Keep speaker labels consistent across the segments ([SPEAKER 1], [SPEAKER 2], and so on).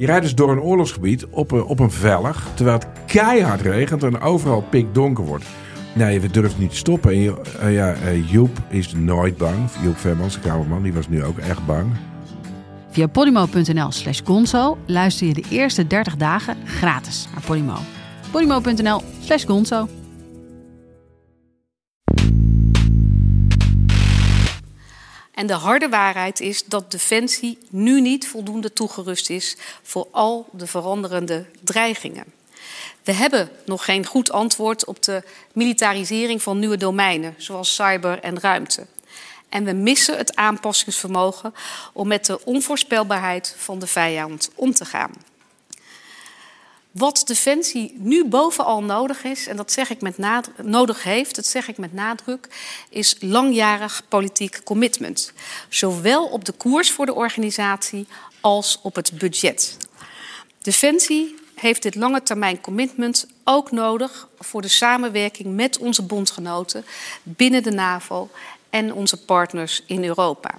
[SPEAKER 1] Je rijdt dus door een oorlogsgebied op een, op een vellig, terwijl het keihard regent en overal pikdonker wordt. Nee, we durven niet te stoppen. En eh, ja, eh, Joep is nooit bang. Joep Vermans, de kamerman, die was nu ook echt bang.
[SPEAKER 2] Via podimo.nl slash gonzo luister je de eerste 30 dagen gratis naar Podimo. podimo.nl slash gonzo.
[SPEAKER 3] En de harde waarheid is dat Defensie nu niet voldoende toegerust is voor al de veranderende dreigingen. We hebben nog geen goed antwoord op de militarisering van nieuwe domeinen, zoals cyber en ruimte. En we missen het aanpassingsvermogen om met de onvoorspelbaarheid van de vijand om te gaan. Wat Defensie nu bovenal nodig is, en dat zeg ik met nadruk, nodig heeft, dat zeg ik met nadruk, is langjarig politiek commitment. Zowel op de koers voor de organisatie als op het budget. Defensie heeft dit lange termijn commitment ook nodig voor de samenwerking met onze bondgenoten binnen de NAVO en onze partners in Europa.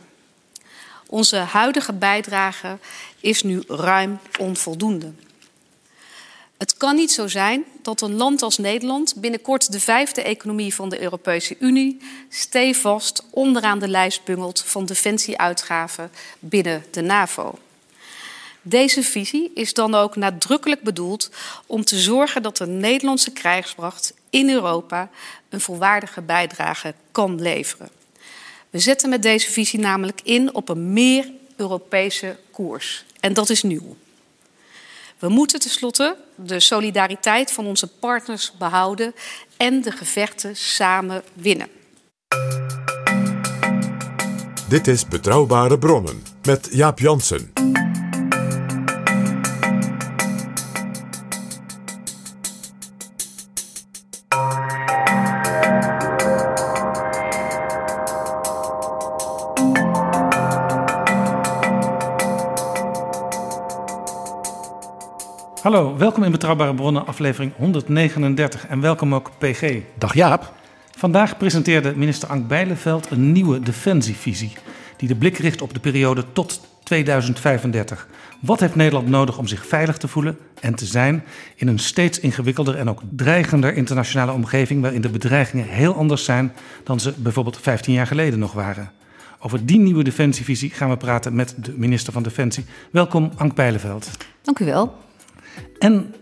[SPEAKER 3] Onze huidige bijdrage is nu ruim onvoldoende. Het kan niet zo zijn dat een land als Nederland binnenkort de vijfde economie van de Europese Unie stevast onderaan de lijst bungelt van defensieuitgaven binnen de NAVO. Deze visie is dan ook nadrukkelijk bedoeld om te zorgen dat de Nederlandse krijgsmacht in Europa een volwaardige bijdrage kan leveren. We zetten met deze visie namelijk in op een meer Europese koers. En dat is nieuw. We moeten tenslotte de solidariteit van onze partners behouden en de gevechten samen winnen.
[SPEAKER 4] Dit is Betrouwbare Bronnen met Jaap Jansen.
[SPEAKER 5] Hallo, welkom in Betrouwbare Bronnen, aflevering 139 en welkom ook PG.
[SPEAKER 6] Dag Jaap.
[SPEAKER 5] Vandaag presenteerde minister Ank Bijleveld een nieuwe defensievisie die de blik richt op de periode tot 2035. Wat heeft Nederland nodig om zich veilig te voelen en te zijn in een steeds ingewikkelder en ook dreigender internationale omgeving waarin de bedreigingen heel anders zijn dan ze bijvoorbeeld 15 jaar geleden nog waren? Over die nieuwe defensievisie gaan we praten met de minister van Defensie. Welkom Ank Bijleveld.
[SPEAKER 3] Dank u wel.
[SPEAKER 5] En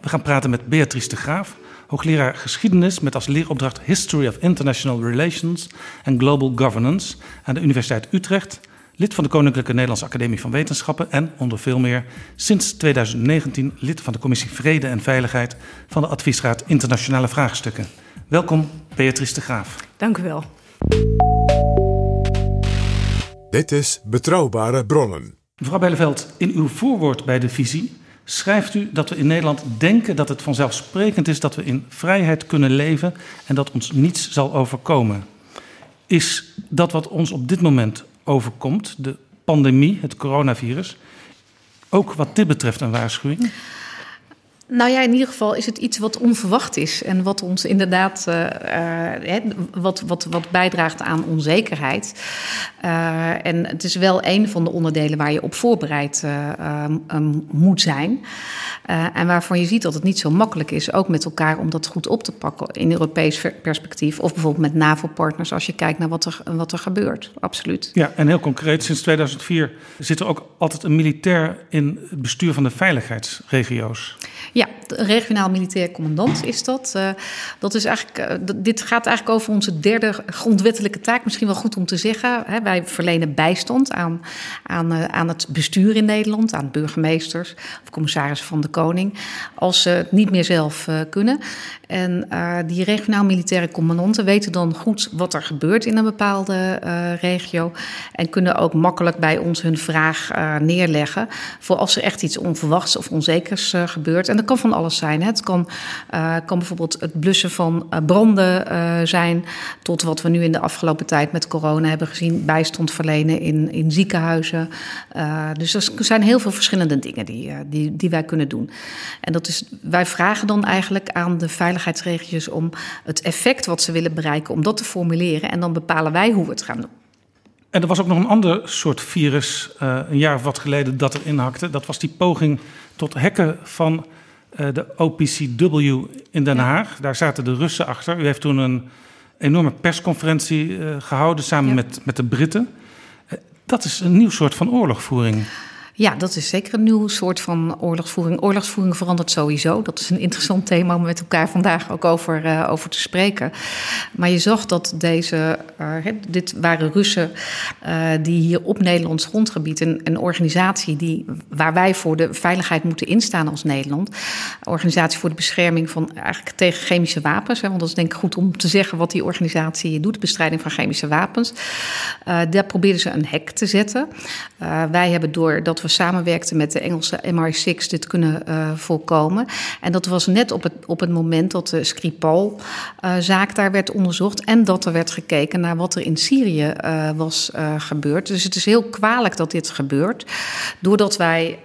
[SPEAKER 5] we gaan praten met Beatrice de Graaf, hoogleraar geschiedenis met als leeropdracht History of International Relations and Global Governance aan de Universiteit Utrecht, lid van de Koninklijke Nederlandse Academie van Wetenschappen en, onder veel meer, sinds 2019 lid van de Commissie Vrede en Veiligheid van de Adviesraad Internationale Vraagstukken. Welkom, Beatrice de Graaf.
[SPEAKER 3] Dank u wel.
[SPEAKER 4] Dit is Betrouwbare Bronnen.
[SPEAKER 5] Mevrouw Bijleveld, in uw voorwoord bij de visie schrijft u dat we in Nederland denken dat het vanzelfsprekend is dat we in vrijheid kunnen leven en dat ons niets zal overkomen. Is dat wat ons op dit moment overkomt, de pandemie, het coronavirus, ook wat dit betreft een waarschuwing?
[SPEAKER 7] Nou ja, in ieder geval is het iets wat onverwacht is en wat ons inderdaad uh, hè, wat, wat, wat bijdraagt aan onzekerheid. Uh, en het is wel een van de onderdelen waar je op voorbereid um, moet zijn. en waarvan je ziet dat het niet zo makkelijk is, ook met elkaar, om dat goed op te pakken in Europees perspectief. Of bijvoorbeeld met NAVO-partners als je kijkt naar wat er, wat er gebeurt. Absoluut.
[SPEAKER 5] Ja, en heel concreet, sinds 2004 zit er ook altijd een militair in het bestuur van de veiligheidsregio's.
[SPEAKER 3] Ja, regionaal militair commandant is dat. Uh, dat is eigenlijk, uh, dit gaat eigenlijk over onze derde grondwettelijke taak. Misschien wel goed om te zeggen. Hè, wij verlenen bijstand aan, aan, uh, aan het bestuur in Nederland, aan burgemeesters of commissarissen van de Koning, als ze het niet meer zelf kunnen. En die regionaal militaire commandanten weten dan goed wat er gebeurt in een bepaalde regio. En kunnen ook makkelijk bij ons hun vraag neerleggen. Voor als er echt iets onverwachts of onzekers gebeurt. En dat kan van alles zijn. Het kan, uh, kan bijvoorbeeld het blussen van uh, branden uh, zijn, tot wat we nu in de afgelopen tijd met corona hebben gezien, bijstand verlenen in, in ziekenhuizen. dus er zijn heel veel verschillende dingen die, die, die wij kunnen doen. En dat is, wij vragen dan eigenlijk aan de veiligheidsregio's om het effect wat ze willen bereiken, om dat te formuleren. En dan bepalen wij hoe we het gaan doen.
[SPEAKER 5] En er was ook nog een ander soort virus, uh, een jaar of wat geleden, dat er inhakte. Dat was die poging tot hacken van uh, de OPCW in Den Haag. Daar zaten de Russen achter. U heeft toen een enorme persconferentie uh, gehouden samen ja. met, met de Britten. dat is een nieuw soort van oorlogvoering.
[SPEAKER 3] Ja, dat is zeker een nieuw soort van oorlogsvoering. Oorlogsvoering verandert sowieso. Dat is een interessant thema om met elkaar vandaag ook over, uh, over te spreken. Maar je zag dat deze, uh, dit waren Russen uh, die hier op Nederlands grondgebied, een, een organisatie die, waar wij voor de veiligheid moeten instaan als Nederland. Organisatie voor de bescherming van eigenlijk tegen chemische wapens. Hè, want dat is denk ik goed om te zeggen wat die organisatie doet, bestrijding van chemische wapens. daar probeerden ze een hek te zetten. wij hebben door dat we samenwerkten met de Engelse MI6 dit kunnen uh, voorkomen. En dat was net op het, op het moment dat de Skripal-zaak daar werd onderzocht. En dat er werd gekeken naar wat er in Syrië uh, was gebeurd. Dus het is heel kwalijk dat dit gebeurt. Doordat wij,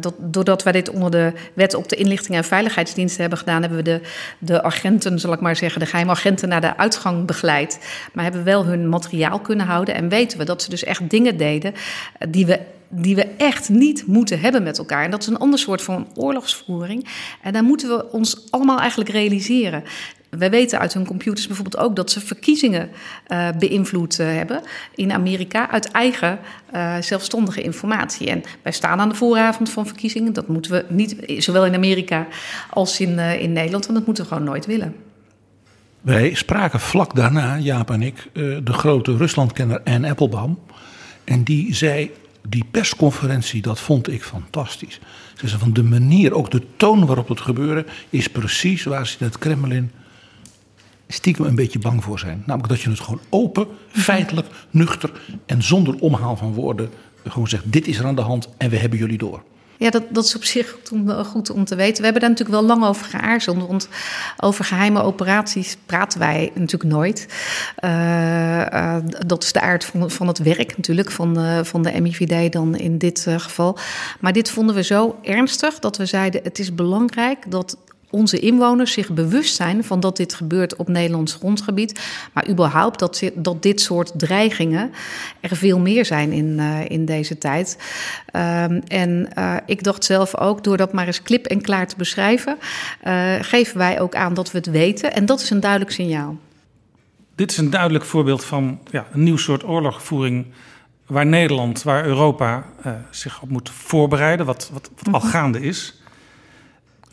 [SPEAKER 3] dat, doordat wij dit onder de wet op de inlichting en veiligheidsdiensten hebben gedaan, hebben we de, de agenten, zal ik maar zeggen, de geheime agenten naar de uitgang begeleid. Maar hebben wel hun materiaal kunnen houden. En weten we dat ze dus echt dingen deden die we die we echt niet moeten hebben met elkaar. En dat is een ander soort van oorlogsvoering. En daar moeten we ons allemaal eigenlijk realiseren. Wij weten uit hun computers bijvoorbeeld ook dat ze verkiezingen uh, beïnvloed uh, hebben in Amerika uit eigen uh, zelfstandige informatie. En wij staan aan de vooravond van verkiezingen. Dat moeten we niet, zowel in Amerika als in, in Nederland, want dat moeten we gewoon nooit willen.
[SPEAKER 6] Wij spraken vlak daarna, Jaap en ik, de grote Ruslandkenner Anne Applebaum. En die zei die persconferentie, dat vond ik fantastisch. Ze zei van de manier, ook de toon waarop het gebeurde, is precies waar ze in het Kremlin stiekem een beetje bang voor zijn. Namelijk dat je het gewoon open, feitelijk, nuchter en zonder omhaal van woorden gewoon zegt: dit is er aan de hand en we hebben jullie door.
[SPEAKER 3] Ja, dat, dat is op zich goed om, goed om te weten. We hebben daar natuurlijk wel lang over geaarzeld. Want over geheime operaties praten wij natuurlijk nooit. Uh, uh, dat is de aard van, van het werk natuurlijk, van de, van de MIVD dan in dit geval. Maar dit vonden we zo ernstig dat we zeiden: het is belangrijk dat onze inwoners zich bewust zijn van dat dit gebeurt op Nederlands grondgebied. Maar überhaupt dat, dat dit soort dreigingen er veel meer zijn in, uh, in deze tijd. Um, en uh, ik dacht zelf ook, door dat maar eens klip en klaar te beschrijven, uh, geven wij ook aan dat we het weten. En dat is een duidelijk signaal.
[SPEAKER 5] Dit is een duidelijk voorbeeld van ja, een nieuw soort oorlogvoering waar Nederland, waar Europa zich op moet voorbereiden, wat, wat, wat al gaande is.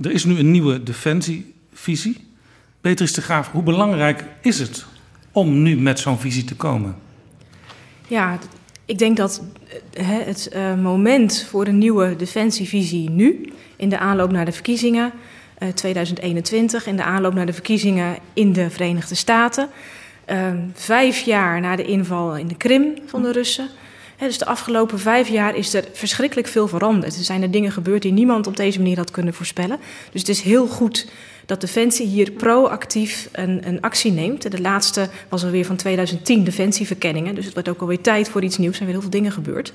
[SPEAKER 5] Er is nu een nieuwe defensievisie. Beatrice de Graaf, hoe belangrijk is het om nu met zo'n visie te komen?
[SPEAKER 8] Ja, ik denk dat het uh, moment voor een nieuwe defensievisie nu, in de aanloop naar de verkiezingen uh, 2021, in de aanloop naar de verkiezingen in de Verenigde Staten, uh, vijf jaar na de inval in de Krim van de Russen, dus de afgelopen vijf jaar is er verschrikkelijk veel veranderd. Er zijn er dingen gebeurd die niemand op deze manier had kunnen voorspellen. Dus het is heel goed dat Defensie hier proactief een, een actie neemt. De laatste was alweer van 2010, Defensieverkenningen. Dus het wordt ook alweer tijd voor iets nieuws. Er zijn weer heel veel dingen gebeurd.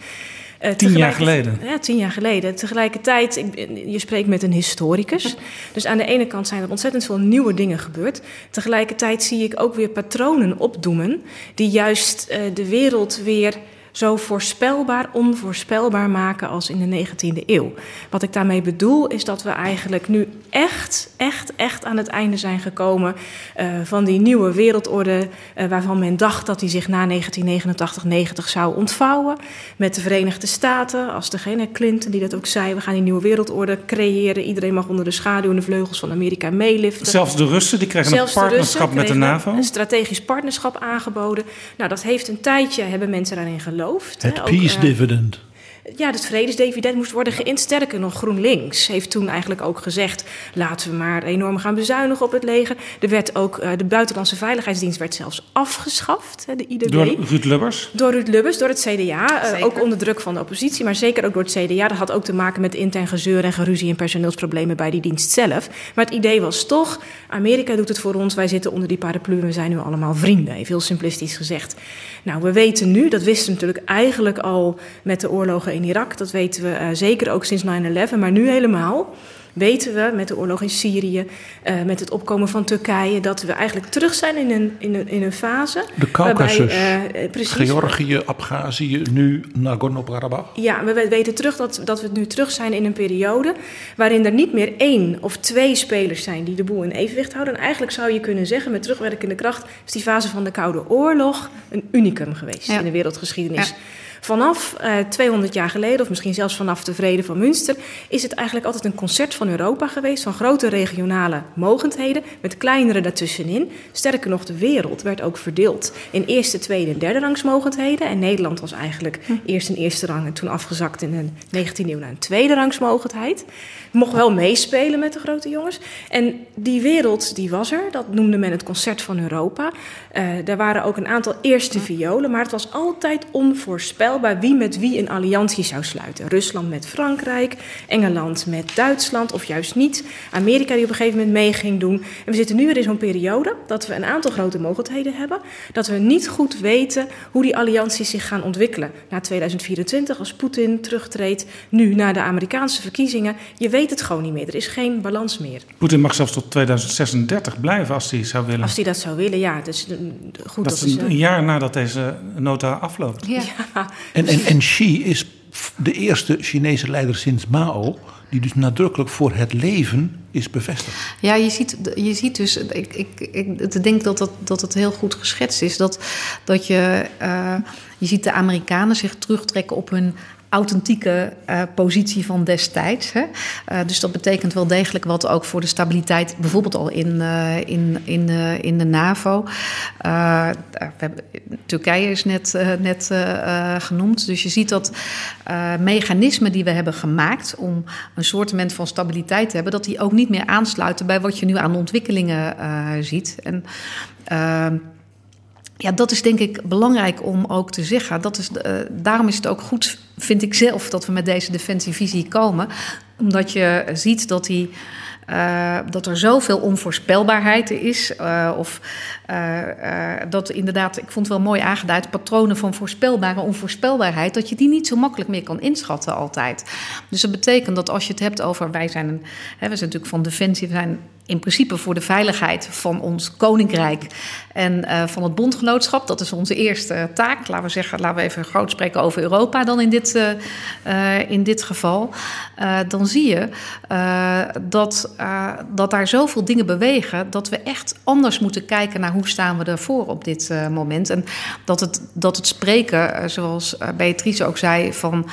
[SPEAKER 5] Uh, tien jaar geleden?
[SPEAKER 8] Ja, tien jaar geleden. Tegelijkertijd, ik, je spreekt met een historicus. Dus aan de ene kant zijn er ontzettend veel nieuwe dingen gebeurd. Tegelijkertijd zie ik ook weer patronen opdoemen... die juist uh, de wereld weer zo voorspelbaar, onvoorspelbaar maken als in de 19e eeuw. Wat ik daarmee bedoel is dat we eigenlijk nu echt, echt, echt aan het einde zijn gekomen uh, van die nieuwe wereldorde, uh, waarvan men dacht dat die zich na 1989-90 zou ontvouwen. Met de Verenigde Staten, als degene Clinton die dat ook zei, we gaan die nieuwe wereldorde creëren. Iedereen mag onder de schaduw en de vleugels van Amerika meeliften.
[SPEAKER 5] Zelfs de Russen, die krijgen
[SPEAKER 8] Zelfs
[SPEAKER 5] een partnerschap met de NAVO.
[SPEAKER 8] Een strategisch partnerschap aangeboden. Nou, dat heeft een tijdje, hebben mensen daarin geloofd.
[SPEAKER 6] Het peace dividend.
[SPEAKER 8] Ja, het vredesdividend moest worden geïnd. Sterker nog, GroenLinks heeft toen eigenlijk ook gezegd... laten we maar enorm gaan bezuinigen op het leger. Er werd ook, uh, de Buitenlandse Veiligheidsdienst werd zelfs afgeschaft, de IDB.
[SPEAKER 5] Door Ruud Lubbers?
[SPEAKER 8] Door Ruud Lubbers, door het CDA. Uh, ook onder druk van de oppositie, maar zeker ook door het CDA. Dat had ook te maken met intern gezeur en geruzie en personeelsproblemen bij die dienst zelf. Maar het idee was toch, Amerika doet het voor ons. Wij zitten onder die paraplu en we zijn nu allemaal vrienden. Even heel simplistisch gezegd. Nou, we weten nu, dat wisten we natuurlijk eigenlijk al met de oorlogen in Irak. Dat weten we uh, zeker ook sinds 9-11, maar nu helemaal. Weten we met de oorlog in Syrië, uh, met het opkomen van Turkije, dat we eigenlijk terug zijn in een, in een, in een fase.
[SPEAKER 6] De Caucasus, uh, Georgië, Abhazie, nu Nagorno-Karabakh.
[SPEAKER 8] Ja, we weten terug dat, dat we nu terug zijn in een periode waarin er niet meer één of twee spelers zijn die de boel in evenwicht houden. En eigenlijk zou je kunnen zeggen, met terugwerkende kracht, is die fase van de Koude Oorlog een unicum geweest ja. in de wereldgeschiedenis. Ja. Vanaf uh, 200 jaar geleden, of misschien zelfs vanaf de Vrede van Münster, is het eigenlijk altijd een concert van Europa geweest. Van grote regionale mogendheden, met kleinere daartussenin. Sterker nog, de wereld werd ook verdeeld in eerste, tweede en derde rangs mogendheden. En Nederland was eigenlijk hm. eerst een eerste rang en toen afgezakt in de 19e eeuw naar een tweede rangs mogendheid. Mocht wel meespelen met de grote jongens. En die wereld, die was er. Dat noemde men het concert van Europa. Uh, er waren ook een aantal eerste violen, maar het was altijd onvoorspelbaar wie met wie een alliantie zou sluiten. Rusland met Frankrijk, Engeland met Duitsland of juist niet. Amerika die op een gegeven moment mee ging doen. En we zitten nu weer in zo'n periode dat we een aantal grote mogelijkheden hebben. Dat we niet goed weten hoe die allianties zich gaan ontwikkelen. Na 2024, als Poetin terugtreedt, nu na de Amerikaanse verkiezingen. Je weet het gewoon niet meer. Er is geen balans meer.
[SPEAKER 5] Poetin mag zelfs tot 2036 blijven als hij zou willen.
[SPEAKER 8] Als hij dat zou willen, ja. Dus, goed,
[SPEAKER 5] dat, dat is een, een jaar nadat deze nota afloopt.
[SPEAKER 8] Ja.
[SPEAKER 6] ja. En, en, en Xi is de eerste Chinese leider sinds Mao die dus nadrukkelijk voor het leven is bevestigd.
[SPEAKER 3] Ja, je ziet, je ziet dus, ik, ik, ik denk dat, dat, dat het heel goed geschetst is, dat, dat je, uh, je ziet de Amerikanen zich terugtrekken op hun authentieke uh, positie van destijds. Hè? Uh, dus dat betekent wel degelijk wat ook voor de stabiliteit, bijvoorbeeld al in, uh, in, in, in de NAVO. Hebben, Turkije is net, net genoemd. Dus je ziet dat mechanismen die we hebben gemaakt om een soort van stabiliteit te hebben, dat die ook niet meer aansluiten bij wat je nu aan ontwikkelingen ziet. En ja, dat is denk ik belangrijk om ook te zeggen. Dat is, uh, daarom is het ook goed, vind ik zelf, dat we met deze defensievisie komen. Omdat je ziet dat die. Uh, dat er zoveel onvoorspelbaarheid is. Uh, of dat inderdaad, ik vond het wel mooi aangeduid, patronen van voorspelbare onvoorspelbaarheid, dat je die niet zo makkelijk meer kan inschatten altijd. Dus dat betekent dat als je het hebt over, wij zijn, een, hè, we zijn natuurlijk van defensie, zijn in principe voor de veiligheid van ons koninkrijk en uh, van het bondgenootschap. Dat is onze eerste taak. Laten we zeggen, laten we even groot spreken over Europa dan in dit, uh, uh, in dit geval. dan zie je dat, dat daar zoveel dingen bewegen dat we echt anders moeten kijken naar hoe staan we ervoor op dit moment. En dat het, dat het spreken, zoals Beatrice ook zei, van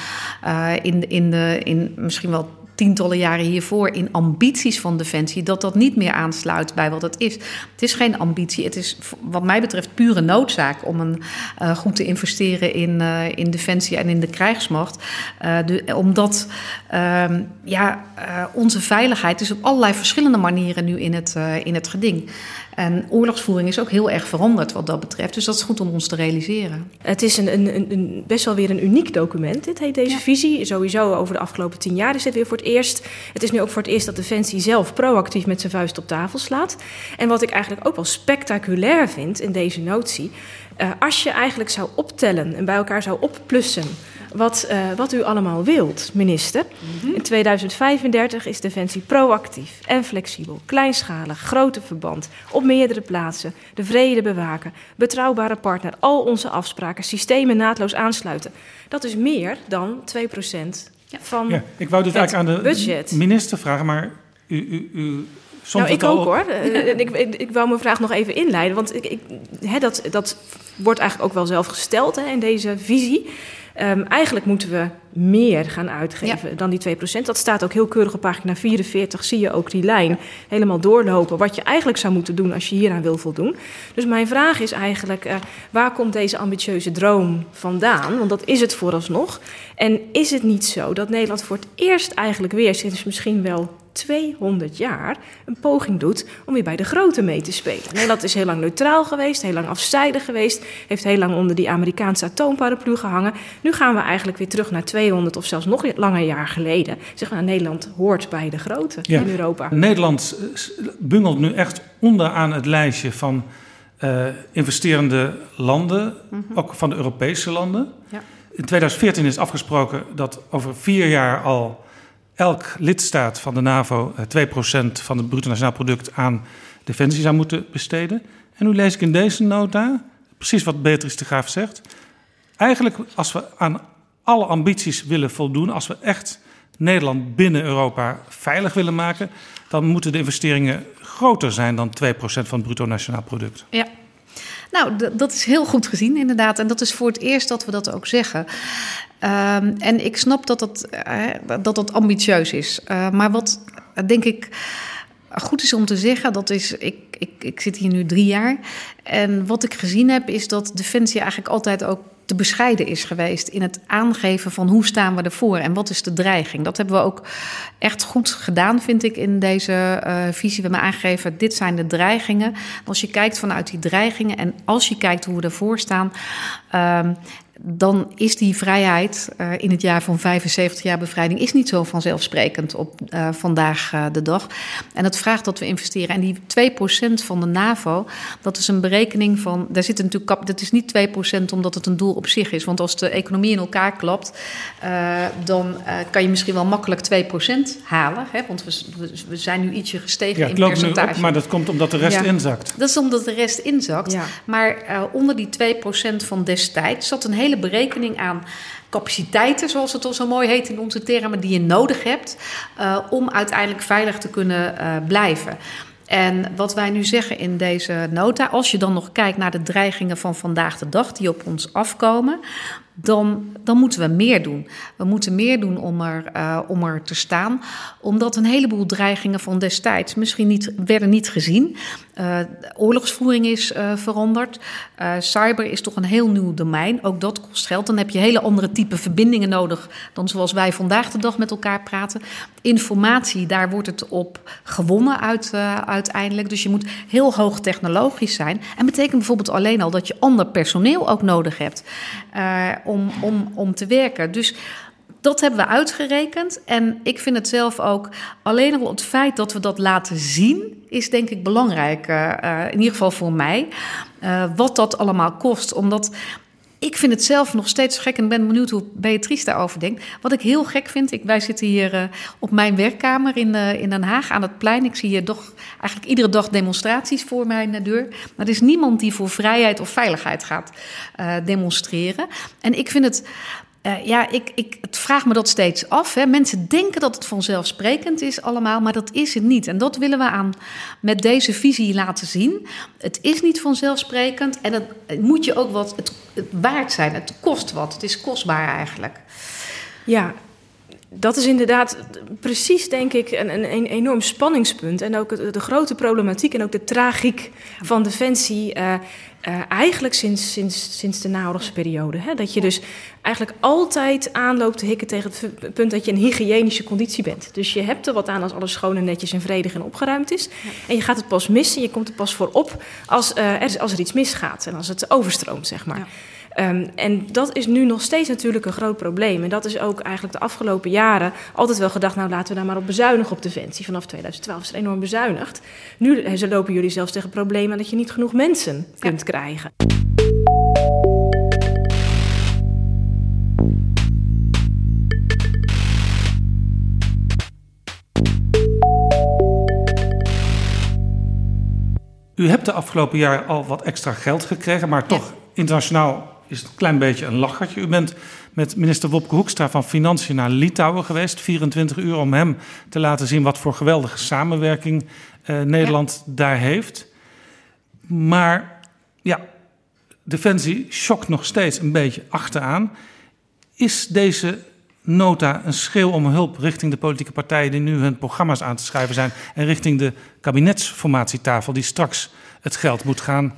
[SPEAKER 3] in, in, de, in misschien wel tientallen jaren hiervoor in ambities van Defensie, dat dat niet meer aansluit bij wat het is. Het is geen ambitie, het is wat mij betreft pure noodzaak om een, uh, goed te investeren in, uh, in Defensie en in de krijgsmacht. De, omdat ehm, ja, onze veiligheid is op allerlei verschillende manieren nu in het, in het geding. En oorlogsvoering is ook heel erg veranderd wat dat betreft. Dus dat is goed om ons te realiseren.
[SPEAKER 8] Het is een, een, een best wel weer een uniek document. Dit heet deze ja. visie. Sowieso over de afgelopen tien jaar is dit weer voor het eerst. Het is nu ook voor het eerst dat Defensie zelf proactief met zijn vuist op tafel slaat. En wat ik eigenlijk ook wel spectaculair vind in deze notie. Uh, als je eigenlijk zou optellen en bij elkaar zou opplussen wat, uh, wat u allemaal wilt, minister. In 2035 is Defensie proactief en flexibel, kleinschalig, grote verband, op meerdere plaatsen, de vrede bewaken, betrouwbare partner, al onze afspraken, systemen naadloos aansluiten. Dat is meer dan 2% van
[SPEAKER 5] ja, ik wou dit
[SPEAKER 8] het
[SPEAKER 5] eigenlijk aan de
[SPEAKER 8] budget.
[SPEAKER 5] minister vragen, maar u, u, u
[SPEAKER 8] nou, ik
[SPEAKER 5] al
[SPEAKER 8] ook hoor. Eh, ik, ik, ik wou mijn vraag nog even inleiden. Want ik, ik, hè, dat, dat wordt eigenlijk ook wel zelf gesteld hè, in deze visie. Um, eigenlijk moeten we meer gaan uitgeven ja. dan die 2%. Dat staat ook heel keurig op pagina 44. Zie je ook die lijn helemaal doorlopen. Wat je eigenlijk zou moeten doen als je hieraan wil voldoen. Dus mijn vraag is eigenlijk: uh, waar komt deze ambitieuze droom vandaan? Want dat is het vooralsnog. En is het niet zo dat Nederland voor het eerst eigenlijk weer sinds misschien wel 200 jaar een poging doet om weer bij de grote mee te spelen. Nederland is heel lang neutraal geweest, heel lang afzijdig geweest, heeft heel lang onder die Amerikaanse atoomparaplu gehangen. Nu gaan we eigenlijk weer terug naar 200 of zelfs nog langer jaar geleden. Zeg maar, Nederland hoort bij de grote
[SPEAKER 5] Ja.
[SPEAKER 8] in Europa.
[SPEAKER 5] Nederland eh, bungelt nu echt onderaan het lijstje van eh, investerende landen, ook van de Europese landen.
[SPEAKER 8] Ja.
[SPEAKER 5] In 2014 is afgesproken dat over vier jaar al elk lidstaat van de NAVO eh, 2% van het bruto nationaal product aan defensie zou moeten besteden. En nu lees ik in deze nota, precies wat Beatrice de Graaf zegt. Eigenlijk, als we aan alle ambities willen voldoen, als we echt Nederland binnen Europa veilig willen maken, dan moeten de investeringen groter zijn dan 2% van het bruto nationaal product.
[SPEAKER 3] Ja. Nou, dat is heel goed gezien, inderdaad. En dat is voor het eerst dat we dat ook zeggen. Um, en ik snap dat dat, uh, dat, dat ambitieus is. Uh, maar wat uh, denk ik goed is om te zeggen, dat is, ik, ik, ik zit hier nu drie jaar. En wat ik gezien heb, is dat Defensie eigenlijk altijd ook te bescheiden is geweest in het aangeven van hoe staan we ervoor en wat is de dreiging. Dat hebben we ook echt goed gedaan, vind ik, in deze uh, visie. We hebben aangegeven, dit zijn de dreigingen. Als je kijkt vanuit die dreigingen en als je kijkt hoe we ervoor staan... Um, dan is die vrijheid uh, in het jaar van 75 jaar bevrijding is niet zo vanzelfsprekend op uh, vandaag uh, de dag. En het vraagt dat we investeren. En die 2% van de NAVO, dat is een berekening van. Daar zit natuurlijk. Dat is niet 2% omdat het een doel op zich is. Want als de economie in elkaar klapt, dan kan je misschien wel makkelijk 2% halen. Hè? Want we, we, zijn nu ietsje gestegen
[SPEAKER 5] ja,
[SPEAKER 3] in
[SPEAKER 5] het
[SPEAKER 3] percentage.
[SPEAKER 5] Nu op, maar dat komt omdat de rest
[SPEAKER 3] ja.
[SPEAKER 5] inzakt.
[SPEAKER 3] Dat is omdat de rest inzakt.
[SPEAKER 8] Ja.
[SPEAKER 3] Maar onder die 2% van destijds zat een hele berekening aan capaciteiten, zoals het al zo mooi heet in onze termen, die je nodig hebt uh, om uiteindelijk veilig te kunnen uh, blijven. En wat wij nu zeggen in deze nota, als je dan nog kijkt naar de dreigingen van vandaag de dag die op ons afkomen, dan, dan moeten we meer doen. We moeten meer doen om er, uh, om er te staan, omdat een heleboel dreigingen van destijds misschien niet, werden niet gezien. Uh, oorlogsvoering is uh, veranderd. cyber is toch een heel nieuw domein. Ook dat kost geld. Dan heb je hele andere type verbindingen nodig dan zoals wij vandaag de dag met elkaar praten. Informatie, daar wordt het op gewonnen uit, uiteindelijk. Dus je moet heel hoog technologisch zijn. En betekent bijvoorbeeld alleen al dat je ander personeel ook nodig hebt om, om, om te werken. Dus dat hebben we uitgerekend. En ik vind het zelf ook, alleen al het feit dat we dat laten zien, is denk ik belangrijk. Uh, in ieder geval voor mij. Uh, wat dat allemaal kost. Omdat ik vind het zelf nog steeds gek en ben benieuwd hoe Beatrice daarover denkt. Wat ik heel gek vind, ik, wij zitten hier uh, op mijn werkkamer in, uh, in Den Haag aan het plein. Ik zie hier toch eigenlijk iedere dag demonstraties voor mijn deur. Maar er is niemand die voor vrijheid of veiligheid gaat demonstreren. En ik vind het. Uh, ja, ik, ik het vraag me dat steeds af. Hè. Mensen denken dat het vanzelfsprekend is allemaal, maar dat is het niet. En dat willen we aan met deze visie laten zien. Het is niet vanzelfsprekend en het, het moet je ook wat het, het waard zijn. Het kost wat. Het is kostbaar eigenlijk.
[SPEAKER 8] Ja, dat is inderdaad precies, denk ik, een, een, een enorm spanningspunt. En ook de, de, grote problematiek en ook de tragiek van Defensie. Uh, uh, eigenlijk sinds, sinds, sinds de naoorlogsperiode. Hè? Dat je dus eigenlijk altijd aanloopt te hikken tegen het punt dat je een hygiënische conditie bent. Dus je hebt er wat aan als alles schoon en netjes en vredig en opgeruimd is. Ja. En je gaat het pas missen, je komt er pas voor op als, uh, er, als er iets misgaat en als het overstroomt, zeg maar. Ja. Ehm, en dat is nu nog steeds natuurlijk een groot probleem. En dat is ook eigenlijk de afgelopen jaren altijd wel gedacht... nou, laten we daar maar op bezuinigen op Defensie. Vanaf 2012 is er enorm bezuinigd. Nu eh, ze lopen jullie zelfs tegen problemen dat je niet genoeg mensen kunt krijgen.
[SPEAKER 5] U hebt de afgelopen jaar al wat extra geld gekregen, maar toch internationaal is het een klein beetje een lachertje. U bent met minister Wopke Hoekstra van Financiën naar Litouwen geweest. 24 uur om hem te laten zien wat voor geweldige samenwerking uh, Nederland daar heeft. Maar ja, Defensie schokt nog steeds een beetje achteraan. Is deze nota een schreeuw om hulp richting de politieke partijen die nu hun programma's aan te schrijven zijn en richting de kabinetsformatietafel die straks het geld moet gaan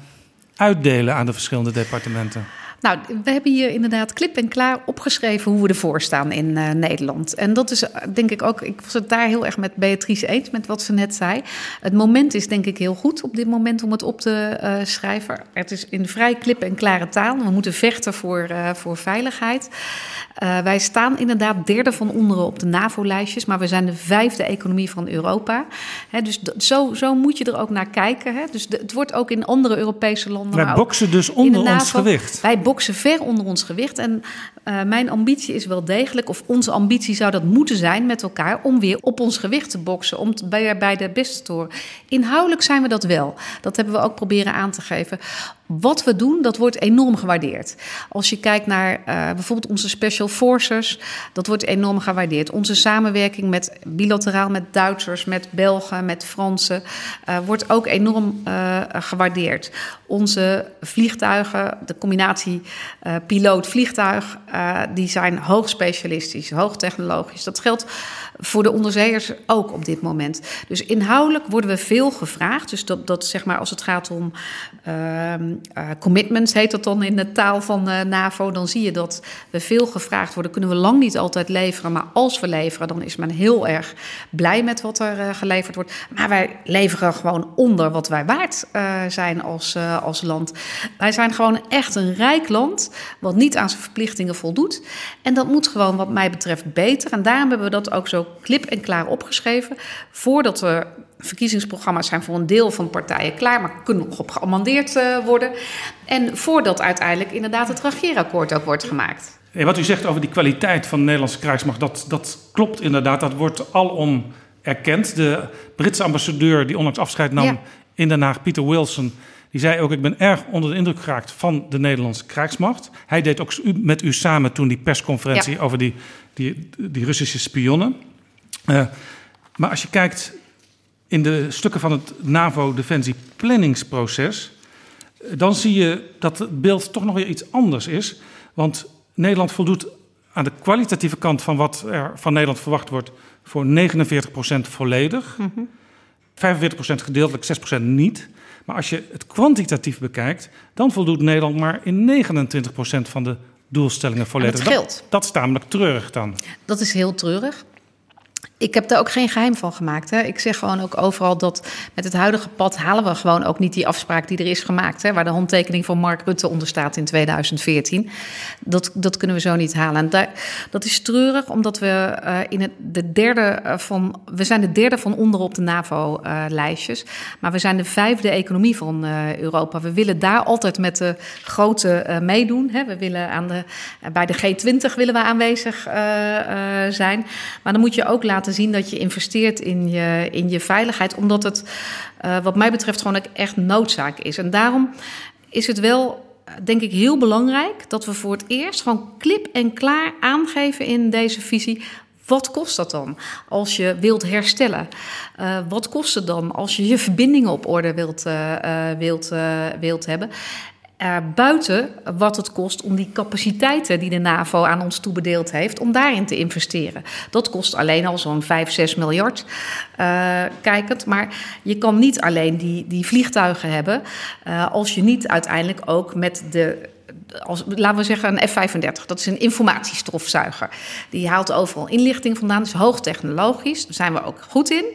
[SPEAKER 5] uitdelen aan de verschillende departementen?
[SPEAKER 3] Nou, we hebben hier inderdaad klip en klaar opgeschreven hoe we ervoor staan in uh, Nederland. En dat is denk ik ook, ik was het daar heel erg met Beatrice eens, met wat ze net zei. Het moment is denk ik heel goed op dit moment om het op te uh, schrijven. Het is in vrij klip en klare taal. We moeten vechten voor, uh, voor veiligheid. Wij staan inderdaad derde van onderen op de NAVO-lijstjes, maar we zijn de vijfde economie van Europa. He, dus zo, zo moet je er ook naar kijken. He. Dus de, het wordt ook in andere Europese landen.
[SPEAKER 5] Wij boksen dus onder ons gewicht.
[SPEAKER 3] Wij boksen ver onder ons gewicht. En uh, mijn ambitie is wel degelijk, of onze ambitie zou dat moeten zijn met elkaar, om weer op ons gewicht te boksen, om bij, bij de beste te horen. Inhoudelijk zijn we dat wel. Dat hebben we ook proberen aan te geven. Wat we doen, dat wordt enorm gewaardeerd. Als je kijkt naar uh, bijvoorbeeld onze special forces, dat wordt enorm gewaardeerd. Onze samenwerking met bilateraal met Duitsers, met Belgen, met Fransen, uh, wordt ook enorm uh, gewaardeerd. Onze vliegtuigen, de combinatie piloot-vliegtuig, die zijn hoog specialistisch, hoog technologisch. Dat geldt voor de onderzeeërs ook op dit moment. Dus inhoudelijk worden we veel gevraagd. Dus dat, dat zeg maar als het gaat om uh, uh, commitments, heet dat dan in de taal van uh, NAVO, dan zie je dat we veel gevraagd worden. Kunnen we lang niet altijd leveren, maar als we leveren, dan is men heel erg blij met wat er uh, geleverd wordt. Maar wij leveren gewoon onder wat wij waard zijn als, als land. Wij zijn gewoon echt een rijk land, wat niet aan zijn verplichtingen voldoet. En dat moet gewoon, wat mij betreft, beter. En daarom hebben we dat ook zo klip en klaar opgeschreven. Voordat er verkiezingsprogramma's zijn voor een deel van partijen klaar, maar kunnen nog op geamandeerd uh, worden. En voordat uiteindelijk inderdaad het regeerakkoord ook wordt gemaakt.
[SPEAKER 5] Hey, wat u zegt over die kwaliteit van de Nederlandse krijgsmacht, dat, dat klopt inderdaad. Dat wordt alom erkend. De Britse ambassadeur die onlangs afscheid nam ja. in Den Haag, Peter Wilson, die zei ook: Ik ben erg onder de indruk geraakt van de Nederlandse krijgsmacht. Hij deed ook met u samen toen die persconferentie ja. over die, die, die Russische spionnen. Uh, maar als je kijkt in de stukken van het NAVO-defensieplanningsproces, dan zie je dat het beeld toch nog weer iets anders is. Want Nederland voldoet aan de kwalitatieve kant van wat er van Nederland verwacht wordt voor 49% volledig, mm -hmm. 45% gedeeltelijk, 6% niet. Maar als je het kwantitatief bekijkt, dan voldoet Nederland maar in 29% van de doelstellingen volledig.
[SPEAKER 3] dat.
[SPEAKER 5] Dat, dat is tamelijk treurig dan.
[SPEAKER 3] Dat is heel treurig. Ik heb daar ook geen geheim van gemaakt. Hè. Ik zeg gewoon ook overal dat met het huidige pad halen we gewoon ook niet die afspraak die er is gemaakt. Hè, waar de handtekening van Mark Rutte onder staat in 2014. Dat, dat kunnen we zo niet halen. Dat is treurig, omdat we uh, in het, de derde van. We zijn de derde van onder op de NAVO-lijstjes. Maar we zijn de vijfde economie van uh, Europa. We willen daar altijd met de grote meedoen. Hè. We willen aan de, bij de G20 willen we aanwezig zijn. Maar dan moet je ook laten zien dat je investeert in je, in je veiligheid, omdat het, uh, wat mij betreft, gewoon echt noodzaak is. En daarom is het wel, denk ik, heel belangrijk dat we voor het eerst gewoon klip en klaar aangeven in deze visie. Wat kost dat dan als je wilt herstellen? Uh, wat kost het dan als je je verbindingen op orde wilt, uh, wilt, wilt hebben? Uh, buiten wat het kost om die capaciteiten die de NAVO aan ons toebedeeld heeft, om daarin te investeren. Dat kost alleen al zo'n 5, 6 miljard uh, kijkend. Maar je kan niet alleen die, die vliegtuigen hebben uh, als je niet uiteindelijk ook met de als, laten we zeggen een F-35. Dat is een informatiestofzuiger. Die haalt overal inlichting vandaan. Dat is hoogtechnologisch. Daar zijn we ook goed in.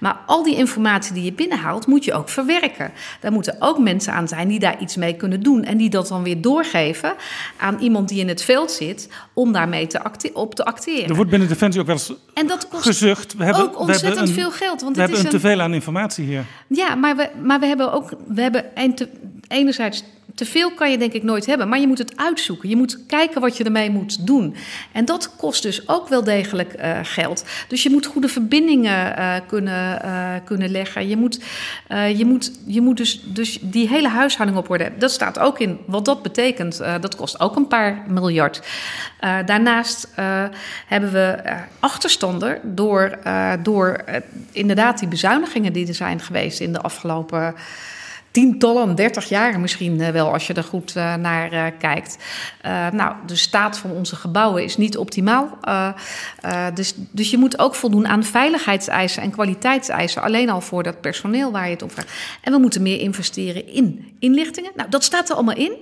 [SPEAKER 3] Maar al die informatie die je binnenhaalt, moet je ook verwerken. Daar moeten ook mensen aan zijn die daar iets mee kunnen doen. En die dat dan weer doorgeven aan iemand die in het veld zit. om daarmee te op te acteren.
[SPEAKER 5] Er wordt binnen Defensie ook wel eens
[SPEAKER 3] en dat kost
[SPEAKER 5] gezucht.
[SPEAKER 3] We hebben, ook ontzettend we hebben een, veel geld.
[SPEAKER 5] Want we hebben een te veel aan informatie hier.
[SPEAKER 3] Ja, maar we, maar we hebben ook. We hebben te, enerzijds te veel kan je denk ik nooit hebben, maar je moet het uitzoeken. Je moet kijken wat je ermee moet doen. En dat kost dus ook wel degelijk uh, geld. Dus je moet goede verbindingen uh, kunnen, uh, kunnen leggen. Je moet, je moet, je moet dus, dus die hele huishouding op orde. Dat staat ook in wat dat betekent. dat kost ook een paar miljard. daarnaast hebben we achterstanden door, door inderdaad die bezuinigingen die er zijn geweest in de afgelopen tientallen, 30 jaar misschien eh, wel, als je er goed eh, naar uh, kijkt. Uh, nou, de staat van onze gebouwen is niet optimaal. dus, dus je moet ook voldoen aan veiligheidseisen en kwaliteitseisen. Alleen al voor dat personeel waar je het om vraagt. En we moeten meer investeren in inlichtingen. Nou, dat staat er allemaal in.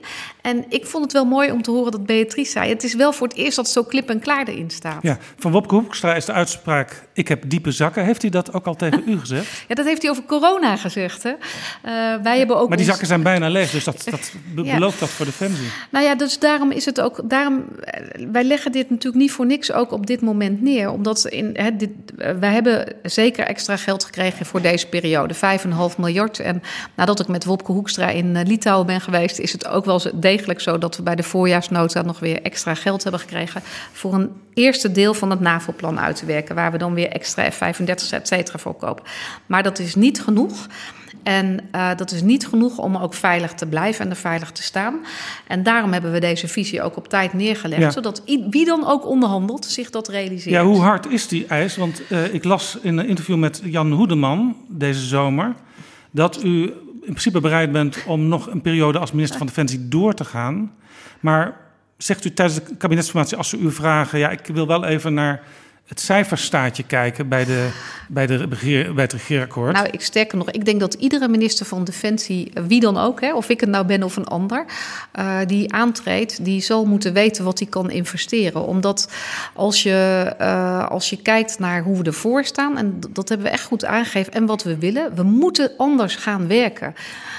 [SPEAKER 3] En ik vond het wel mooi om te horen dat Beatrice zei... het is wel voor het eerst dat het zo klip en klaar erin staat.
[SPEAKER 5] Ja, van Wopke Hoekstra is de uitspraak... ik heb diepe zakken. Heeft hij dat ook al tegen u gezegd?
[SPEAKER 3] Ja, dat heeft hij over corona gezegd. Hè? wij hebben ook
[SPEAKER 5] maar die zakken zijn bijna leeg, dus dat, dat belooft dat voor Defensie.
[SPEAKER 3] Nou ja, dus daarom is het ook... Daarom, eh, wij leggen dit natuurlijk niet voor niks ook op dit moment neer. Omdat in, hè, dit, eh, wij hebben zeker extra geld gekregen voor deze periode. 5,5 miljard. En nadat ik met Wopke Hoekstra in uh, Litouwen ben geweest... is het ook wel degelijk zo dat we bij de voorjaarsnota... nog weer extra geld hebben gekregen... voor een eerste deel van het NAVO-plan uit te werken... waar we dan weer extra F-35 et cetera voor kopen. Maar dat is niet genoeg... En uh, dat is niet genoeg om ook veilig te blijven en er veilig te staan. En daarom hebben we deze visie ook op tijd neergelegd. Ja. Zodat wie dan ook onderhandelt zich dat realiseert.
[SPEAKER 5] Ja, hoe hard is die eis? Want uh, ik las in een interview met Jan Hoedeman deze zomer... dat u in principe bereid bent om nog een periode als minister van Defensie door te gaan. Maar zegt u tijdens de kabinetsformatie, als ze u vragen... ja, ik wil wel even naar het cijferstaatje kijken bij, de, bij, de, bij het regeerakkoord?
[SPEAKER 3] Nou, ik sterker nog, ik denk dat iedere minister van Defensie, wie dan ook, hè, of ik het nou ben of een ander, uh, die aantreedt, die zal moeten weten wat hij kan investeren. Omdat als je, uh, als je kijkt naar hoe we ervoor staan, en dat hebben we echt goed aangegeven, en wat we willen, we moeten anders gaan werken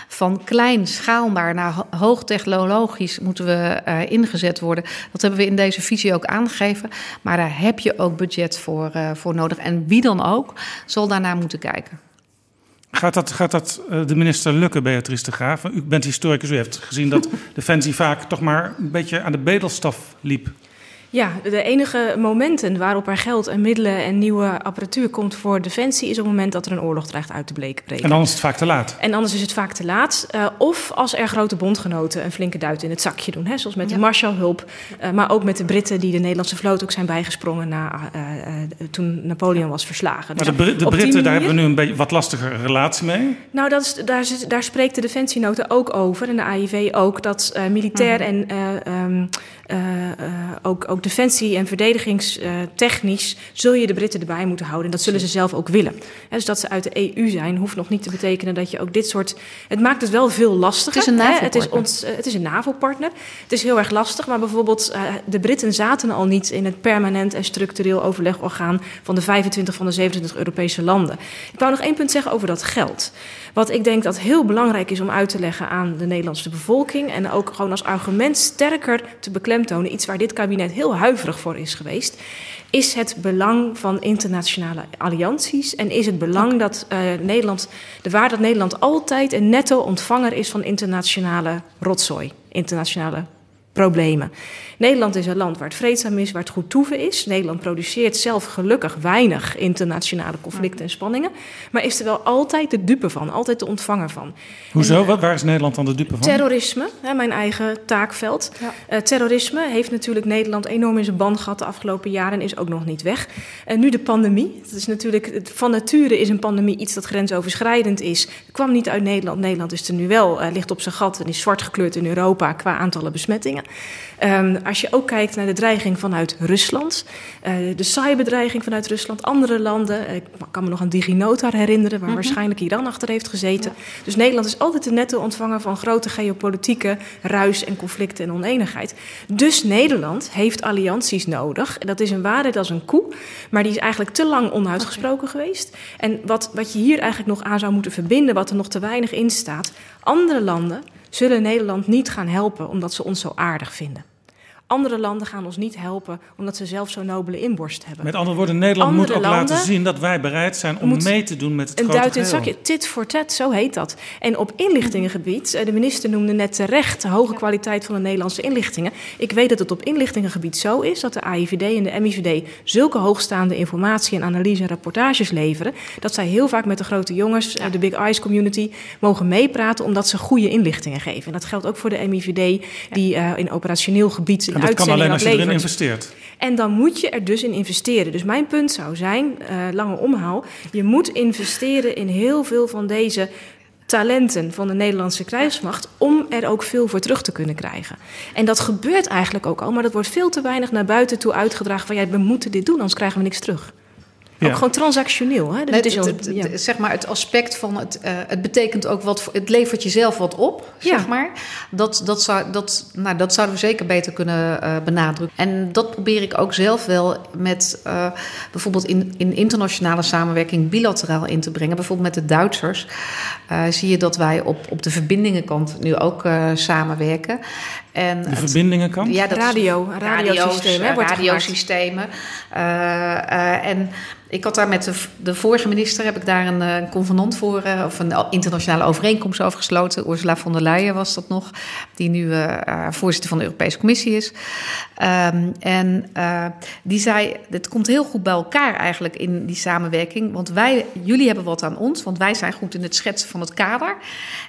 [SPEAKER 3] van klein schaalbaar naar hoogtechnologisch moeten we ingezet worden. Dat hebben we in deze visie ook aangegeven. Maar daar heb je ook budget voor, uh, voor nodig. En wie dan ook zal daarnaar moeten kijken.
[SPEAKER 5] Gaat dat, gaat dat uh, de minister lukken, Beatrice de Graaf? U bent historicus, u heeft gezien dat Defensie vaak toch maar een beetje aan de bedelstaf liep.
[SPEAKER 8] Ja, de enige momenten waarop er geld en middelen en nieuwe apparatuur komt voor defensie is op het moment dat er een oorlog dreigt uit te breken.
[SPEAKER 5] En dan is het vaak te laat.
[SPEAKER 8] En anders is het vaak te laat. Uh, of als er grote bondgenoten een flinke duit in het zakje doen. Hè, zoals met ja. de Marshallhulp. Uh, maar ook met de Britten die de Nederlandse vloot ook zijn bijgesprongen na, uh, toen Napoleon was verslagen.
[SPEAKER 5] Maar dus de, de Britten, daar hebben we nu een beetje wat lastiger relatie mee.
[SPEAKER 8] Nou, dat is, daar, daar spreekt de defensienota ook over. En de AIV ook. Dat militair -huh. en um, ook, ook defensie- en verdedigingstechnisch zul je de Britten erbij moeten houden. En dat zullen ze zelf ook willen. dus dat ze uit de EU zijn, hoeft nog niet te betekenen dat je ook dit soort. Het maakt het wel veel lastiger.
[SPEAKER 3] Het is een NAVO-partner.
[SPEAKER 8] Het is, ons, het is een NAVO-partner. Het is heel erg lastig, maar bijvoorbeeld uh, de Britten zaten al niet in het permanent en structureel overlegorgaan van de 25 van de 27 Europese landen. Ik wou nog één punt zeggen over dat geld. Wat ik denk dat heel belangrijk is om uit te leggen aan de Nederlandse bevolking en ook gewoon als argument sterker te beklemtonen, iets waar dit kabinet heel huiverig voor is geweest, is het belang van internationale allianties en is het belang dat uh, Nederland, de waar dat Nederland altijd een netto ontvanger is van internationale rotzooi, internationale problemen. Nederland is een land waar het vreedzaam is, waar het goed toeven is. Nederland produceert zelf gelukkig weinig internationale conflicten en spanningen. Maar is er wel altijd de dupe van, altijd de ontvanger van.
[SPEAKER 5] Hoezo? En, uh, Waar is Nederland dan de dupe van?
[SPEAKER 8] Terrorisme, hè, mijn eigen taakveld. Ja. Uh, terrorisme heeft natuurlijk Nederland enorm in zijn band gehad de afgelopen jaren en is ook nog niet weg. En nu de pandemie. Dat is natuurlijk, van nature is een pandemie iets dat grensoverschrijdend is. Het kwam niet uit Nederland. Nederland is er nu wel, uh, ligt op zijn gat en is zwart gekleurd in Europa qua aantallen besmettingen. Um, als je ook kijkt naar de dreiging vanuit Rusland, uh, de cyberdreiging vanuit Rusland, andere landen. Uh, ik kan me nog aan DigiNotar herinneren, waar mm -hmm. waarschijnlijk Iran achter heeft gezeten. Ja. Dus Nederland is altijd de netto ontvanger van grote geopolitieke ruis en conflicten en oneenigheid. Dus Nederland heeft allianties nodig. Dat is een waarheid als een koe, maar die is eigenlijk te lang onuitgesproken okay. geweest. En wat, wat je hier eigenlijk nog aan zou moeten verbinden, wat er nog te weinig in staat. Andere landen zullen Nederland niet gaan helpen omdat ze ons zo aardig vinden. Andere landen gaan ons niet helpen omdat ze zelf zo'n nobele inborst hebben.
[SPEAKER 5] Met andere woorden, Nederland
[SPEAKER 8] Andere
[SPEAKER 5] moet ook laten zien dat wij bereid zijn om mee te doen met het
[SPEAKER 8] een
[SPEAKER 5] grote
[SPEAKER 8] duit in het zakje. Tit voor tat, zo heet dat. En op inlichtingengebied, eh, de minister noemde net terecht de hoge kwaliteit van de Nederlandse inlichtingen. Ik weet dat het op inlichtingengebied zo is dat de AIVD en de MIVD zulke hoogstaande informatie en analyse en rapportages leveren, dat zij heel vaak met de grote jongens, eh, de Big Eyes community, mogen meepraten omdat ze goede inlichtingen geven. En dat geldt ook voor de MIVD, die eh, in operationeel gebied
[SPEAKER 5] En dat kan alleen als je erin investeert.
[SPEAKER 8] En dan moet je er dus in investeren. Dus mijn punt zou zijn, eh, lange omhaal, je moet investeren in heel veel van deze talenten van de Nederlandse krijgsmacht om er ook veel voor terug te kunnen krijgen. En dat gebeurt eigenlijk ook al, maar dat wordt veel te weinig naar buiten toe uitgedragen van ja, we moeten dit doen, anders krijgen we niks terug.
[SPEAKER 5] Ja.
[SPEAKER 8] Ook gewoon transactioneel. Hè?
[SPEAKER 3] Nee,
[SPEAKER 8] het is
[SPEAKER 3] het,
[SPEAKER 8] ons-
[SPEAKER 3] het-
[SPEAKER 8] ja.
[SPEAKER 3] het- zeg maar het aspect van het, eh, het betekent ook wat, voor- het levert jezelf wat op,
[SPEAKER 8] Ja.
[SPEAKER 3] zeg maar. Dat, dat, zou, dat, nou, dat zouden we zeker beter kunnen eh, benadrukken. En dat probeer ik ook zelf wel met eh, bijvoorbeeld in, in internationale samenwerking bilateraal in te brengen. Bijvoorbeeld met de Duitsers eh, zie je dat wij op, op de verbindingenkant nu ook eh, samenwerken. En
[SPEAKER 5] De verbindingenkant?
[SPEAKER 3] ja, dat
[SPEAKER 8] Radio,
[SPEAKER 3] radiosystemen. Eh, eh, en ik had daar met de, de vorige minister heb ik daar een, eh, een convenant voor, eh, of een internationale overeenkomst over gesloten. Ursula von der Leyen was dat nog, die nu eh, voorzitter van de Europese Commissie is. Ehm, en eh, die zei: Het komt heel goed bij elkaar eigenlijk in die samenwerking. Want wij, jullie hebben wat aan ons, want wij zijn goed in het schetsen van het kader.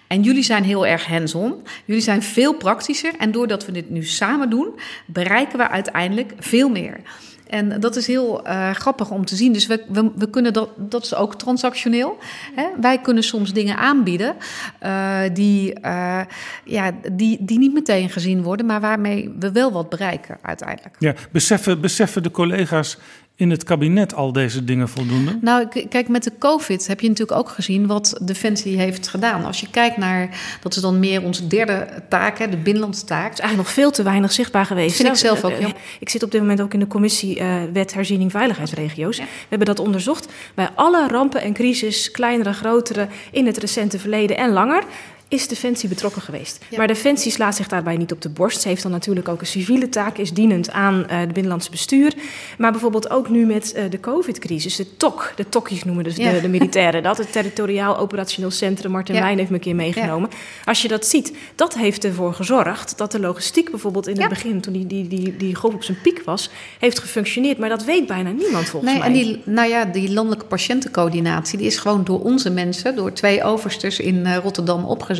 [SPEAKER 3] En jullie zijn heel erg hands-on. Jullie zijn veel praktischer. En doordat we dit nu samen doen, bereiken we uiteindelijk veel meer. En dat is heel eh, grappig om te zien. Dus we, we, kunnen dat, dat is ook transactioneel. Hè? Wij kunnen soms dingen aanbieden eh, die, eh, ja, die, die niet meteen gezien worden, maar waarmee we wel wat bereiken uiteindelijk.
[SPEAKER 5] Ja, beseffen, beseffen de collega's in het kabinet al deze dingen voldoende?
[SPEAKER 3] Nou, kijk, met de COVID heb je natuurlijk ook gezien wat Defensie heeft gedaan. Als je kijkt naar, dat is dan meer onze derde taak, hè, de binnenlandse taak.
[SPEAKER 8] Het is eigenlijk nog veel te weinig zichtbaar geweest.
[SPEAKER 3] Vind ik zelf ook,
[SPEAKER 8] Eh,
[SPEAKER 3] ja.
[SPEAKER 8] eh, Ik zit op dit moment ook in de commissie eh, Wet Herziening Veiligheidsregio's. We hebben dat onderzocht. Bij alle rampen en crisis, kleinere, grotere, in het recente verleden en langer is Defensie betrokken geweest. Maar Defensie slaat zich daarbij niet op de borst. Ze heeft dan natuurlijk ook een civiele taak, is dienend aan eh, het binnenlandse bestuur. Maar bijvoorbeeld ook nu met eh, de COVID-crisis, de TOC, de TOCjes noemen dus
[SPEAKER 3] Ja.
[SPEAKER 8] de, de militairen dat, het Territoriaal Operationeel Centrum, Martin
[SPEAKER 3] Ja.
[SPEAKER 8] Heeft me een keer meegenomen. Als je dat ziet, dat heeft ervoor gezorgd dat de logistiek bijvoorbeeld in het begin, toen die, die, die, die golf op zijn piek was, heeft gefunctioneerd. Maar dat weet bijna niemand volgens
[SPEAKER 3] Nee,
[SPEAKER 8] mij.
[SPEAKER 3] en die, nou ja, die landelijke patiëntencoördinatie die is gewoon door onze mensen, door twee oversters in eh, Rotterdam opgezet.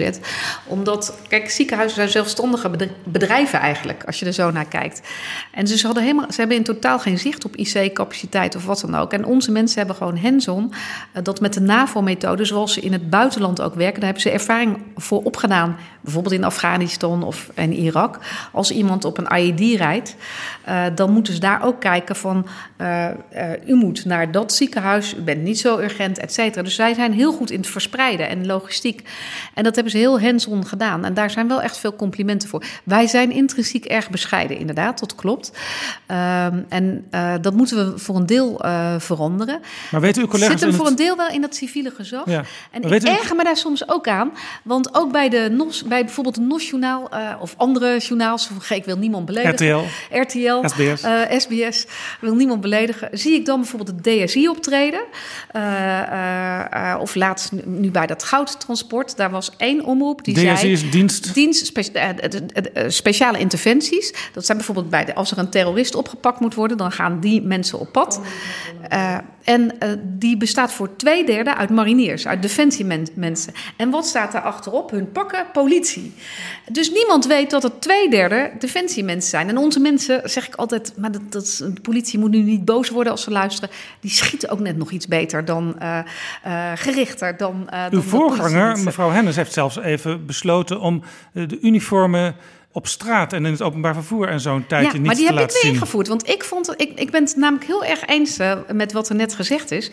[SPEAKER 3] Omdat, kijk, ziekenhuizen zijn zelfstandige bedr- bedrijven eigenlijk, als je er zo naar kijkt. En ze, hadden helemaal, ze hebben in totaal geen zicht op IC-capaciteit of wat dan ook. En onze mensen hebben gewoon hands-on eh, dat met de NAVO-methode, zoals ze in het buitenland ook werken, daar hebben ze ervaring voor opgedaan. Bijvoorbeeld in Afghanistan of in Irak. Als iemand op een IED rijdt, eh, dan moeten ze daar ook kijken van... eh, eh, u moet naar dat ziekenhuis, u bent niet zo urgent, et cetera. Dus zij zijn heel goed in het verspreiden en logistiek. En dat hebben ze heel hands-on gedaan. En daar zijn wel echt veel complimenten voor. Wij zijn intrinsiek erg bescheiden, inderdaad, dat klopt. Ehm, en eh, dat moeten we voor een deel eh, veranderen.
[SPEAKER 5] Maar weten uw collega's
[SPEAKER 3] Zit hem voor
[SPEAKER 5] het-
[SPEAKER 3] een deel wel in dat civiele gezag.
[SPEAKER 5] Ja.
[SPEAKER 3] En
[SPEAKER 5] Maar
[SPEAKER 3] ik
[SPEAKER 5] weet u-
[SPEAKER 3] erger me daar soms ook aan. Want ook bij, de NOS, bij bijvoorbeeld het NOS-journaal eh, of andere journaals... ik wil niemand beledigen.
[SPEAKER 5] RTL.
[SPEAKER 3] RTL,
[SPEAKER 5] SBS.
[SPEAKER 3] SBS, wil niemand beledigen. Zie ik dan bijvoorbeeld de DSI optreden? Of laatst nu- nu bij dat goudtransport. Daar was één omroep die zei...
[SPEAKER 5] is dienst?
[SPEAKER 3] Dienst, spe- eh, eh, speciale interventies. Dat zijn bijvoorbeeld bij de, als er een terrorist opgepakt moet worden... dan gaan die mensen op pad. Eh, en die bestaat voor twee derde uit mariniers, uit defensiemensen. En wat staat daar achterop? Hun pakken politie. Dus niemand weet dat het twee derde defensiemensen zijn. En onze mensen, zeg ik altijd, maar dat, dat, de politie moet nu niet boos worden als ze luisteren. Die schieten ook net nog iets beter dan uh, gerichter. Dan, uh,
[SPEAKER 5] Uw
[SPEAKER 3] dan
[SPEAKER 5] voorganger, mevrouw Hennis, heeft zelfs even besloten om de uniformen op straat en in het openbaar vervoer en zo'n tijdje
[SPEAKER 3] ja,
[SPEAKER 5] niet
[SPEAKER 3] maar die
[SPEAKER 5] te
[SPEAKER 3] heb ik weer
[SPEAKER 5] zien.
[SPEAKER 3] ingevoerd. Want ik, vond, ik, ik ben het namelijk heel erg eens uh, met wat er net gezegd is.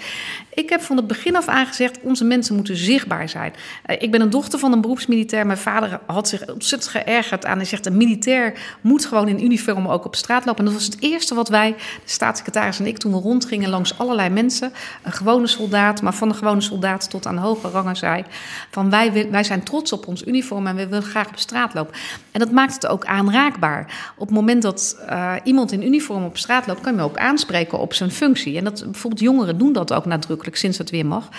[SPEAKER 3] Ik heb van het begin af aan gezegd... onze mensen moeten zichtbaar zijn. Uh, ik ben een dochter van een beroepsmilitair. Mijn vader had zich ontzettend geërgerd aan. Hij zegt, een militair moet gewoon in uniform ook op straat lopen. En dat was het eerste wat wij, de staatssecretaris en ik... toen we rondgingen langs allerlei mensen... een gewone soldaat, maar van de gewone soldaat tot aan hoge rangen zei... van wij, wij zijn trots op ons uniform en we willen graag op straat lopen. En dat maakt maakt het ook aanraakbaar. Op het moment dat uh, iemand in uniform op straat loopt, kan je hem ook aanspreken op zijn functie. En dat, bijvoorbeeld jongeren doen dat ook nadrukkelijk sinds het weer mag.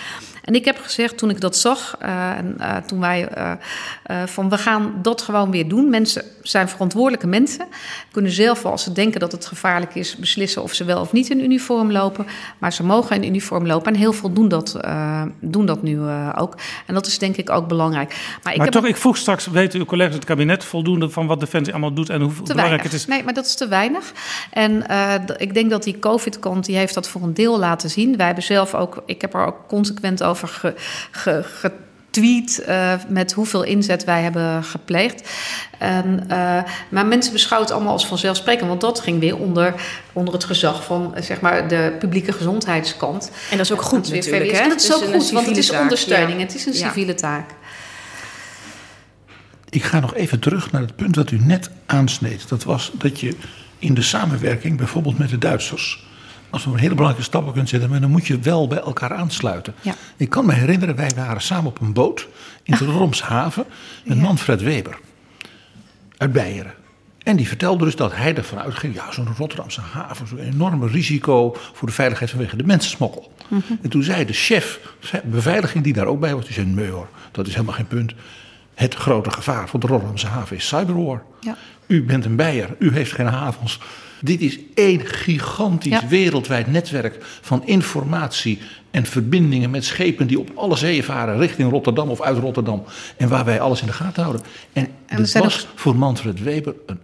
[SPEAKER 3] En ik heb gezegd toen ik dat zag, uh, en, uh, toen wij van we gaan dat gewoon weer doen. Mensen zijn verantwoordelijke mensen, kunnen zelf als ze denken dat het gevaarlijk is beslissen of ze wel of niet in uniform lopen. Maar ze mogen in uniform lopen en heel veel doen dat, doen dat nu ook. En dat is denk ik ook belangrijk.
[SPEAKER 5] Maar, ik maar toch, ik vroeg straks, weten uw collega's het kabinet voldoende van wat Defensie allemaal doet en hoe belangrijk
[SPEAKER 3] weinig.
[SPEAKER 5] het is?
[SPEAKER 3] Nee, maar dat is te weinig. En uh, ik denk dat die COVID-kant, die heeft dat voor een deel laten zien. Wij hebben zelf ook, ik heb er ook consequent over ge, ge, getweet uh, met hoeveel inzet wij hebben gepleegd. En, uh, maar mensen beschouwen het allemaal als vanzelfsprekend, want dat ging weer onder, onder het gezag van zeg maar, de publieke gezondheidskant.
[SPEAKER 8] En dat is ook goed natuurlijk.
[SPEAKER 3] Hè? Dat is ook goed, want het is ondersteuning,
[SPEAKER 8] Ja.
[SPEAKER 3] het is een civiele ja. taak.
[SPEAKER 6] Ik ga nog even terug naar het punt dat u net aansneed. Dat was dat je in de samenwerking, bijvoorbeeld met de Duitsers, als we een hele belangrijke stappen kunt zetten, maar dan moet je wel bij elkaar aansluiten.
[SPEAKER 3] Ja.
[SPEAKER 6] Ik kan me herinneren, wij waren samen op een boot in de Rotterdamshaven met ja. Manfred Weber uit Beieren. En die vertelde dus dat hij ervan uitging, ja, zo'n Rotterdamse haven, zo'n enorme risico voor de veiligheid vanwege de mensensmokkel. Mm -hmm. En toen zei de chef beveiliging die daar ook bij was, die zei, nee hoor, dat is helemaal geen punt. Het grote gevaar voor de Rotterdamse haven is cyberwar.
[SPEAKER 3] Ja.
[SPEAKER 6] U bent een bijer, u heeft geen havens. Dit is één gigantisch ja. wereldwijd netwerk van informatie en verbindingen met schepen die op alle zeeën varen richting Rotterdam of uit Rotterdam. En waar wij alles in de gaten houden. En, en dit was voor Manfred Weber een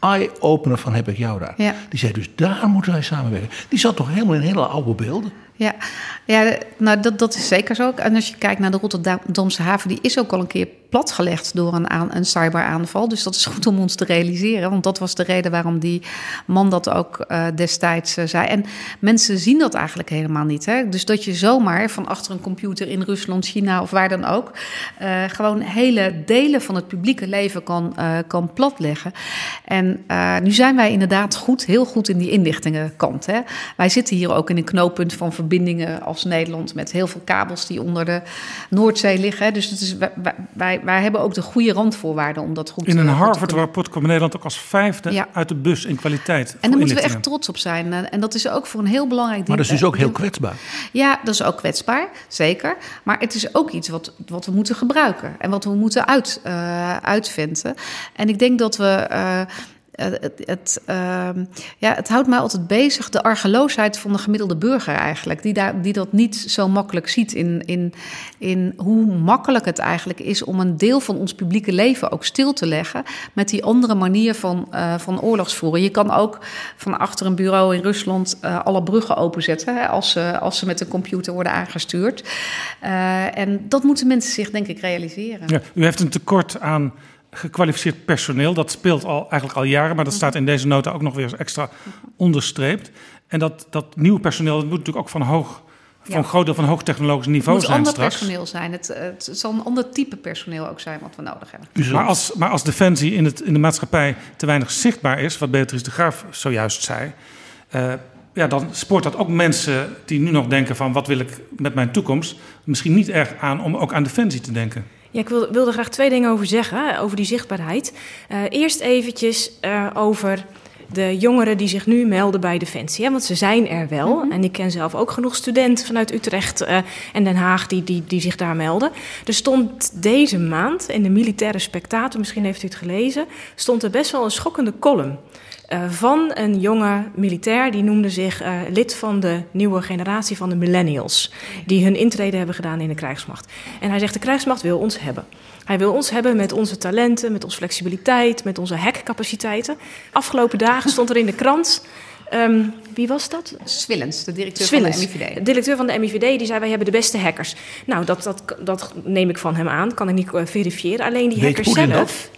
[SPEAKER 6] eye-opener van heb ik jou daar.
[SPEAKER 3] Ja.
[SPEAKER 6] Die zei dus daar moeten wij samenwerken. Die zat toch helemaal in hele oude beelden.
[SPEAKER 3] Ja, ja nou dat, dat is zeker zo. En als je kijkt naar de Rotterdamse haven, die is ook al een keer platgelegd door een, aan, een cyberaanval. Dus dat is goed om ons te realiseren. Want dat was de reden waarom die man dat ook uh, destijds uh, zei. En mensen zien dat eigenlijk helemaal niet. Hè? Dus dat je zomaar van achter een computer in Rusland, China of waar dan ook... Uh, gewoon hele delen van het publieke leven kan, kan platleggen. En nu zijn wij inderdaad goed, heel goed in die inlichtingenkant. Hè? Wij zitten hier ook in een knooppunt van verbindingen als Nederland... met heel veel kabels die onder de Noordzee liggen. Hè? Dus het is, wij wij hebben ook de goede randvoorwaarden om dat goed
[SPEAKER 5] te doen. In een Harvard-rapport komt Nederland ook als vijfde ja. uit de bus in kwaliteit.
[SPEAKER 3] En daar moeten we echt trots op zijn. En dat is ook voor een heel belangrijk ding.
[SPEAKER 6] Maar dat is dus ook heel kwetsbaar.
[SPEAKER 3] Ja, dat is ook kwetsbaar, zeker. Maar het is ook iets wat, wat we moeten gebruiken en wat we moeten uit, uh, uitvinden. En ik denk dat we. Uh, het, het, uh, ja, het houdt mij altijd bezig, de argeloosheid van de gemiddelde burger eigenlijk. Die, daar, die dat niet zo makkelijk ziet in, in, in hoe makkelijk het eigenlijk is om een deel van ons publieke leven ook stil te leggen met die andere manier van, uh, van oorlogsvoeren. Je kan ook van achter een bureau in Rusland uh, alle bruggen openzetten hè, als, ze, als ze met een computer worden aangestuurd. Uh, en dat moeten mensen zich denk ik realiseren.
[SPEAKER 5] Ja, u heeft een tekort aan gekwalificeerd personeel. Dat speelt al, eigenlijk al jaren, maar dat staat in deze nota ook nog weer extra onderstreept. En dat, dat nieuwe personeel dat moet natuurlijk ook van hoog, van ja. een groot deel van hoogtechnologisch niveau zijn
[SPEAKER 3] straks.
[SPEAKER 5] Het moet
[SPEAKER 3] ander personeel zijn. Het, het, zal een ander type personeel ook zijn wat we nodig hebben.
[SPEAKER 5] Maar als, maar als Defensie in, het, in de maatschappij te weinig zichtbaar is, wat Beatrice de Graaf zojuist zei... Uh, ja, dan spoort dat ook mensen die nu nog denken van wat wil ik met mijn toekomst... misschien niet erg aan om ook aan Defensie te denken.
[SPEAKER 8] Ja, ik wilde, wilde graag twee dingen over zeggen, over die zichtbaarheid. Uh, eerst eventjes uh, over de jongeren die zich nu melden bij Defensie. Hè? Want ze zijn er wel. Mm -hmm. En ik ken zelf ook genoeg studenten vanuit Utrecht uh, en Den Haag die, die, die zich daar melden. Er stond deze maand in de Militaire Spectator, misschien heeft u het gelezen... stond er best wel een schokkende column... Uh, van een jonge militair die noemde zich uh, lid van de nieuwe generatie van de millennials. Die hun intrede hebben gedaan in de krijgsmacht. En hij zegt: de krijgsmacht wil ons hebben. Hij wil ons hebben met onze talenten, met onze flexibiliteit, met onze hackcapaciteiten. Afgelopen dagen stond er in de krant. Um, wie was dat?
[SPEAKER 3] Swillens, de directeur
[SPEAKER 8] Swillens,
[SPEAKER 3] van de MIVD.
[SPEAKER 8] De directeur van de MIVD die zei: Wij hebben de beste hackers. Nou, dat, dat, dat neem ik van hem aan, kan ik niet uh, verifiëren. Alleen die
[SPEAKER 6] Weet
[SPEAKER 8] hackers zelf.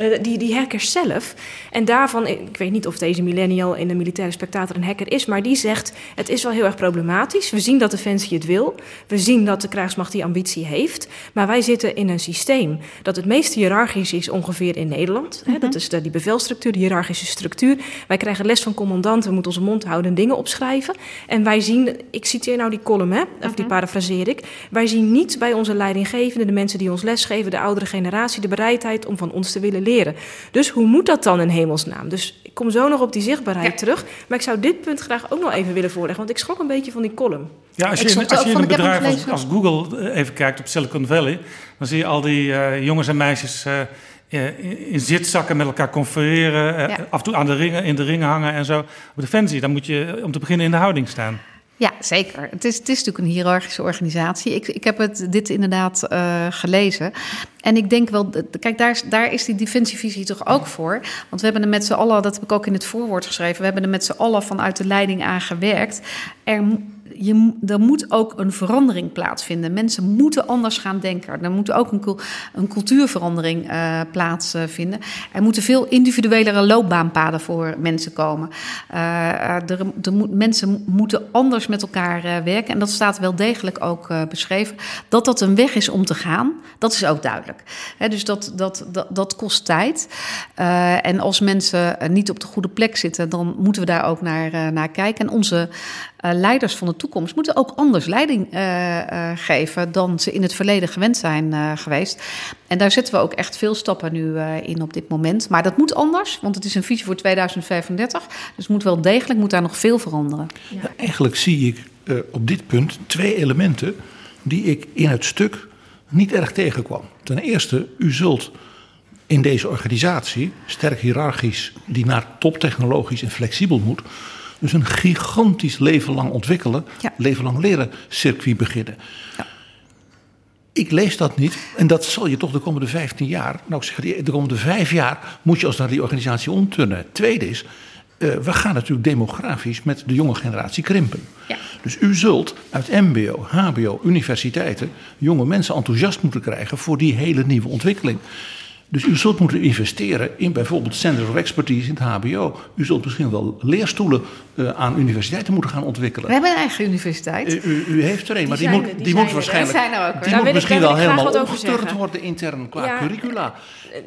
[SPEAKER 8] Uh, die, die hackers zelf. En daarvan, ik weet niet of deze millennial in de militaire spectator een hacker is, maar die zegt: het is wel heel erg problematisch. We zien dat Defensie het wil. We zien dat de krijgsmacht die ambitie heeft. Maar wij zitten in een systeem dat het meest hiërarchisch is ongeveer in Nederland. Mm -hmm. Hè, dat is de, die bevelstructuur, de hiërarchische structuur. Wij krijgen les van commandanten, we moeten onze mond houden en dingen opschrijven. En wij zien, ik citeer nou die column, hè, of mm -hmm. die parafraseer ik. Wij zien niet bij onze leidinggevenden, de mensen die ons lesgeven, de oudere generatie, de bereidheid om van ons te willen willen leren. Dus hoe moet dat dan in hemelsnaam? Dus ik kom zo nog op die zichtbaarheid terug. Maar ik zou dit punt graag ook nog even willen voorleggen, want ik schrok een beetje van die column.
[SPEAKER 5] Ja, als je, in, als je in een bedrijf als, als, Google eh, even kijkt op Silicon Valley, dan zie je al die uh, jongens en meisjes uh, in zitzakken met elkaar confereren, uh, af en toe aan de ringen, in de ringen hangen en zo. Op Defensie, dan moet je om te beginnen in de houding staan.
[SPEAKER 3] Ja, zeker. Het is, het is natuurlijk een hiërarchische organisatie. Ik, ik heb het, dit inderdaad uh, gelezen. En ik denk wel, kijk, daar, daar is die defensievisie toch ook voor. Want we hebben er met z'n allen, dat heb ik ook in het voorwoord geschreven, we hebben er met z'n allen vanuit de leiding aan gewerkt. Er je, er moet ook een verandering plaatsvinden. Mensen moeten anders gaan denken. Er moet ook een, een cultuurverandering uh, plaatsvinden. Er moeten veel individuelere loopbaanpaden voor mensen komen. Uh, er, er moet, mensen moeten anders met elkaar uh, werken. En dat staat wel degelijk ook beschreven. Dat dat een weg is om te gaan, dat is ook duidelijk. Dus dat, dat, dat, dat kost tijd. en als mensen niet op de goede plek zitten, dan moeten we daar ook naar, naar kijken. En onze leiders van de toekomst moeten ook anders leiding geven dan ze in het verleden gewend zijn geweest. En daar zetten we ook echt veel stappen nu in op dit moment. Maar dat moet anders, want het is een visie voor 2035. Dus moet wel degelijk moet daar nog veel veranderen.
[SPEAKER 6] Ja, eigenlijk zie ik op dit punt twee elementen die ik in het stuk niet erg tegenkwam. Ten eerste, u zult in deze organisatie, sterk hiërarchisch, die naar toptechnologisch en flexibel moet, dus een gigantisch leven lang ontwikkelen, ja. leven lang leren circuit beginnen. Ja. Ik lees dat niet en dat zal je toch de komende 15 jaar, nou ik zeg de komende vijf jaar, moet je als naar die organisatie omturnen. Tweede is, uh, we gaan natuurlijk demografisch met de jonge generatie krimpen. Ja. Dus u zult uit MBO, HBO, universiteiten jonge mensen enthousiast moeten krijgen voor die hele nieuwe ontwikkeling. Dus u zult moeten investeren in bijvoorbeeld Centers of Expertise in het HBO. U zult misschien wel leerstoelen uh, aan universiteiten moeten gaan ontwikkelen.
[SPEAKER 3] We hebben een eigen universiteit.
[SPEAKER 6] Uh, u, u, heeft er een, maar die, die moet, die, die moet waarschijnlijk.
[SPEAKER 3] Er ook,
[SPEAKER 6] die moet misschien wel helemaal opgeturnd worden intern qua ja. curricula.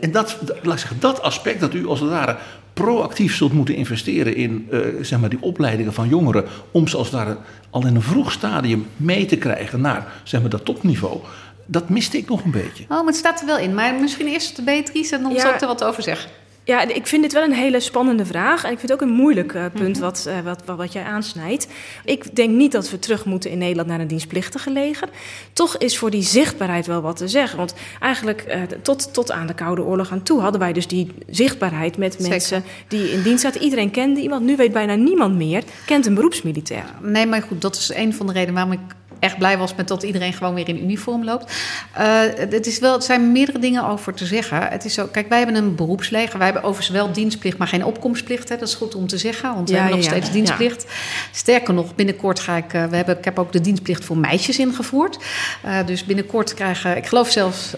[SPEAKER 6] En dat, laat ik zeggen, dat aspect dat u als het ware proactief zult moeten investeren in uh, zeg maar die opleidingen van jongeren. om ze als het ware al in een vroeg stadium mee te krijgen naar zeg maar, dat topniveau dat miste ik nog een beetje.
[SPEAKER 3] Oh, maar het staat er wel in. Maar misschien eerst Beatrice en dan ja. zal ik er wat over zeggen.
[SPEAKER 8] Ja, ik vind dit wel een hele spannende vraag. En ik vind het ook een moeilijk uh, punt mm -hmm. wat, uh, wat, wat, wat, jij aansnijdt. Ik denk niet dat we terug moeten in Nederland naar een dienstplichtige leger. Toch is voor die zichtbaarheid wel wat te zeggen. Want eigenlijk uh, tot, tot aan de Koude Oorlog aan toe hadden wij dus die zichtbaarheid met Zeker. mensen die in dienst zaten. Iedereen kende iemand. Nu weet bijna niemand meer, kent een beroepsmilitair.
[SPEAKER 3] Nee, maar goed, dat is een van de redenen waarom ik echt blij was met dat iedereen gewoon weer in uniform loopt. Uh, het, is wel, het zijn meerdere dingen over te zeggen. Het is zo, kijk, wij hebben een beroepsleger. Wij hebben overigens wel dienstplicht, maar geen opkomstplicht. Hè. Dat is goed om te zeggen, want we ja, hebben nog ja, steeds dienstplicht. Ja. Sterker nog, binnenkort ga ik... Uh, we hebben, ik heb ook de dienstplicht voor meisjes ingevoerd. Uh, dus binnenkort krijgen, ik geloof zelfs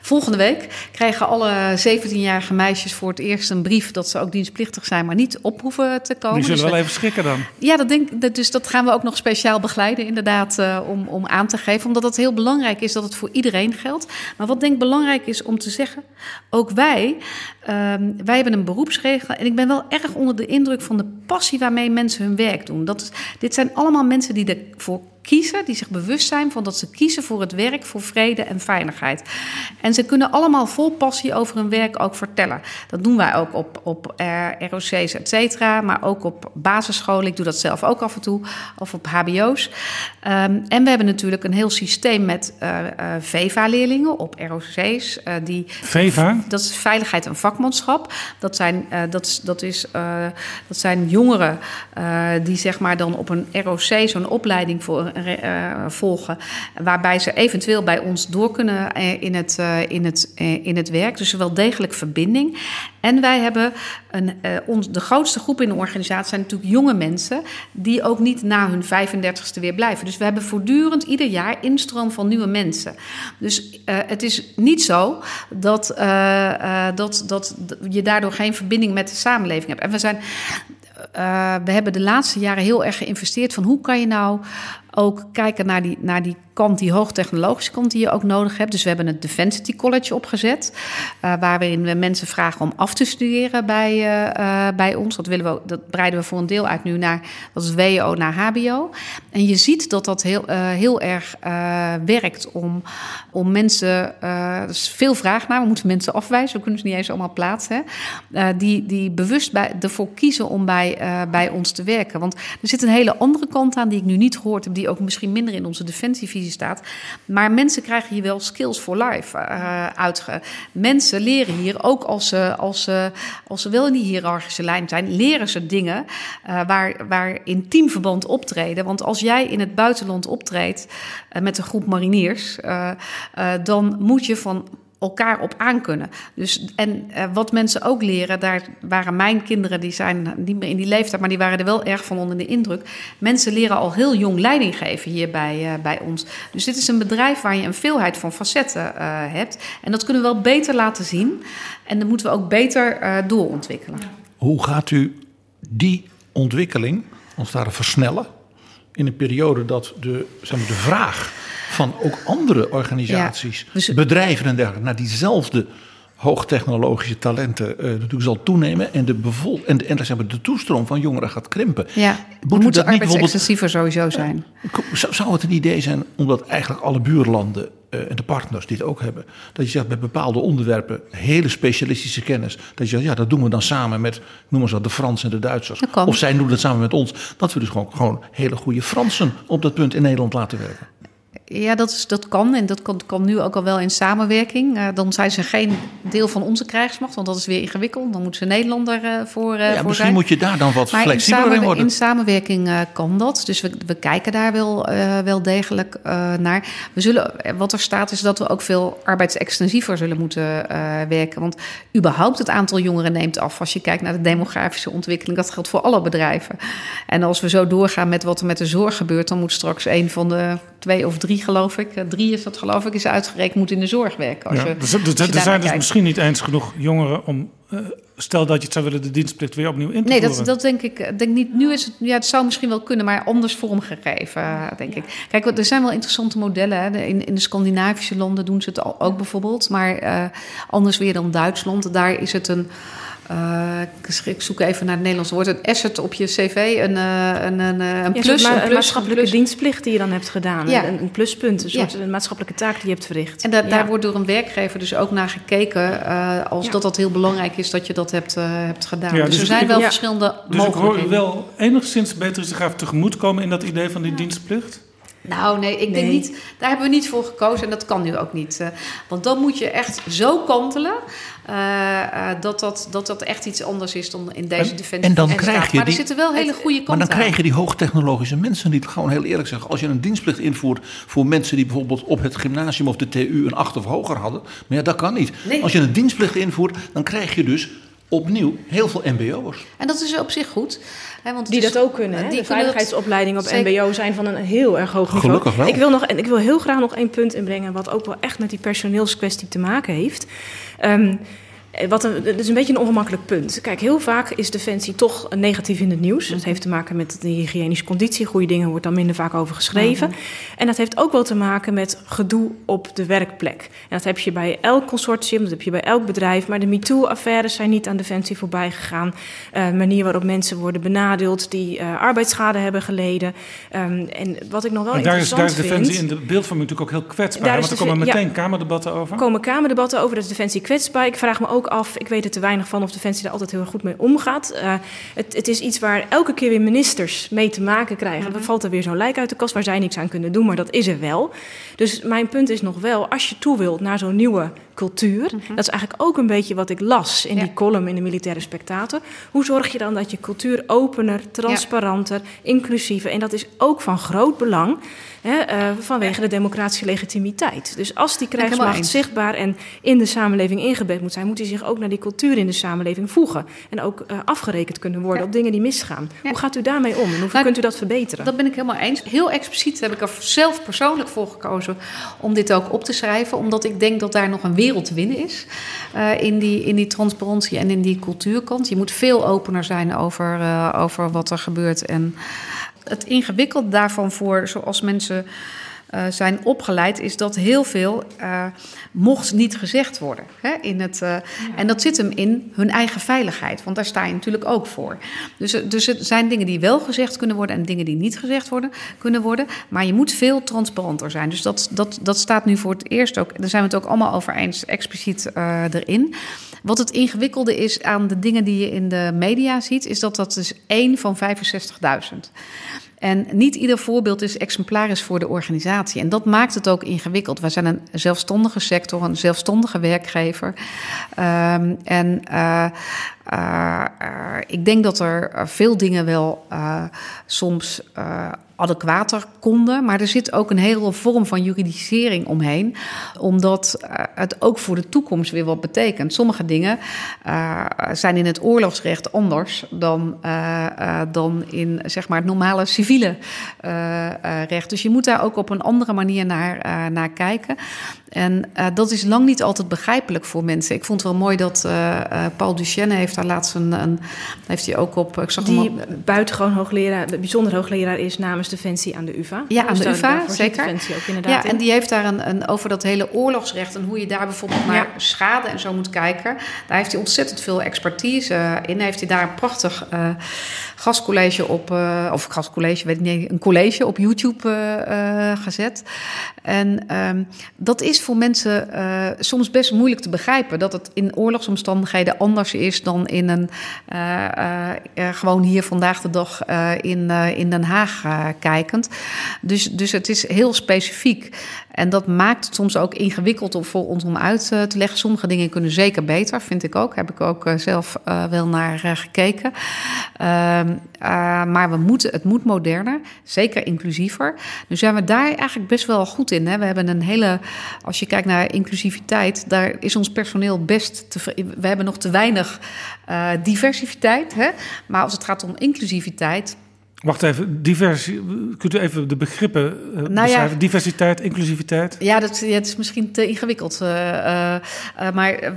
[SPEAKER 3] volgende week... krijgen alle 17-jarige meisjes voor het eerst een brief... dat ze ook dienstplichtig zijn, maar niet op hoeven te komen.
[SPEAKER 5] Die zullen
[SPEAKER 3] dus
[SPEAKER 5] wel even schrikken dan.
[SPEAKER 3] Ja, dat denk, dus dat gaan we ook nog speciaal begeleiden, inderdaad. Uh, om, om aan te geven. Omdat het heel belangrijk is dat het voor iedereen geldt. Maar wat denk ik belangrijk is om te zeggen. Ook wij, um, wij hebben een beroepsregel. En ik ben wel erg onder de indruk van de passie waarmee mensen hun werk doen. Dat dit zijn allemaal mensen die ervoor kiezen, die zich bewust zijn van dat ze kiezen voor het werk, voor vrede en veiligheid. En ze kunnen allemaal vol passie over hun werk ook vertellen. Dat doen wij ook op, op uh, ROC's, et cetera, maar ook op basisscholen. Ik doe dat zelf ook af en toe, of op HBO's. Um, en we hebben natuurlijk een heel systeem met uh, uh, VEVA-leerlingen op ROC's. die,
[SPEAKER 5] VEVA?
[SPEAKER 3] Dat is veiligheid en vakmanschap. Dat zijn, dat is, dat is, dat zijn jongeren die zeg maar dan op een ROC zo'n opleiding voor uh, volgen. Waarbij ze eventueel bij ons door kunnen in het, uh, in het, in het werk. Dus wel degelijk verbinding. En wij hebben een, ons, de grootste groep in de organisatie zijn natuurlijk jonge mensen. die ook niet na hun 35ste weer blijven. Dus we hebben voortdurend ieder jaar instroom van nieuwe mensen. Dus het is niet zo dat, dat, dat je daardoor geen verbinding met de samenleving hebt. En we zijn. We hebben de laatste jaren heel erg geïnvesteerd van hoe kan je nou ook kijken naar die, naar die kant, die hoogtechnologische kant die je ook nodig hebt. Dus we hebben het Defensity College opgezet, uh, waarin we mensen vragen om af te studeren bij, uh, bij ons. Dat, willen we, dat breiden we voor een deel uit nu naar, dat is WO naar HBO. En je ziet dat dat heel, heel erg werkt om, om mensen, er is veel vraag naar, we moeten mensen afwijzen, we kunnen ze niet eens allemaal plaatsen, die, die bewust bij, ervoor kiezen om bij, bij ons te werken. Want er zit een hele andere kant aan die ik nu niet gehoord ook misschien minder in onze defensievisie staat. Maar mensen krijgen hier wel skills for life uh, uit. Mensen leren hier, ook als ze, als, ze, als ze wel in die hiërarchische lijn zijn, leren ze dingen uh, waar, waar in teamverband optreden. Want als jij in het buitenland optreedt uh, met een groep mariniers, dan moet je van elkaar op aankunnen. Dus, en uh, wat mensen ook leren, daar waren mijn kinderen, die zijn niet meer in die leeftijd, maar die waren er wel erg van onder de indruk. Mensen leren al heel jong leiding geven hier bij, uh, bij ons. Dus dit is een bedrijf waar je een veelheid van facetten uh, hebt. En dat kunnen we wel beter laten zien. En dat moeten we ook beter doorontwikkelen.
[SPEAKER 6] Hoe gaat u die ontwikkeling het ware versnellen? In een periode dat de, zeg maar, de vraag van ook andere organisaties, ja, dus... bedrijven en dergelijke, naar diezelfde hoogtechnologische talenten uh, natuurlijk zal toenemen en de, bevol en de, en zeg maar, de toestroom van jongeren gaat krimpen.
[SPEAKER 3] Ja, Moet moeten arbeidsextensiever sowieso zijn.
[SPEAKER 6] Zou, zou het een idee zijn omdat eigenlijk alle buurlanden en de partners die het ook hebben, dat je zegt bij bepaalde onderwerpen hele specialistische kennis, dat je zegt ja dat doen we dan samen met, noemen ze dat, de Fransen en de Duitsers. Of zij doen dat samen met ons, dat we dus gewoon, gewoon hele goede Fransen op dat punt in Nederland laten werken.
[SPEAKER 3] Ja, dat, is, dat kan. En dat kan, kan nu ook al wel in samenwerking. Uh, dan zijn ze geen deel van onze krijgsmacht, want dat is weer ingewikkeld. Dan moeten ze Nederlander uh, voor, uh,
[SPEAKER 6] ja,
[SPEAKER 3] voor
[SPEAKER 6] misschien
[SPEAKER 3] zijn.
[SPEAKER 6] moet je daar dan wat
[SPEAKER 3] maar
[SPEAKER 6] flexibeler in,
[SPEAKER 3] in
[SPEAKER 6] worden.
[SPEAKER 3] In samenwerking kan dat. Dus we, we kijken daar wel, wel degelijk naar. We zullen, wat er staat is dat we ook veel arbeidsextensiever zullen moeten werken. Want überhaupt het aantal jongeren neemt af. Als je kijkt naar de demografische ontwikkeling. Dat geldt voor alle bedrijven. En als we zo doorgaan met wat er met de zorg gebeurt... dan moet straks een van de twee of drie geloof ik, eh, drie is dat geloof ik, is uitgerekend, moet in de zorg werken. Als
[SPEAKER 5] ja,
[SPEAKER 3] je,
[SPEAKER 5] dus, er zijn dus misschien niet eens genoeg jongeren om, uh, stel dat je het zou willen, de dienstplicht weer opnieuw in te
[SPEAKER 3] nee,
[SPEAKER 5] voeren.
[SPEAKER 3] Nee, dat, dat denk ik denk niet. Nu is het, ja, het zou misschien wel kunnen, maar anders vormgegeven, denk ik. Kijk, er zijn wel interessante modellen. Hè. In, in de Scandinavische landen doen ze het al, ook bijvoorbeeld, maar uh, anders weer dan Duitsland. Daar is het een uh, ik zoek even naar het Nederlands woord. Een asset op je cv, een, uh, een, een, een plus.
[SPEAKER 8] Ja,
[SPEAKER 3] een, plus,
[SPEAKER 8] maatschappelijke plus. dienstplicht die je dan hebt gedaan. Ja. Een, een, pluspunt, een soort een maatschappelijke taak die je hebt verricht.
[SPEAKER 3] En da daar wordt door een werkgever dus ook naar gekeken... Uh, als dat dat heel belangrijk is dat je dat hebt, hebt gedaan. dus, dus, er zijn wel verschillende
[SPEAKER 5] dus
[SPEAKER 3] mogelijkheden.
[SPEAKER 5] Dus ik hoor wel enigszins beter zich tegemoet komen... in dat idee van die dienstplicht?
[SPEAKER 3] Nou, nee, ik denk niet. Daar hebben we niet voor gekozen en dat kan nu ook niet. Uh, want dan moet je echt zo kantelen uh, uh, dat, dat, dat dat echt iets anders is dan in deze defensie.
[SPEAKER 6] En dan en krijg je
[SPEAKER 3] maar
[SPEAKER 6] die,
[SPEAKER 3] er zitten wel hele goede kanten
[SPEAKER 6] Maar dan krijg je die hoogtechnologische mensen niet. Gewoon heel eerlijk zeggen. Als je een dienstplicht invoert voor mensen die bijvoorbeeld op het gymnasium of de TU een 8 of hoger hadden. Maar ja, dat kan niet.
[SPEAKER 3] Nee.
[SPEAKER 6] Als je een dienstplicht invoert, dan krijg je dus opnieuw heel veel MBO'ers.
[SPEAKER 3] En dat is op zich goed. Hè, want
[SPEAKER 8] die
[SPEAKER 3] is,
[SPEAKER 8] dat ook kunnen. Hè?
[SPEAKER 3] Die
[SPEAKER 8] de veiligheidsopleidingen op zeker. MBO zijn van een heel erg hoog niveau.
[SPEAKER 6] Gelukkig wel.
[SPEAKER 8] Ik wil, nog, en ik wil heel graag nog één punt inbrengen... wat ook wel echt met die personeelskwestie te maken heeft. Um, wat een, het is een beetje een ongemakkelijk punt. Kijk, heel vaak is defensie toch negatief in het nieuws. Dat heeft te maken met de hygiënische conditie. Goede dingen wordt dan minder vaak over geschreven. Mm -hmm. En dat heeft ook wel te maken met gedoe op de werkplek. En dat heb je bij elk consortium, dat heb je bij elk bedrijf. Maar de MeToo-affaires zijn niet aan defensie voorbij gegaan. Uh, manier waarop mensen worden benadeeld die uh, arbeidsschade hebben geleden. Um, en wat ik nog wel
[SPEAKER 5] maar daar
[SPEAKER 8] interessant
[SPEAKER 5] is, daar is defensie
[SPEAKER 8] vind,
[SPEAKER 5] in de beeldvorming natuurlijk ook heel kwetsbaar. Want er komen meteen ja, kamerdebatten over.
[SPEAKER 8] Er komen kamerdebatten over, dat is defensie kwetsbaar. Ik vraag me ook af, ik weet er te weinig van of Defensie daar altijd heel erg goed mee omgaat. Uh, het, het, is iets waar elke keer weer ministers mee te maken krijgen. Mm -hmm. Valt er weer zo'n lijk uit de kast waar zij niks aan kunnen doen, maar dat is er wel. Dus mijn punt is nog wel, als je toe wilt naar zo'n nieuwe cultuur, mm -hmm. dat is eigenlijk ook een beetje wat ik las in ja. die column in de Militaire Spectator. Hoe zorg je dan dat je cultuur opener, transparanter, ja. inclusiever, en dat is ook van groot belang. Hè, uh, vanwege de democratische legitimiteit. Dus als die krijgsmacht zichtbaar en in de samenleving ingebed moet zijn, moet hij zich ook naar die cultuur in de samenleving voegen. En ook uh, afgerekend kunnen worden ja. op dingen die misgaan. Ja. Hoe gaat u daarmee om en hoe nou, kunt u dat verbeteren?
[SPEAKER 3] Dat ben ik helemaal eens. Heel expliciet heb ik er zelf persoonlijk voor gekozen om dit ook op te schrijven, omdat ik denk dat daar nog een wereld te winnen is uh, in, die, in die transparantie en in die cultuurkant. Je moet veel opener zijn over, over wat er gebeurt en het ingewikkelde daarvan voor, zoals mensen uh, zijn opgeleid, is dat heel veel uh, mocht niet gezegd worden. Hè, in het, uh, ja. En dat zit hem in hun eigen veiligheid, want daar sta je natuurlijk ook voor. Dus, dus het zijn dingen die wel gezegd kunnen worden en dingen die niet gezegd worden, kunnen worden. Maar je moet veel transparanter zijn. Dus dat, dat, dat staat nu voor het eerst ook, daar zijn we het ook allemaal over eens, expliciet erin. Wat het ingewikkelde is aan de dingen die je in de media ziet, is dat dat dus één van 65.000. En niet ieder voorbeeld is exemplarisch voor de organisatie. En dat maakt het ook ingewikkeld. Wij zijn een zelfstandige sector, een zelfstandige werkgever. Um, en uh, uh, ik denk dat er veel dingen wel soms adequater konden. Maar er zit ook een hele vorm van juridisering omheen. Omdat het ook voor de toekomst weer wat betekent. Sommige dingen uh, zijn in het oorlogsrecht anders dan, uh, dan in zeg maar, het normale civiele recht. Dus je moet daar ook op een andere manier naar, naar kijken. En uh, dat is lang niet altijd begrijpelijk voor mensen. Ik vond het wel mooi dat uh, uh, Paul Duchenne heeft daar laatst een, een heeft hij ook op. Ik
[SPEAKER 8] zag die hem buitengewoon hoogleraar, bijzonder hoogleraar is namens Defensie aan de UVA.
[SPEAKER 3] Ja, aan de UVA, zeker. Defensie ook inderdaad. Ja, en die heeft daar een, een, over dat hele oorlogsrecht en hoe je daar bijvoorbeeld naar ja. schade en zo moet kijken. Daar heeft hij ontzettend veel expertise in. Heeft hij daar een prachtig gastcollege op, uh, of gastcollege, weet niet, een college op YouTube uh, gezet. En um, dat is voor mensen soms best moeilijk te begrijpen. Dat het in oorlogsomstandigheden anders is dan in een gewoon hier vandaag de dag in, in Den Haag kijkend. Dus, dus het is heel specifiek. En dat maakt het soms ook ingewikkeld voor ons om uit te leggen. Sommige dingen kunnen zeker beter, vind ik ook. Heb ik ook zelf wel naar gekeken. Uh, uh, maar we moeten, het moet moderner, zeker inclusiever. Nu zijn we daar eigenlijk best wel goed in. Hè? We hebben een hele, als je kijkt naar inclusiviteit, daar is ons personeel best te, we hebben nog te weinig uh, diversiteit. Hè? Maar als het gaat om inclusiviteit,
[SPEAKER 5] Wacht even, diversi kunt u even de begrippen uh, nou beschrijven? Ja, Diversiteit, inclusiviteit?
[SPEAKER 3] Ja, dat, ja, het is misschien te ingewikkeld. Uh, uh, maar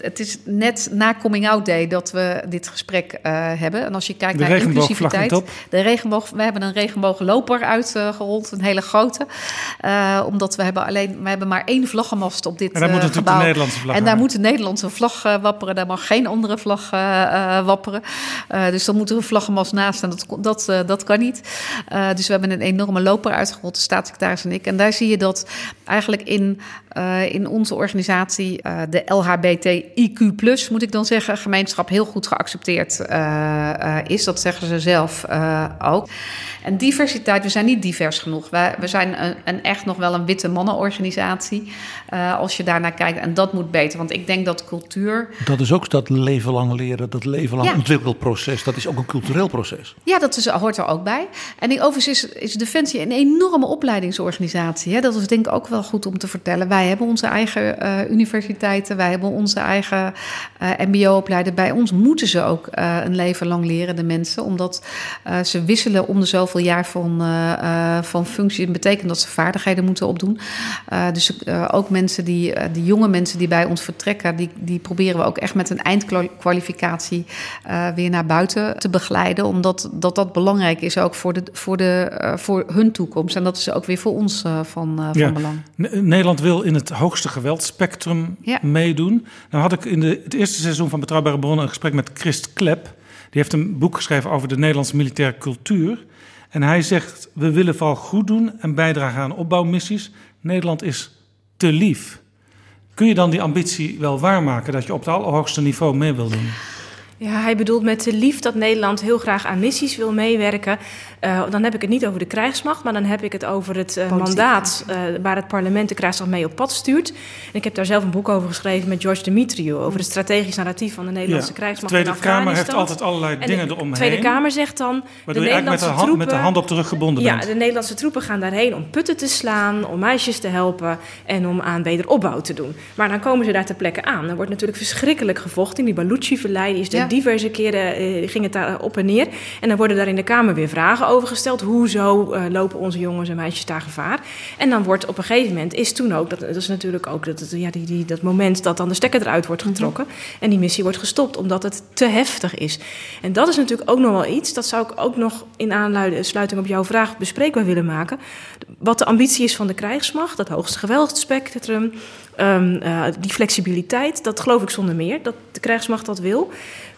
[SPEAKER 3] het is net na Coming Out Day dat we dit gesprek hebben. En als je kijkt
[SPEAKER 5] de
[SPEAKER 3] naar inclusiviteit... De regenboog, we hebben een regenboogloper uitgerold, een hele grote. omdat we hebben alleen, we hebben maar één vlaggenmast op dit
[SPEAKER 5] en daar moet
[SPEAKER 3] gebouw.
[SPEAKER 5] de Nederlandse vlag
[SPEAKER 3] En daar moet de Nederlandse vlag wapperen. Daar mag geen andere vlag wapperen. dus dan moet er een vlaggenmast naast. En dat... dat dat kan niet. Uh, dus we hebben een enorme loper uitgerold, de staatssecretaris en ik. En daar zie je dat eigenlijk in, uh, in onze organisatie uh, de LHBTIQ, moet ik dan zeggen, gemeenschap heel goed geaccepteerd is. Dat zeggen ze zelf ook. En diversiteit, we zijn niet divers genoeg. Wij, we zijn een, een echt nog wel een witte mannenorganisatie. als je daarnaar kijkt. En dat moet beter. Want ik denk dat cultuur.
[SPEAKER 6] Dat is ook dat leven lang leren, dat leven lang ja. ontwikkelproces. Dat is ook een cultureel proces.
[SPEAKER 3] Ja, dat is, hoort er ook bij. En overigens is, is Defensie een enorme opleidingsorganisatie. Hè? Dat is denk ik ook wel goed om te vertellen. Wij hebben onze eigen uh, universiteiten, wij hebben onze eigen uh, MBO-opleidingen. Bij ons moeten ze ook uh, een leven lang leren, de mensen, omdat ze wisselen om de zoveel jaar van, van functie. Dat betekent dat ze vaardigheden moeten opdoen. dus ook mensen die, die jonge mensen die bij ons vertrekken, die, die proberen we ook echt met een eindkwalificatie weer naar buiten te begeleiden, omdat dat, dat belangrijk is ook voor, de, voor, de, uh, voor hun toekomst. En dat is ook weer voor ons uh, van, uh, ja. van belang.
[SPEAKER 5] Nederland wil in het hoogste geweldspectrum ja. meedoen. Nou had ik in de, het eerste seizoen van Betrouwbare Bronnen een gesprek met Christ Klep. Die heeft een boek geschreven over de Nederlandse militaire cultuur. En hij zegt, we willen vooral goed doen en bijdragen aan opbouwmissies. Nederland is te lief. Kun je dan die ambitie wel waarmaken dat je op het allerhoogste niveau mee wil doen?
[SPEAKER 8] Ja, hij bedoelt met de lief dat Nederland heel graag aan missies wil meewerken. Uh, dan heb ik het niet over de krijgsmacht, maar dan heb ik het over het uh, mandaat uh, waar het parlement de krijgsmacht mee op pad stuurt. En ik heb daar zelf een boek over geschreven met George Dimitriou over het strategisch narratief van de Nederlandse ja. krijgsmacht.
[SPEAKER 5] De Tweede Kamer heeft altijd allerlei
[SPEAKER 8] en
[SPEAKER 5] dingen eromheen.
[SPEAKER 8] De Tweede Kamer zegt dan.
[SPEAKER 5] De Nederlandse met de, hand,
[SPEAKER 8] troepen,
[SPEAKER 5] met de hand op de rug gebonden
[SPEAKER 8] ja,
[SPEAKER 5] bent.
[SPEAKER 8] de Nederlandse troepen gaan daarheen om putten te slaan, om meisjes te helpen en om aan wederopbouw te doen. Maar dan komen ze daar ter plekke aan. Er wordt natuurlijk verschrikkelijk gevochten. Die Baluchi-verlei is de diverse keren uh, ging het daar op en neer. En dan worden daar in de Kamer weer vragen over gesteld. Hoezo uh, lopen onze jongens en meisjes daar gevaar? En dan wordt op een gegeven moment, is toen ook, dat, dat is natuurlijk ook dat, ja, die, die, dat moment dat dan de stekker eruit wordt getrokken. Mm -hmm. En die missie wordt gestopt, omdat het te heftig is. En dat is natuurlijk ook nog wel iets, dat zou ik ook nog in aansluiting op jouw vraag bespreekbaar willen maken. Wat de ambitie is van de krijgsmacht, dat hoogste geweldsspectrum, um, uh, die flexibiliteit, dat geloof ik zonder meer, dat de krijgsmacht dat wil.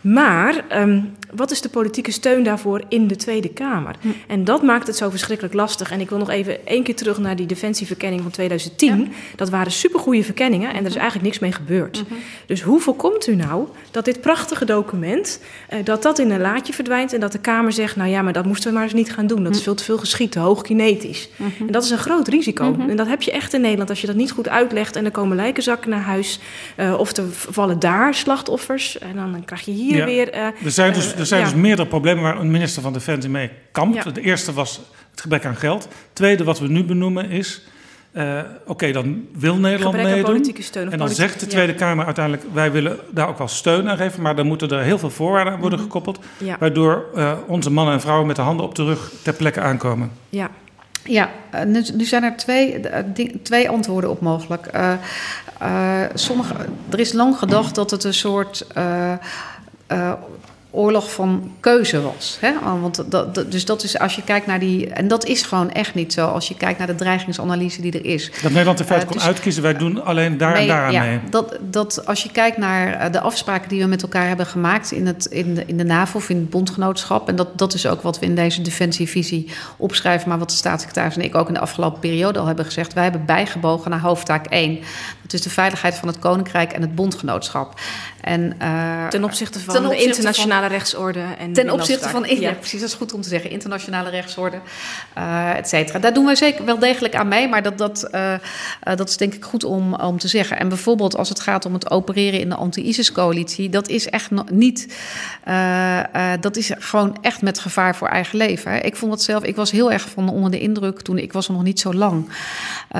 [SPEAKER 8] Maar um, wat is de politieke steun daarvoor in de Tweede Kamer? Hm. En dat maakt het zo verschrikkelijk lastig. En ik wil nog even één keer terug naar die defensieverkenning van 2010. Ja. Dat waren supergoeie verkenningen en er is eigenlijk niks mee gebeurd. -hmm. Dus hoe voorkomt u nou dat dit prachtige document... Uh, dat dat in een laadje verdwijnt en dat de Kamer zegt... nou ja, maar dat moesten we maar eens niet gaan doen. Dat is veel te veel geschieten, hoog kinetisch. En dat is een groot risico. En dat heb je echt in Nederland als je dat niet goed uitlegt... en er komen lijkenzakken naar huis... Uh, of er vallen daar slachtoffers en dan, krijg je hier ja. weer... Uh,
[SPEAKER 5] er zijn, dus, er zijn ja. dus meerdere problemen waar een minister van Defensie mee kampt. Ja. De eerste was het gebrek aan geld. Het tweede wat we nu benoemen is... Uh, Oké, okay, dan wil Nederland meedoen.
[SPEAKER 8] Politieke steun
[SPEAKER 5] en dan zegt de Tweede Kamer uiteindelijk... wij willen daar ook wel steun aan geven... maar dan moeten er heel veel voorwaarden aan worden -hmm. gekoppeld... waardoor uh, onze mannen en vrouwen met de handen op de rug ter plekke aankomen.
[SPEAKER 3] Ja, ja, nu, nu zijn er twee, twee antwoorden op mogelijk. Uh, sommige, er is lang gedacht dat het een soort oorlog van keuze was. Hè? Want dat, dat, dus dat is als je kijkt naar die. En dat is gewoon echt niet zo als je kijkt naar de dreigingsanalyse die er is.
[SPEAKER 5] Dat Nederland in feite uh, kon dus, uitkiezen, wij doen alleen daar mee, en daar aan
[SPEAKER 3] ja,
[SPEAKER 5] mee.
[SPEAKER 3] Dat, dat als je kijkt naar de afspraken die we met elkaar hebben gemaakt in, het, in, de, in de NAVO of in het bondgenootschap. En dat, dat is ook wat we in deze defensievisie opschrijven, maar wat de staatssecretaris en ik ook in de afgelopen periode al hebben gezegd. Wij hebben bijgebogen naar hoofdtaak 1. Is de veiligheid van het Koninkrijk en het bondgenootschap. En, uh,
[SPEAKER 8] ten opzichte van ten opzichte de internationale van, rechtsorde. En
[SPEAKER 3] ten opzichte van, ja. ja. precies, dat is goed om te zeggen. Internationale rechtsorde, uh, et cetera. Daar doen we zeker wel degelijk aan mee, maar dat, dat, uh, dat is denk ik goed om, om te zeggen. En bijvoorbeeld als het gaat om het opereren in de anti-ISIS-coalitie, dat is echt niet, dat is gewoon echt met gevaar voor eigen leven. Ik vond dat zelf, ik was heel erg van onder de indruk toen, ik was er nog niet zo lang.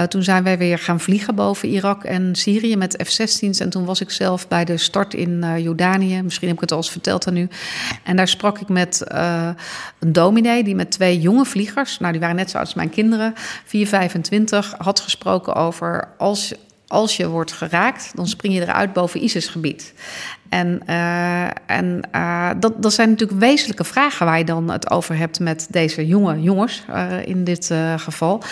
[SPEAKER 3] toen zijn wij weer gaan vliegen boven Irak en Syrië met F-16's en toen was ik zelf bij de start in uh, Jordanië. Misschien heb ik het al eens verteld aan u. En daar sprak ik met uh, een dominee die met twee jonge vliegers, nou die waren net zo oud als mijn kinderen, 4, 25, had gesproken over als, als je wordt geraakt, dan spring je eruit boven ISIS-gebied. En, uh, en dat, dat zijn natuurlijk wezenlijke vragen waar je dan het over hebt met deze jonge jongens in dit geval.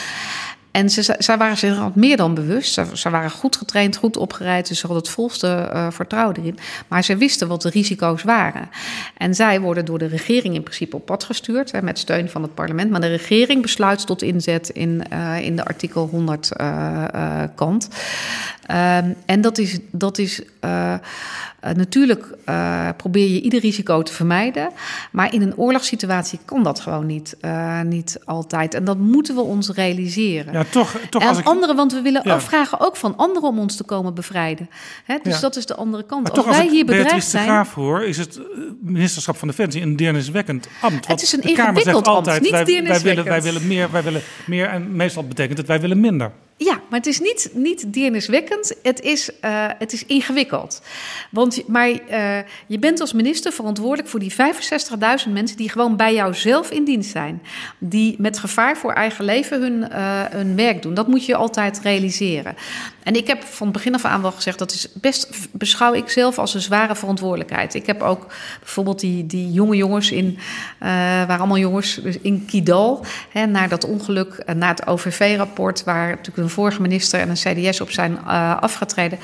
[SPEAKER 3] En ze, zij waren zich al meer dan bewust. Ze, waren goed getraind, goed opgeleid. Dus ze hadden het volste uh, vertrouwen erin. Maar ze wisten wat de risico's waren. En zij worden door de regering in principe op pad gestuurd. Hè, met steun van het parlement. Maar de regering besluit tot inzet in, uh, in de artikel 100 uh, kant. Um, en dat is. Dat is Uh, natuurlijk uh, probeer je ieder risico te vermijden. Maar in een oorlogssituatie kan dat gewoon niet, niet altijd. En dat moeten we ons realiseren.
[SPEAKER 5] Ja, toch, toch
[SPEAKER 3] en
[SPEAKER 5] als ik...
[SPEAKER 3] anderen, want we willen ja. ook vragen ook van anderen om ons te komen bevrijden. Hè? Dus ja. dat is de andere kant.
[SPEAKER 5] Maar
[SPEAKER 3] als
[SPEAKER 5] toch,
[SPEAKER 3] wij
[SPEAKER 5] als
[SPEAKER 3] hier bedreigd zijn.
[SPEAKER 5] de Graaf hoor, is het ministerschap van Defensie een deerniswekkend ambt.
[SPEAKER 3] Het is een ingewikkeld ambt,
[SPEAKER 5] altijd,
[SPEAKER 3] niet
[SPEAKER 5] wij, wij, willen, wij willen meer, wij willen meer. En meestal betekent het wij willen minder.
[SPEAKER 3] Ja, maar het is niet, niet deerniswekkend. Het is, uh, het is ingewikkeld. Want, maar uh, je bent als minister verantwoordelijk voor die 65.000 mensen die gewoon bij jou zelf in dienst zijn. Die met gevaar voor eigen leven hun, uh, hun werk doen. Dat moet je altijd realiseren. En ik heb van het begin af aan wel gezegd, dat is best beschouw ik zelf als een zware verantwoordelijkheid. Ik heb ook bijvoorbeeld die, die jonge jongens in, uh, waren allemaal jongens dus in Kidal, hè, na dat ongeluk, uh, na het OVV-rapport, waar natuurlijk een vorige minister en een CDS op zijn uh, afgetreden,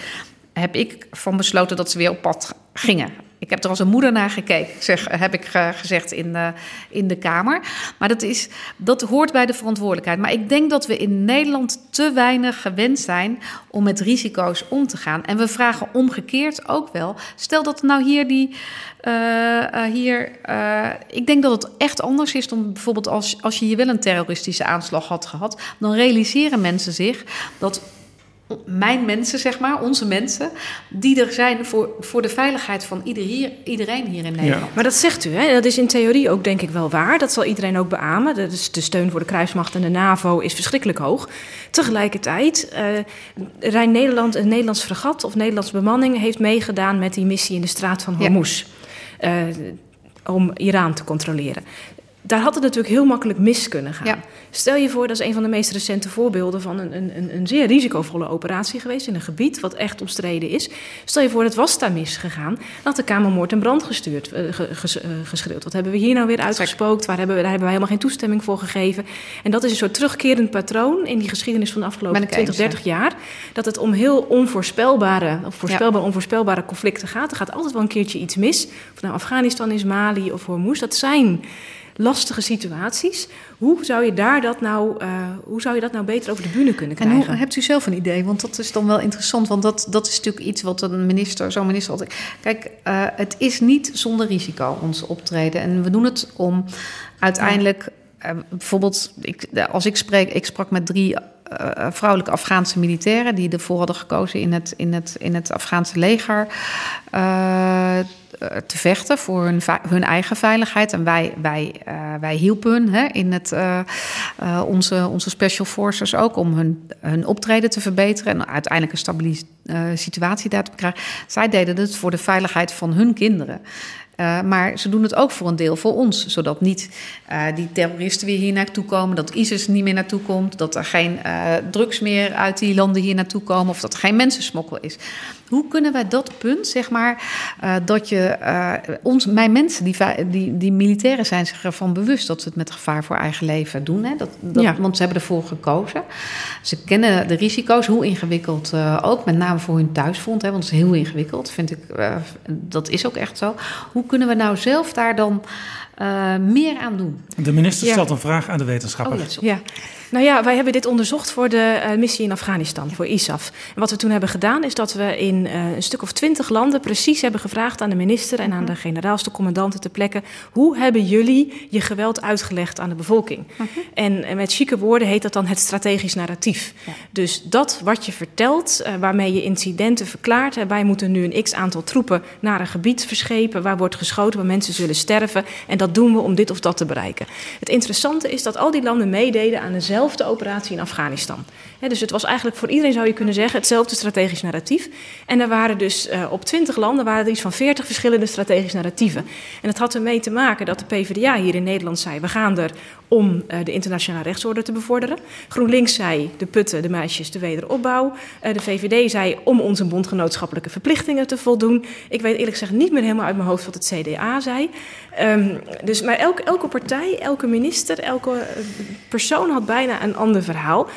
[SPEAKER 3] heb ik van besloten dat ze weer op pad gingen. Ik heb er als een moeder naar gekeken, zeg, heb ik gezegd in de, in de Kamer. Maar dat, is, dat hoort bij de verantwoordelijkheid. Maar ik denk dat we in Nederland te weinig gewend zijn om met risico's om te gaan. En we vragen omgekeerd ook wel. Stel dat nou hier die. Uh, hier, ik denk dat het echt anders is dan bijvoorbeeld als, als je hier wel een terroristische aanslag had gehad. Dan realiseren mensen zich dat mijn mensen, zeg maar, onze mensen, die er zijn voor, voor de veiligheid van ieder hier, iedereen hier in Nederland.
[SPEAKER 8] Ja. Maar dat zegt u, hè? dat is in theorie ook denk ik wel waar. Dat zal iedereen ook beamen. Dus de steun voor de kruismacht en de NAVO is verschrikkelijk hoog. Tegelijkertijd, uh, Rijn Nederland, een Nederlands fregat of Nederlands bemanning heeft meegedaan met die missie in de straat van Hormuz. Ja. uh, om Iran te controleren daar had het natuurlijk heel makkelijk mis kunnen gaan. Stel je voor, dat is een van de meest recente voorbeelden van een, een, een zeer risicovolle operatie geweest in een gebied wat echt omstreden is. Stel je voor, het was daar misgegaan, dan had de Kamermoord en brand gestuurd, uh, geschreeuwd. Wat hebben we hier nou weer uitgespookt? Waar hebben we, daar hebben we helemaal geen toestemming voor gegeven. En dat is een soort terugkerend patroon in die geschiedenis van de afgelopen 20, 30 jaar. Dat het om heel onvoorspelbare, of voorspelbare, onvoorspelbare conflicten gaat. Er gaat altijd wel een keertje iets mis. Of nou Afghanistan is, Mali of Hormuz. Dat zijn lastige situaties. Hoe zou je daar dat nou, uh, hoe zou je dat nou beter over de bühne kunnen krijgen?
[SPEAKER 3] En hoe, hebt u zelf een idee? Want dat is dan wel interessant, want dat, dat is natuurlijk iets wat een minister, zo'n minister altijd. Kijk, uh, het is niet zonder risico ons optreden. En we doen het om uiteindelijk. Uh, bijvoorbeeld, ik, als ik spreek, ik sprak met drie uh, vrouwelijke Afghaanse militairen die ervoor hadden gekozen in het, in het, in het Afghaanse leger uh, te vechten voor hun, hun eigen veiligheid. En wij, wij, uh, wij hielpen hun hè, in het, onze, onze special forces ook om hun, hun optreden te verbeteren en uiteindelijk een stabiele situatie daar te krijgen. Zij deden het voor de veiligheid van hun kinderen. Maar ze doen het ook voor een deel voor ons. Zodat niet die terroristen weer hier naartoe komen. Dat ISIS niet meer naartoe komt. Dat er geen drugs meer uit die landen hier naartoe komen. Of dat er geen mensensmokkel is. Hoe kunnen wij dat punt, zeg maar, uh, dat je uh, ons, mijn mensen, die, die, die militairen zijn zich ervan bewust dat ze het met gevaar voor eigen leven doen. Hè? Dat, dat, ja. Want ze hebben ervoor gekozen. Ze kennen de risico's, hoe ingewikkeld uh, ook, met name voor hun thuisfront. Hè? Want het is heel ingewikkeld, vind ik. dat is ook echt zo. Hoe kunnen we nou zelf daar dan meer aan doen?
[SPEAKER 5] De minister stelt ja. een vraag aan de wetenschapper.
[SPEAKER 8] Oh, ja. Nou ja, wij hebben dit onderzocht voor de uh, missie in Afghanistan, voor ISAF. En wat we toen hebben gedaan, is dat we in uh, een stuk of twintig landen precies hebben gevraagd aan de minister en aan de generaals, de commandanten ter plekke: hoe hebben jullie je geweld uitgelegd aan de bevolking? Uh-huh. En, en, met chique woorden heet dat dan het strategisch narratief. Ja. Dus dat wat je vertelt, uh, waarmee je incidenten verklaart. Wij moeten nu een x aantal troepen naar een gebied verschepen waar wordt geschoten, waar mensen zullen sterven. En dat doen we om dit of dat te bereiken. Het interessante is dat al die landen meededen aan dezelfde dezelfde operatie in Afghanistan. He, dus het was eigenlijk voor iedereen, zou je kunnen zeggen, hetzelfde strategisch narratief. En er waren dus uh, op twintig landen waren er iets van veertig verschillende strategische narratieven. En het had ermee te maken dat de PvdA hier in Nederland zei: we gaan er om uh, de internationale rechtsorde te bevorderen. GroenLinks zei de putten, de meisjes, de wederopbouw. Uh, de VVD zei om onze bondgenootschappelijke verplichtingen te voldoen. Ik weet eerlijk gezegd niet meer helemaal uit mijn hoofd wat het CDA zei. Um, dus, maar elke, elke partij, elke minister, elke persoon had bijna een ander verhaal.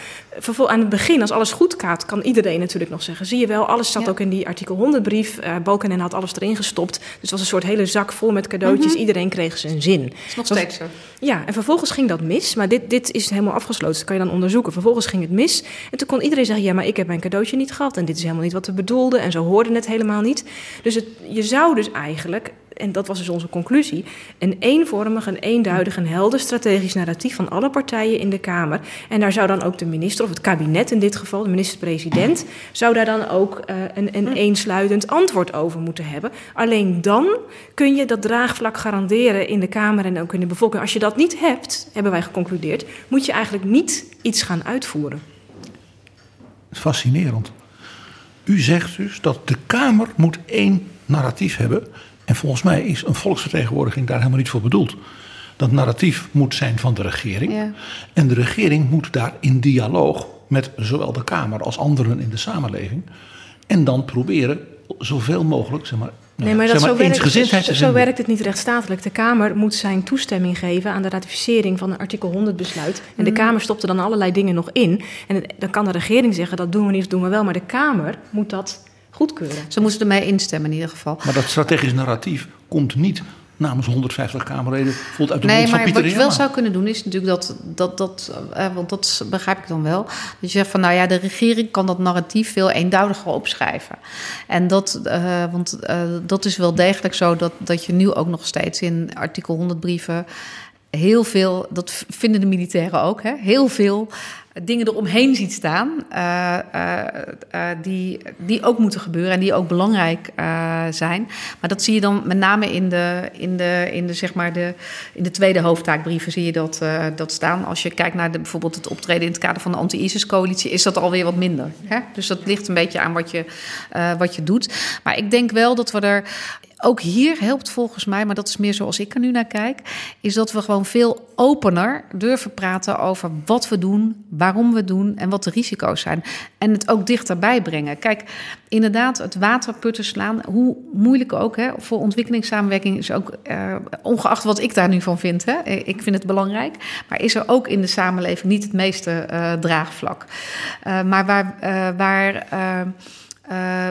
[SPEAKER 8] Aan het begin, als alles goed gaat, kan iedereen natuurlijk nog zeggen. Zie je wel, alles zat ja. ook in die artikel 100 brief. Uh, Balkenende had alles erin gestopt. Dus het was een soort hele zak vol met cadeautjes. Mm -hmm. Iedereen kreeg zijn zin.
[SPEAKER 3] Dat is nog steeds zo.
[SPEAKER 8] Ja, en vervolgens ging dat mis. Maar dit, dit is helemaal afgesloten. Dat kan je dan onderzoeken. Vervolgens ging het mis. En toen kon iedereen zeggen: Ja, maar ik heb mijn cadeautje niet gehad. En dit is helemaal niet wat we bedoelden. En zo hoorden het helemaal niet. Dus het, je zou dus eigenlijk en dat was dus onze conclusie, een eenvormig, een eenduidig, een helder strategisch narratief van alle partijen in de Kamer. En daar zou dan ook de minister, of het kabinet in dit geval, de minister-president, zou daar dan ook uh, een, een eensluitend antwoord over moeten hebben. Alleen dan kun je dat draagvlak garanderen in de Kamer en ook in de bevolking. Als je dat niet hebt, hebben wij geconcludeerd, moet je eigenlijk niet iets gaan uitvoeren.
[SPEAKER 6] Fascinerend. U zegt dus dat de Kamer moet één narratief hebben en volgens mij is een volksvertegenwoordiging daar helemaal niet voor bedoeld. Dat narratief moet zijn van de regering. Ja. En de regering moet daar in dialoog met zowel de Kamer als anderen in de samenleving. En dan proberen zoveel mogelijk, zeg maar,
[SPEAKER 8] Nee, maar, dat zeg maar zo, werkt, zo, zo werkt het niet rechtsstatelijk. De Kamer moet zijn toestemming geven aan de ratificering van een artikel 100 besluit. En de Kamer stopt er dan allerlei dingen nog in. En dan kan de regering zeggen dat doen we niet of doen we wel. Maar de Kamer moet dat goedkeuren.
[SPEAKER 3] Ze moesten ermee instemmen in ieder geval.
[SPEAKER 6] Maar dat strategisch narratief komt niet namens 150 Kamerleden voelt uit de
[SPEAKER 3] nee,
[SPEAKER 6] mond van
[SPEAKER 3] maar wat je wel zou kunnen doen is natuurlijk dat, dat, dat uh, want dat begrijp ik dan wel, dat je zegt van nou ja, de regering kan dat narratief veel eenduidiger opschrijven. En dat, uh, want uh, dat is wel degelijk zo dat, dat je nu ook nog steeds in artikel 100 brieven heel veel, dat vinden de militairen ook, hè, heel veel dingen eromheen ziet staan, uh, uh, uh, die, die ook moeten gebeuren en die ook belangrijk zijn. Maar dat zie je dan met name in de, in de, in de, zeg maar de, in de tweede hoofdtaakbrieven zie je dat, dat staan. Als je kijkt naar de, bijvoorbeeld het optreden in het kader van de anti-ISIS-coalitie, is dat alweer wat minder. Hè? Dus dat ligt een beetje aan wat je, wat je doet. Maar ik denk wel dat we er ook hier helpt volgens mij, maar dat is meer zoals ik er nu naar kijk, is dat we gewoon veel opener durven praten over wat we doen, waarom we doen en wat de risico's zijn. En het ook dichterbij brengen. Kijk, inderdaad, het waterputten slaan, hoe moeilijk ook, hè, voor ontwikkelingssamenwerking is ook, uh, ongeacht wat ik daar nu van vind, hè, ik vind het belangrijk, maar is er ook in de samenleving niet het meeste uh, draagvlak. Uh, maar waar. waar uh,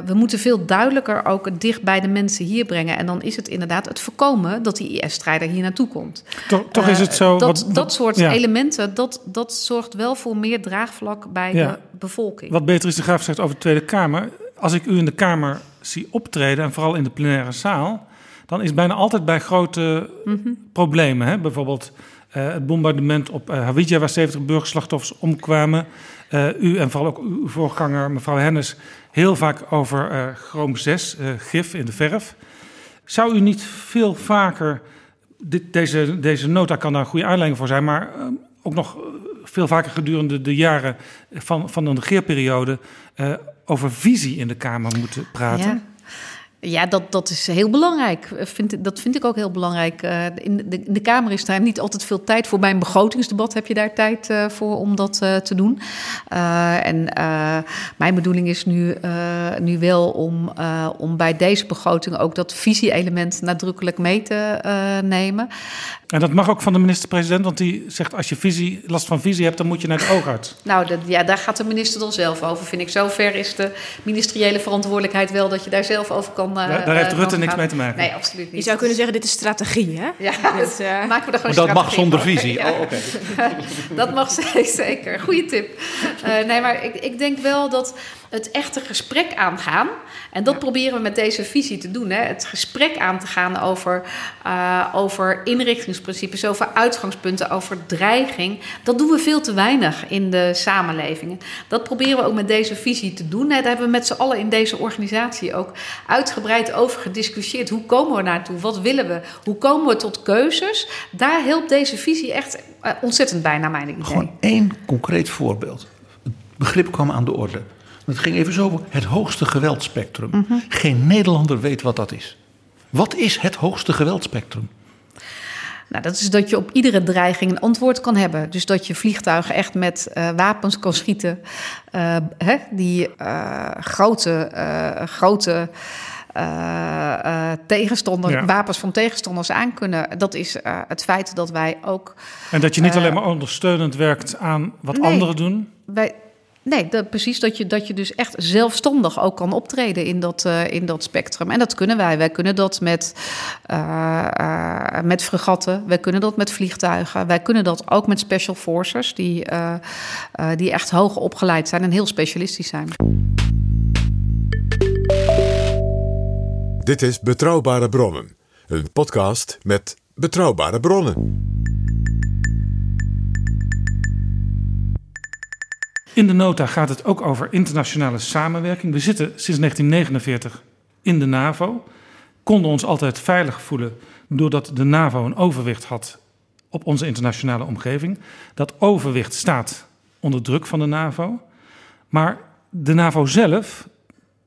[SPEAKER 3] we moeten veel duidelijker ook dicht bij de mensen hier brengen. En dan is het inderdaad het voorkomen dat die IS-strijder hier naartoe komt.
[SPEAKER 5] Toch, toch uh, is het zo.
[SPEAKER 3] Dat, wat, dat soort ja. elementen, dat, dat zorgt wel voor meer draagvlak bij ja. de bevolking.
[SPEAKER 5] Wat beter is de graaf zegt over de Tweede Kamer. Als ik u in de Kamer zie optreden, en vooral in de plenaire zaal, dan is bijna altijd bij grote mm -hmm. problemen. Hè? Bijvoorbeeld uh, het bombardement op Hawija, waar 70 burgerslachtoffers omkwamen. U en vooral ook uw voorganger, mevrouw Hennis heel vaak over uh, chroom 6, uh, gif in de verf. Zou u niet veel vaker, deze, deze nota kan daar een goede aanleiding voor zijn, maar ook nog veel vaker gedurende de jaren van, van de regeerperiode over visie in de Kamer moeten praten?
[SPEAKER 3] Ja, dat, dat is heel belangrijk. Vind, dat vind ik ook heel belangrijk. Uh, in, de, in de Kamer is daar niet altijd veel tijd voor. Bij een begrotingsdebat heb je daar tijd uh, voor om dat uh, te doen. en mijn bedoeling is nu, nu wel om, om bij deze begroting ook dat visie-element nadrukkelijk mee te nemen.
[SPEAKER 5] En dat mag ook van de minister-president, want die zegt als je visie, last van visie hebt, dan moet je naar het oogarts.
[SPEAKER 3] Nou, dat, ja, daar gaat de minister dan zelf over, vind ik. Zover is de ministeriële verantwoordelijkheid wel dat je daar zelf over kan. Uh,
[SPEAKER 5] daar, daar heeft Rutte niks mee te maken.
[SPEAKER 3] Nee, absoluut niet.
[SPEAKER 8] Je zou kunnen zeggen, dit is strategie, hè?
[SPEAKER 3] Ja, dus, maken we er gewoon
[SPEAKER 6] dat mag zonder visie.
[SPEAKER 3] Ja.
[SPEAKER 6] Oh, okay.
[SPEAKER 3] dat mag zeker. Goeie tip. Uh, nee, maar ik, ik denk wel dat het echte gesprek aangaan. En dat ja. proberen we met deze visie te doen. Hè? Het gesprek aan te gaan over, uh, over inrichtingsprincipes, over uitgangspunten, over dreiging. Dat doen we veel te weinig in de samenlevingen. Dat proberen we ook met deze visie te doen. Hè? Daar hebben we met z'n allen in deze organisatie ook uitgebreid over gediscussieerd. Hoe komen we naartoe? Wat willen we? Hoe komen we tot keuzes? Daar helpt deze visie echt uh, ontzettend bij, naar mijn idee.
[SPEAKER 6] Gewoon één concreet voorbeeld. Het begrip kwam aan de orde. Het ging even zo over het hoogste geweldspectrum. Mm -hmm. Geen Nederlander weet wat dat is. Wat is het hoogste geweldspectrum?
[SPEAKER 3] Nou, dat is dat je op iedere dreiging een antwoord kan hebben. Dus dat je vliegtuigen echt met uh, wapens kan schieten. Uh, hè, die uh, grote, grote tegenstander, ja. wapens van tegenstanders aan kunnen. Dat is het feit dat wij ook.
[SPEAKER 5] En dat je niet alleen maar ondersteunend werkt aan wat nee, anderen doen.
[SPEAKER 3] Wij, Nee, dat, precies. Dat je, dat je dus echt zelfstandig ook kan optreden in dat, uh, in dat spectrum. En dat kunnen wij. Wij kunnen dat met, uh, met fregatten. Wij kunnen dat met vliegtuigen. Wij kunnen dat ook met special forces, die, die echt hoog opgeleid zijn en heel specialistisch zijn.
[SPEAKER 1] Dit is Betrouwbare Bronnen, een podcast met betrouwbare bronnen.
[SPEAKER 5] In de nota gaat het ook over internationale samenwerking. We zitten sinds 1949 in de NAVO. Konden ons altijd veilig voelen doordat de NAVO een overwicht had op onze internationale omgeving. Dat overwicht staat onder druk van de NAVO. Maar de NAVO zelf,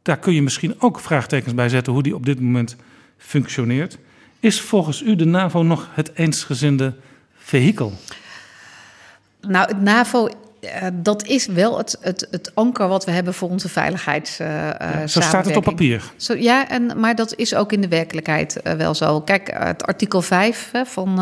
[SPEAKER 5] daar kun je misschien ook vraagtekens bij zetten hoe die op dit moment functioneert. Is volgens u de NAVO nog het eensgezinde vehikel?
[SPEAKER 3] Nou, het NAVO uh, dat is wel het, het, het anker wat we hebben voor onze veiligheids. Uh, ja,
[SPEAKER 5] zo staat het op papier.
[SPEAKER 3] Zo, ja, en, maar dat is ook in de werkelijkheid uh, wel zo. Kijk, het artikel 5 hè, van,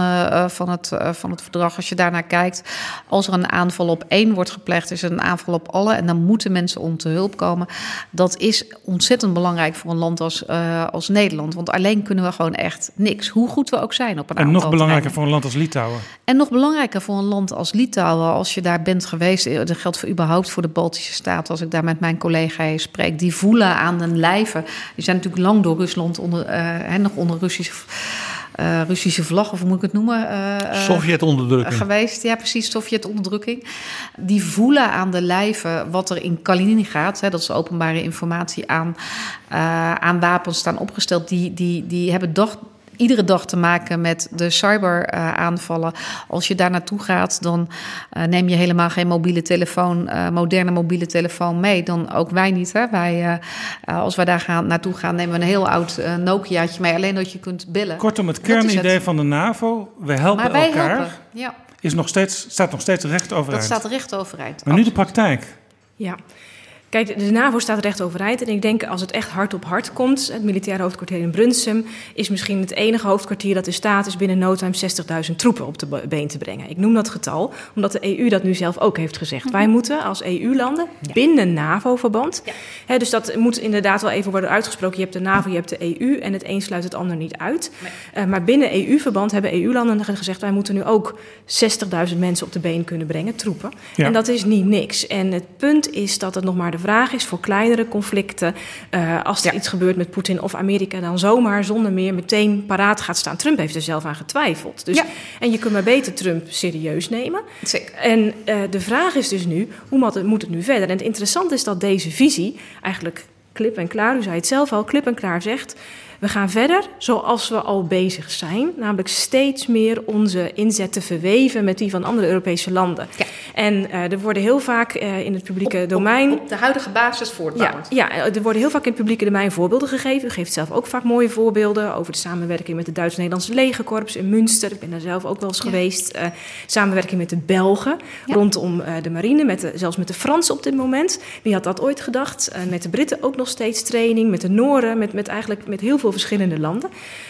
[SPEAKER 3] van, het, van het verdrag, als je daarnaar kijkt. Als er een aanval op één wordt gepleegd, is er een aanval op alle. En dan moeten mensen om te hulp komen. Dat is ontzettend belangrijk voor een land als, als Nederland. Want alleen kunnen we gewoon echt niks. Hoe goed we ook zijn op een
[SPEAKER 5] En nog belangrijker voor een land als Litouwen.
[SPEAKER 3] En nog belangrijker voor een land als Litouwen, als je daar bent geweest Dat geldt voor überhaupt voor de Baltische Staten. Als ik daar met mijn collega's spreek, die voelen aan hun lijven. Die zijn natuurlijk lang door Rusland onder, uh, nog onder Russische. Uh, Russische vlag, of hoe moet ik het noemen? Uh,
[SPEAKER 6] Sovjet-onderdrukking.
[SPEAKER 3] geweest, ja, precies, Sovjet-onderdrukking. Die voelen aan de lijven wat er in Kaliningrad, hè, dat is openbare informatie, aan, aan wapens staan opgesteld. Die, die, die hebben dag, iedere dag te maken met de cyberaanvallen. Als je daar naartoe gaat, dan uh, neem je helemaal geen mobiele telefoon, uh, moderne mobiele telefoon mee. Dan ook wij niet. Hè? Wij, uh, als wij daar gaan, naartoe gaan, nemen we een heel oud Nokiaatje mee. Alleen dat je kunt bellen.
[SPEAKER 5] Kortom, het kernidee het. van de NAVO, we helpen
[SPEAKER 3] maar wij
[SPEAKER 5] elkaar.
[SPEAKER 3] Helpen, ja.
[SPEAKER 5] Is nog steeds, staat nog steeds recht overeind.
[SPEAKER 3] Dat staat recht overeind.
[SPEAKER 5] Maar nu de praktijk.
[SPEAKER 8] Ja. Kijk, de NAVO staat recht overeind. En ik denk als het echt hard op hard komt, het militaire hoofdkwartier in Brunsum is misschien het enige hoofdkwartier dat in staat is binnen no time 60.000 troepen op de been te brengen. Ik noem dat getal omdat de EU dat nu zelf ook heeft gezegd. Wij moeten als EU-landen ja. binnen NAVO-verband. Ja. dus dat moet inderdaad wel even worden uitgesproken. Je hebt de NAVO, je hebt de EU en het een sluit het ander niet uit. Nee. Uh, maar binnen EU-verband hebben EU-landen gezegd: wij moeten nu ook 60.000 mensen op de been kunnen brengen, troepen. Ja. En dat is niet niks. En het punt is dat het nog maar de vraag is voor kleinere conflicten. Uh, als er ja. iets gebeurt met Poetin of Amerika, dan zomaar zonder meer meteen paraat gaat staan. Trump heeft er zelf aan getwijfeld. Dus, ja. En je kunt maar beter Trump serieus nemen.
[SPEAKER 3] Zeker.
[SPEAKER 8] En uh, de vraag is dus nu, hoe moet het nu verder? En het interessante is dat deze visie eigenlijk klip en klaar, u zei het zelf al, klip en klaar zegt. We gaan verder zoals we al bezig zijn, namelijk steeds meer onze inzetten verweven met die van andere Europese landen.
[SPEAKER 3] Ja.
[SPEAKER 8] En uh, er worden heel vaak uh, in het publieke
[SPEAKER 3] op,
[SPEAKER 8] domein.
[SPEAKER 3] Op, op, de huidige basis voortbouwend.
[SPEAKER 8] Ja, ja, er worden heel vaak in het publieke domein voorbeelden gegeven. U geeft zelf ook vaak mooie voorbeelden over de samenwerking met het Duits-Nederlandse legerkorps in Münster. Ik ben daar zelf ook wel eens ja. geweest. Uh, samenwerking met de Belgen rondom de marine, met de, zelfs met de Fransen op dit moment. Wie had dat ooit gedacht? met de Britten ook nog steeds training, met de Noren, met, met eigenlijk met heel veel verschillende landen.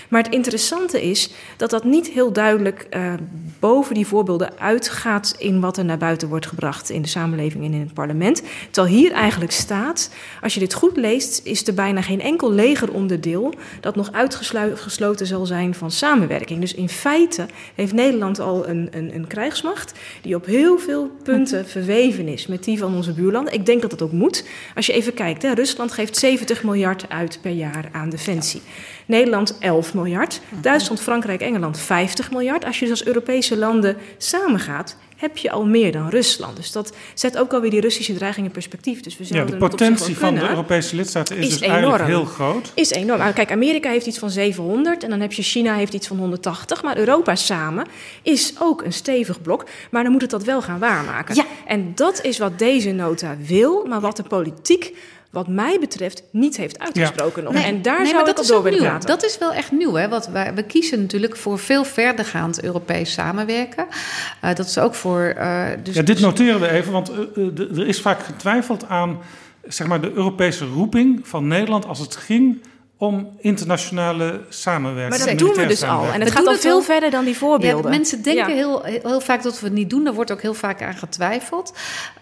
[SPEAKER 8] Maar het interessante is dat dat niet heel duidelijk uh, boven die voorbeelden uitgaat in wat er naar buiten wordt gebracht in de samenleving en in het parlement. Terwijl hier eigenlijk staat, als je dit goed leest, is er bijna geen enkel legeronderdeel dat nog uitgesloten zal zijn van samenwerking. Dus in feite heeft Nederland al een, een, een krijgsmacht die op heel veel punten verweven is met die van onze buurlanden. Ik denk dat dat ook moet. Als je even kijkt, hè, Rusland geeft 70 miljard uit per jaar aan defensie. Nederland 11 miljard. Duitsland, Frankrijk, Engeland 50 miljard. Als je dus als Europese landen samengaat, heb je al meer dan Rusland. Dus dat zet ook alweer die Russische dreiging in perspectief. Dus we
[SPEAKER 5] ja, de potentie van de Europese lidstaten is, is dus enorm. eigenlijk heel groot.
[SPEAKER 8] Is enorm. Nou, kijk, Amerika heeft iets van 700 en dan heb je China heeft iets van 180. Maar Europa samen is ook een stevig blok. Maar dan moet het dat wel gaan waarmaken.
[SPEAKER 3] Ja.
[SPEAKER 8] En dat is wat deze nota wil, maar wat de politiek wat mij betreft niet heeft uitgesproken ja. nog. Nee, en daar
[SPEAKER 3] nee,
[SPEAKER 8] zou
[SPEAKER 3] ik
[SPEAKER 8] op door willen praten.
[SPEAKER 3] Dat is wel echt nieuw. Hè? Want wij, we kiezen natuurlijk voor veel verdergaand Europees samenwerken. Uh, dat is ook voor... Uh, dus,
[SPEAKER 5] ja, dit noteren we even, want uh, er is vaak getwijfeld aan zeg maar, de Europese roeping van Nederland... als het ging om internationale samenwerking.
[SPEAKER 8] Maar dat doen we dus al. En het we gaat al veel al. verder dan die voorbeelden.
[SPEAKER 3] Ja, mensen denken ja. heel, heel vaak dat we het niet doen. Daar wordt ook heel vaak aan getwijfeld.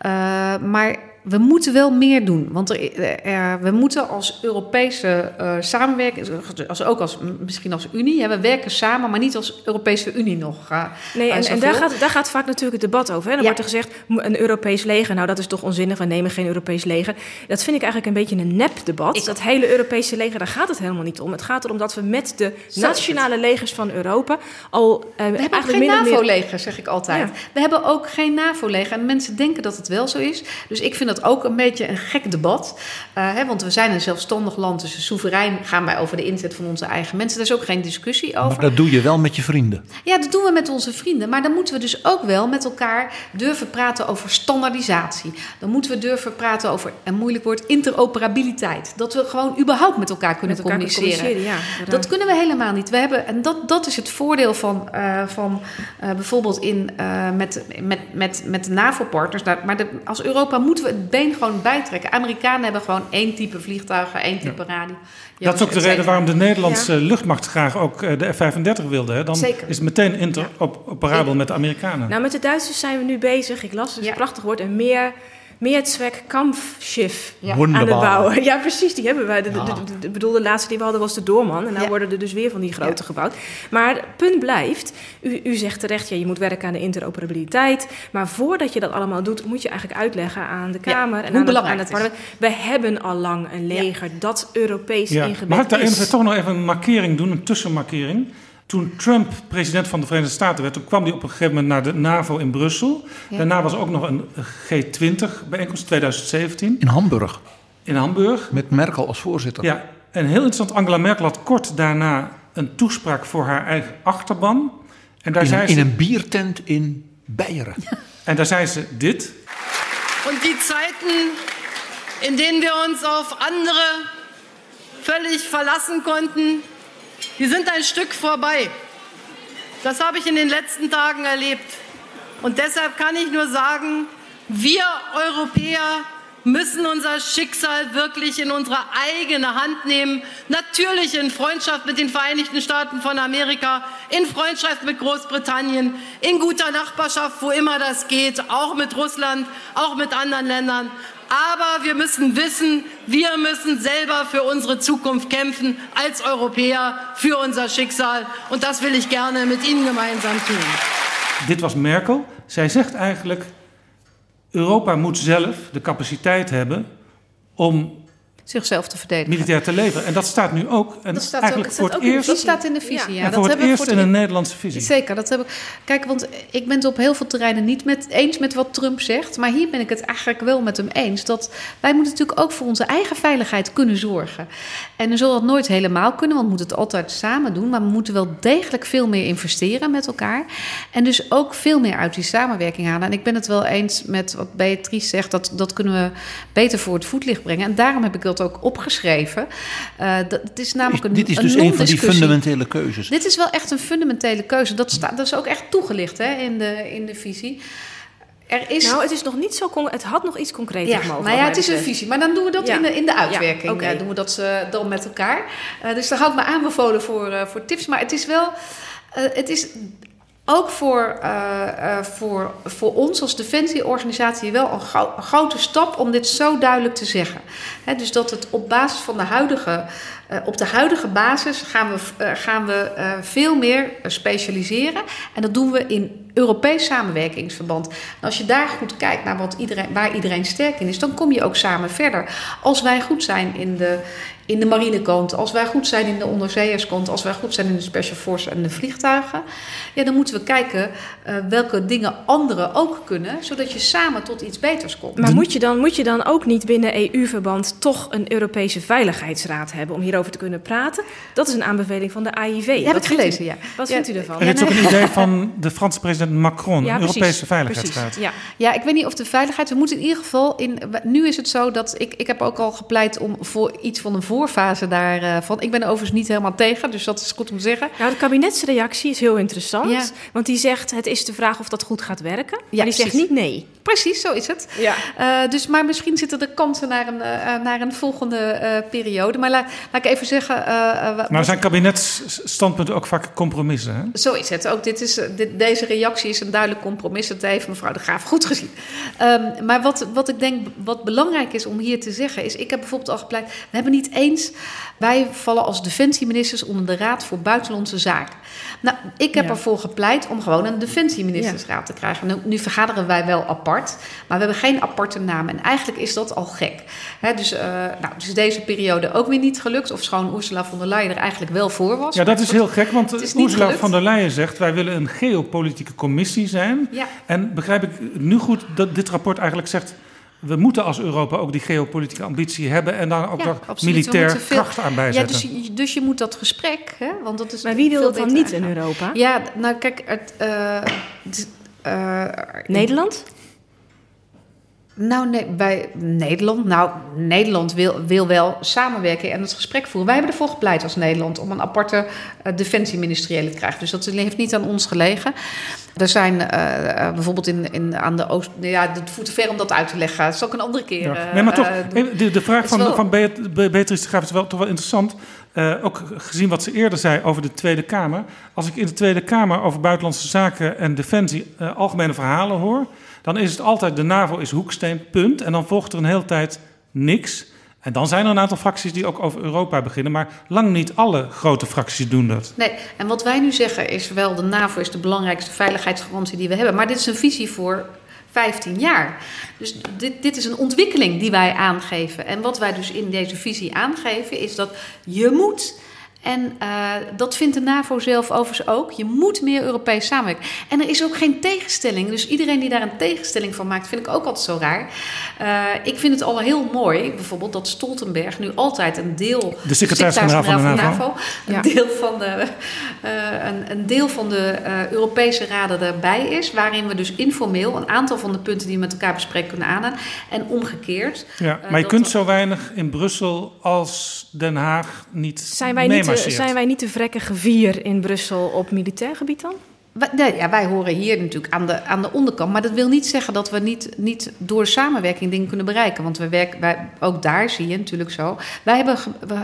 [SPEAKER 3] Uh, maar we moeten wel meer doen. Want er, er, we moeten als Europese uh, samenwerking, als, ook als, misschien als Unie, hè, we werken samen, maar niet als Europese Unie nog. Uh,
[SPEAKER 8] nee, en, en daar, gaat, daar gaat vaak natuurlijk het debat over. Hè. Dan ja. wordt er gezegd, een Europees leger, nou dat is toch onzinnig, we nemen geen Europees leger. Dat vind ik eigenlijk een beetje een nep-debat. Dat hele Europese leger, daar gaat het helemaal niet om. Het gaat erom dat we met de nationale legers van Europa al... Uh,
[SPEAKER 3] we hebben geen NAVO-leger, meer... zeg ik altijd. Ja. We hebben ook geen NAVO-leger. En mensen denken dat het wel zo is. Dus ik vind dat ook een beetje een gek debat. Uh, hè, want we zijn een zelfstandig land, dus soeverein gaan wij over de inzet van onze eigen mensen. Daar is ook geen discussie over.
[SPEAKER 6] Maar dat doe je wel met je vrienden.
[SPEAKER 3] Ja, dat doen we met onze vrienden. Maar dan moeten we dus ook wel met elkaar durven praten over standaardisatie. Dan moeten we durven praten over, een moeilijk woord, interoperabiliteit. Dat we gewoon überhaupt met elkaar kunnen met elkaar communiceren. communiceren ja, dat kunnen we helemaal niet. We hebben, en dat, dat is het voordeel van, uh, van uh, bijvoorbeeld in, met, met, met, met de NAVO-partners. Maar de, als Europa moeten we het been gewoon bijtrekken. Amerikanen hebben gewoon één type vliegtuigen, één type ja. radio.
[SPEAKER 5] Dat is ook de reden waarom de Nederlandse ja. luchtmacht graag ook de F-35 wilde. Hè? Dan
[SPEAKER 3] Zeker.
[SPEAKER 5] is het meteen interoperabel met de Amerikanen.
[SPEAKER 8] Nou, met de Duitsers zijn we nu bezig. Ik las het, is een prachtig woord. En meer Mehrzweck Kampfschiff
[SPEAKER 6] ja.
[SPEAKER 8] aan het bouwen. Ja, precies, die hebben wij. De, de, de, de, bedoel, de laatste die we hadden was de Doorman. En nu ja. worden er dus weer van die grote ja. gebouwd. Maar het punt blijft, u, u zegt terecht, ja, je moet werken aan de interoperabiliteit. Maar voordat je dat allemaal doet, moet je eigenlijk uitleggen aan de Kamer en
[SPEAKER 3] aan,
[SPEAKER 8] het, aan het parlement. We hebben al lang een leger dat Europees ja. ingebed
[SPEAKER 5] Mag ik daar
[SPEAKER 8] is.
[SPEAKER 5] even toch nog even een markering doen, een tussenmarkering? Toen Trump president van de Verenigde Staten werd, toen kwam hij op een gegeven moment naar de NAVO in Brussel. Ja. Daarna was er ook nog een G20-bijeenkomst 2017.
[SPEAKER 6] In Hamburg.
[SPEAKER 5] In Hamburg.
[SPEAKER 6] Met Merkel als voorzitter.
[SPEAKER 5] Ja, en heel interessant, Angela Merkel had kort daarna een toespraak voor haar eigen achterban. En daar
[SPEAKER 6] in,
[SPEAKER 5] zei
[SPEAKER 6] een,
[SPEAKER 5] ze,
[SPEAKER 6] in een biertent in Beieren.
[SPEAKER 5] En daar zei ze dit.
[SPEAKER 9] Und die Zeiten, in denen wir uns auf andere völlig verlassen konnten, die sind ein Stück vorbei. Das habe ich in den letzten Tagen erlebt. Und deshalb kann ich nur sagen, wir Europäer müssen unser Schicksal wirklich in unsere eigene Hand nehmen. Natürlich in Freundschaft mit den Vereinigten Staaten von Amerika, in Freundschaft mit Großbritannien, in guter Nachbarschaft, wo immer das geht, auch mit Russland, auch mit anderen Ländern. Aber wir müssen wissen, wir müssen selber für unsere Zukunft kämpfen als Europäer, für unser Schicksal. Und das will ich gerne mit Ihnen gemeinsam tun.
[SPEAKER 5] Dit was Merkel. Zij zegt eigenlijk: Europa moet zelf de capaciteit hebben om
[SPEAKER 3] zichzelf te verdedigen.
[SPEAKER 5] militair te leveren. En dat staat nu ook. En
[SPEAKER 3] Dat staat
[SPEAKER 5] eigenlijk
[SPEAKER 3] ook,
[SPEAKER 5] voor het eerst.
[SPEAKER 3] dat staat in de visie. Ja, dat
[SPEAKER 5] voor het eerst
[SPEAKER 3] voor
[SPEAKER 5] in een Nederlandse visie.
[SPEAKER 3] Zeker, dat heb ik. Kijk, want ik ben het op heel veel terreinen niet met, eens met wat Trump zegt. Maar hier ben ik het eigenlijk wel met hem eens. Dat wij moeten natuurlijk ook voor onze eigen veiligheid kunnen zorgen. En dan zal dat nooit helemaal kunnen, want we moeten het altijd samen doen. Maar we moeten wel degelijk veel meer investeren met elkaar. En dus ook veel meer uit die samenwerking halen. En ik ben het wel eens met wat Beatrice zegt. Dat, dat kunnen we beter voor het voetlicht brengen. En daarom heb ik dat ook opgeschreven. Eh, dat, het is namelijk een
[SPEAKER 6] Dit is dus een van die fundamentele keuzes.
[SPEAKER 3] Dit is wel echt een fundamentele keuze. Dat, staat, dat is ook echt toegelicht hè, in, de, in de visie. Er is...
[SPEAKER 8] Nou, het is nog niet zo... Het had nog iets concreter
[SPEAKER 3] Ja,
[SPEAKER 8] mogen.
[SPEAKER 3] nou
[SPEAKER 8] wat
[SPEAKER 3] ja, het is een
[SPEAKER 8] betreft.
[SPEAKER 3] visie. Maar dan doen we dat
[SPEAKER 8] Ja.
[SPEAKER 3] in, de, in de
[SPEAKER 8] Ja,
[SPEAKER 3] uitwerking.
[SPEAKER 8] oké.
[SPEAKER 3] eh, doen we dat eh, dan met elkaar. Eh, dus daar hou ik me aanbevolen voor, eh, voor tips. Maar het is wel... eh, het is ook voor, eh, eh, voor, voor ons als defensieorganisatie wel een, een grote stap om dit zo duidelijk te zeggen. Dus dat het op basis van de huidige, eh, op de huidige basis gaan we, eh, gaan we eh, veel meer specialiseren. En dat doen we in Europees samenwerkingsverband. En als je daar goed kijkt naar wat iedereen, waar iedereen sterk in is, dan kom je ook samen verder. Als wij goed zijn in de, in de marinekant, als wij goed zijn in de onderzeeërskant, als wij goed zijn in de Special Force en de vliegtuigen, ja, dan moeten we kijken welke dingen anderen ook kunnen, zodat je samen tot iets beters komt.
[SPEAKER 8] Maar moet je, dan, moet je dan ook niet binnen EU-verband toch een Europese Veiligheidsraad hebben om hierover te kunnen praten? Dat is een aanbeveling van de AIV.
[SPEAKER 3] heb ik gelezen,
[SPEAKER 8] u,
[SPEAKER 3] ja.
[SPEAKER 8] Wat
[SPEAKER 3] Ja,
[SPEAKER 8] vindt u ervan?
[SPEAKER 5] Er is ook een idee van de Franse president Macron,
[SPEAKER 3] Ja,
[SPEAKER 5] de
[SPEAKER 3] precies,
[SPEAKER 5] Europese Veiligheidsraad.
[SPEAKER 8] Precies, ja.
[SPEAKER 3] Ja, ik weet niet of de veiligheid. We moeten in ieder geval in. Nu is het zo dat ik. Ik heb ook al gepleit om voor iets van een voorfase daarvan. Ik ben er overigens niet helemaal tegen, dus dat is goed om te zeggen.
[SPEAKER 8] Nou, de kabinetsreactie is heel interessant.
[SPEAKER 3] Ja.
[SPEAKER 8] Want die zegt: het is de vraag of dat goed gaat werken. Maar
[SPEAKER 3] Ja,
[SPEAKER 8] die zegt niet nee.
[SPEAKER 3] Precies, zo is het.
[SPEAKER 8] Ja.
[SPEAKER 3] Eh, dus, maar misschien zitten er kansen naar een, eh, naar een volgende eh, periode. Maar laat, laat ik even zeggen. eh, eh,
[SPEAKER 5] Nou zijn kabinetsstandpunten ook vaak compromissen. Hè?
[SPEAKER 3] Zo is het. Ook dit is, eh, dit, deze reactie is een duidelijk compromis. Dat heeft mevrouw de Graaf goed gezien. Ehm, maar wat, wat ik denk wat belangrijk is om hier te zeggen... is, ik heb bijvoorbeeld al gepleit... we hebben niet eens... wij vallen als defensieministers onder de Raad voor Buitenlandse Zaken. Nou, ik heb
[SPEAKER 8] Ja.
[SPEAKER 3] ervoor gepleit om gewoon een defensieministersraad te krijgen. Nu, nu vergaderen wij wel apart, maar we hebben geen aparte naam. En eigenlijk is dat al gek. Hè, dus, eh, nou, dus deze periode ook weer niet gelukt. Of schoon Ursula von der Leyen er eigenlijk wel voor was.
[SPEAKER 5] Ja, dat is heel gek, want
[SPEAKER 3] niet
[SPEAKER 5] Ursula
[SPEAKER 3] gelukt.
[SPEAKER 5] von der Leyen zegt... wij willen een geopolitieke commissie zijn.
[SPEAKER 3] Ja.
[SPEAKER 5] En begrijp ik nu goed dat dit rapport eigenlijk zegt... we moeten als Europa ook die geopolitieke ambitie hebben... en daar ook
[SPEAKER 3] Ja,
[SPEAKER 5] nog
[SPEAKER 3] absoluut. We
[SPEAKER 5] militair
[SPEAKER 3] moeten veel-
[SPEAKER 5] kracht aan
[SPEAKER 3] Ja,
[SPEAKER 5] bijzetten.
[SPEAKER 3] dus, je- dus je moet dat gesprek, hè, want dat is
[SPEAKER 8] Maar wie wil dat dan niet in. Europa?
[SPEAKER 3] Ja, nou kijk, het, eh, het, eh,
[SPEAKER 8] Nederland?
[SPEAKER 3] Nou, nee, bij Nederland. Nou, Nederland wil, wil wel samenwerken en het gesprek voeren. Wij hebben ervoor gepleit als Nederland om een aparte eh, defensieministeriële te krijgen. Dus dat heeft niet aan ons gelegen. Er zijn eh, eh, bijvoorbeeld in, in, aan de Oost. Ja, het voert te ver om dat uit te leggen. Dat is ook een andere keer.
[SPEAKER 5] Ja. Nee, maar toch, de, de vraag van,
[SPEAKER 3] wel-
[SPEAKER 5] van Beat- Be- Beatrice de Graaf is wel, toch wel interessant. Ook gezien wat ze eerder zei over de Tweede Kamer. Als ik in de Tweede Kamer over buitenlandse zaken en defensie algemene verhalen hoor... dan is het altijd de NAVO is hoeksteen, punt. En dan volgt er een hele tijd niks. En dan zijn er een aantal fracties die ook over Europa beginnen. Maar lang niet alle grote fracties doen dat.
[SPEAKER 3] Nee, en wat wij nu zeggen is wel, de NAVO is de belangrijkste veiligheidsgarantie die we hebben. Maar dit is een visie voor 15 jaar. Dus dit, dit is een ontwikkeling die wij aangeven. En wat wij dus in deze visie aangeven is dat je moet En uh, dat vindt de NAVO zelf overigens ook. Je moet meer Europees samenwerken. En er is ook geen tegenstelling. Dus iedereen die daar een tegenstelling van maakt, vind ik ook altijd zo raar. Uh, ik vind het al heel mooi, bijvoorbeeld, dat Stoltenberg nu altijd een deel.
[SPEAKER 5] De secretaris-generaal van de NAVO. NAVO
[SPEAKER 3] een, ja. deel van de, uh, een, een, deel van de Europese raden erbij is. Waarin we dus informeel een aantal van de punten die we met elkaar bespreken kunnen aanhalen. En omgekeerd.
[SPEAKER 5] Ja, maar je kunt zo weinig in Brussel als Den Haag niet
[SPEAKER 8] zijn wij niet, zijn wij niet de vrekkige vier in Brussel op militair gebied dan?
[SPEAKER 3] Nee, ja, wij horen hier natuurlijk aan de, aan de onderkant. Maar dat wil niet zeggen dat we niet, niet door samenwerking dingen kunnen bereiken. Want we werken, wij, ook daar zie je natuurlijk zo. Wij hebben,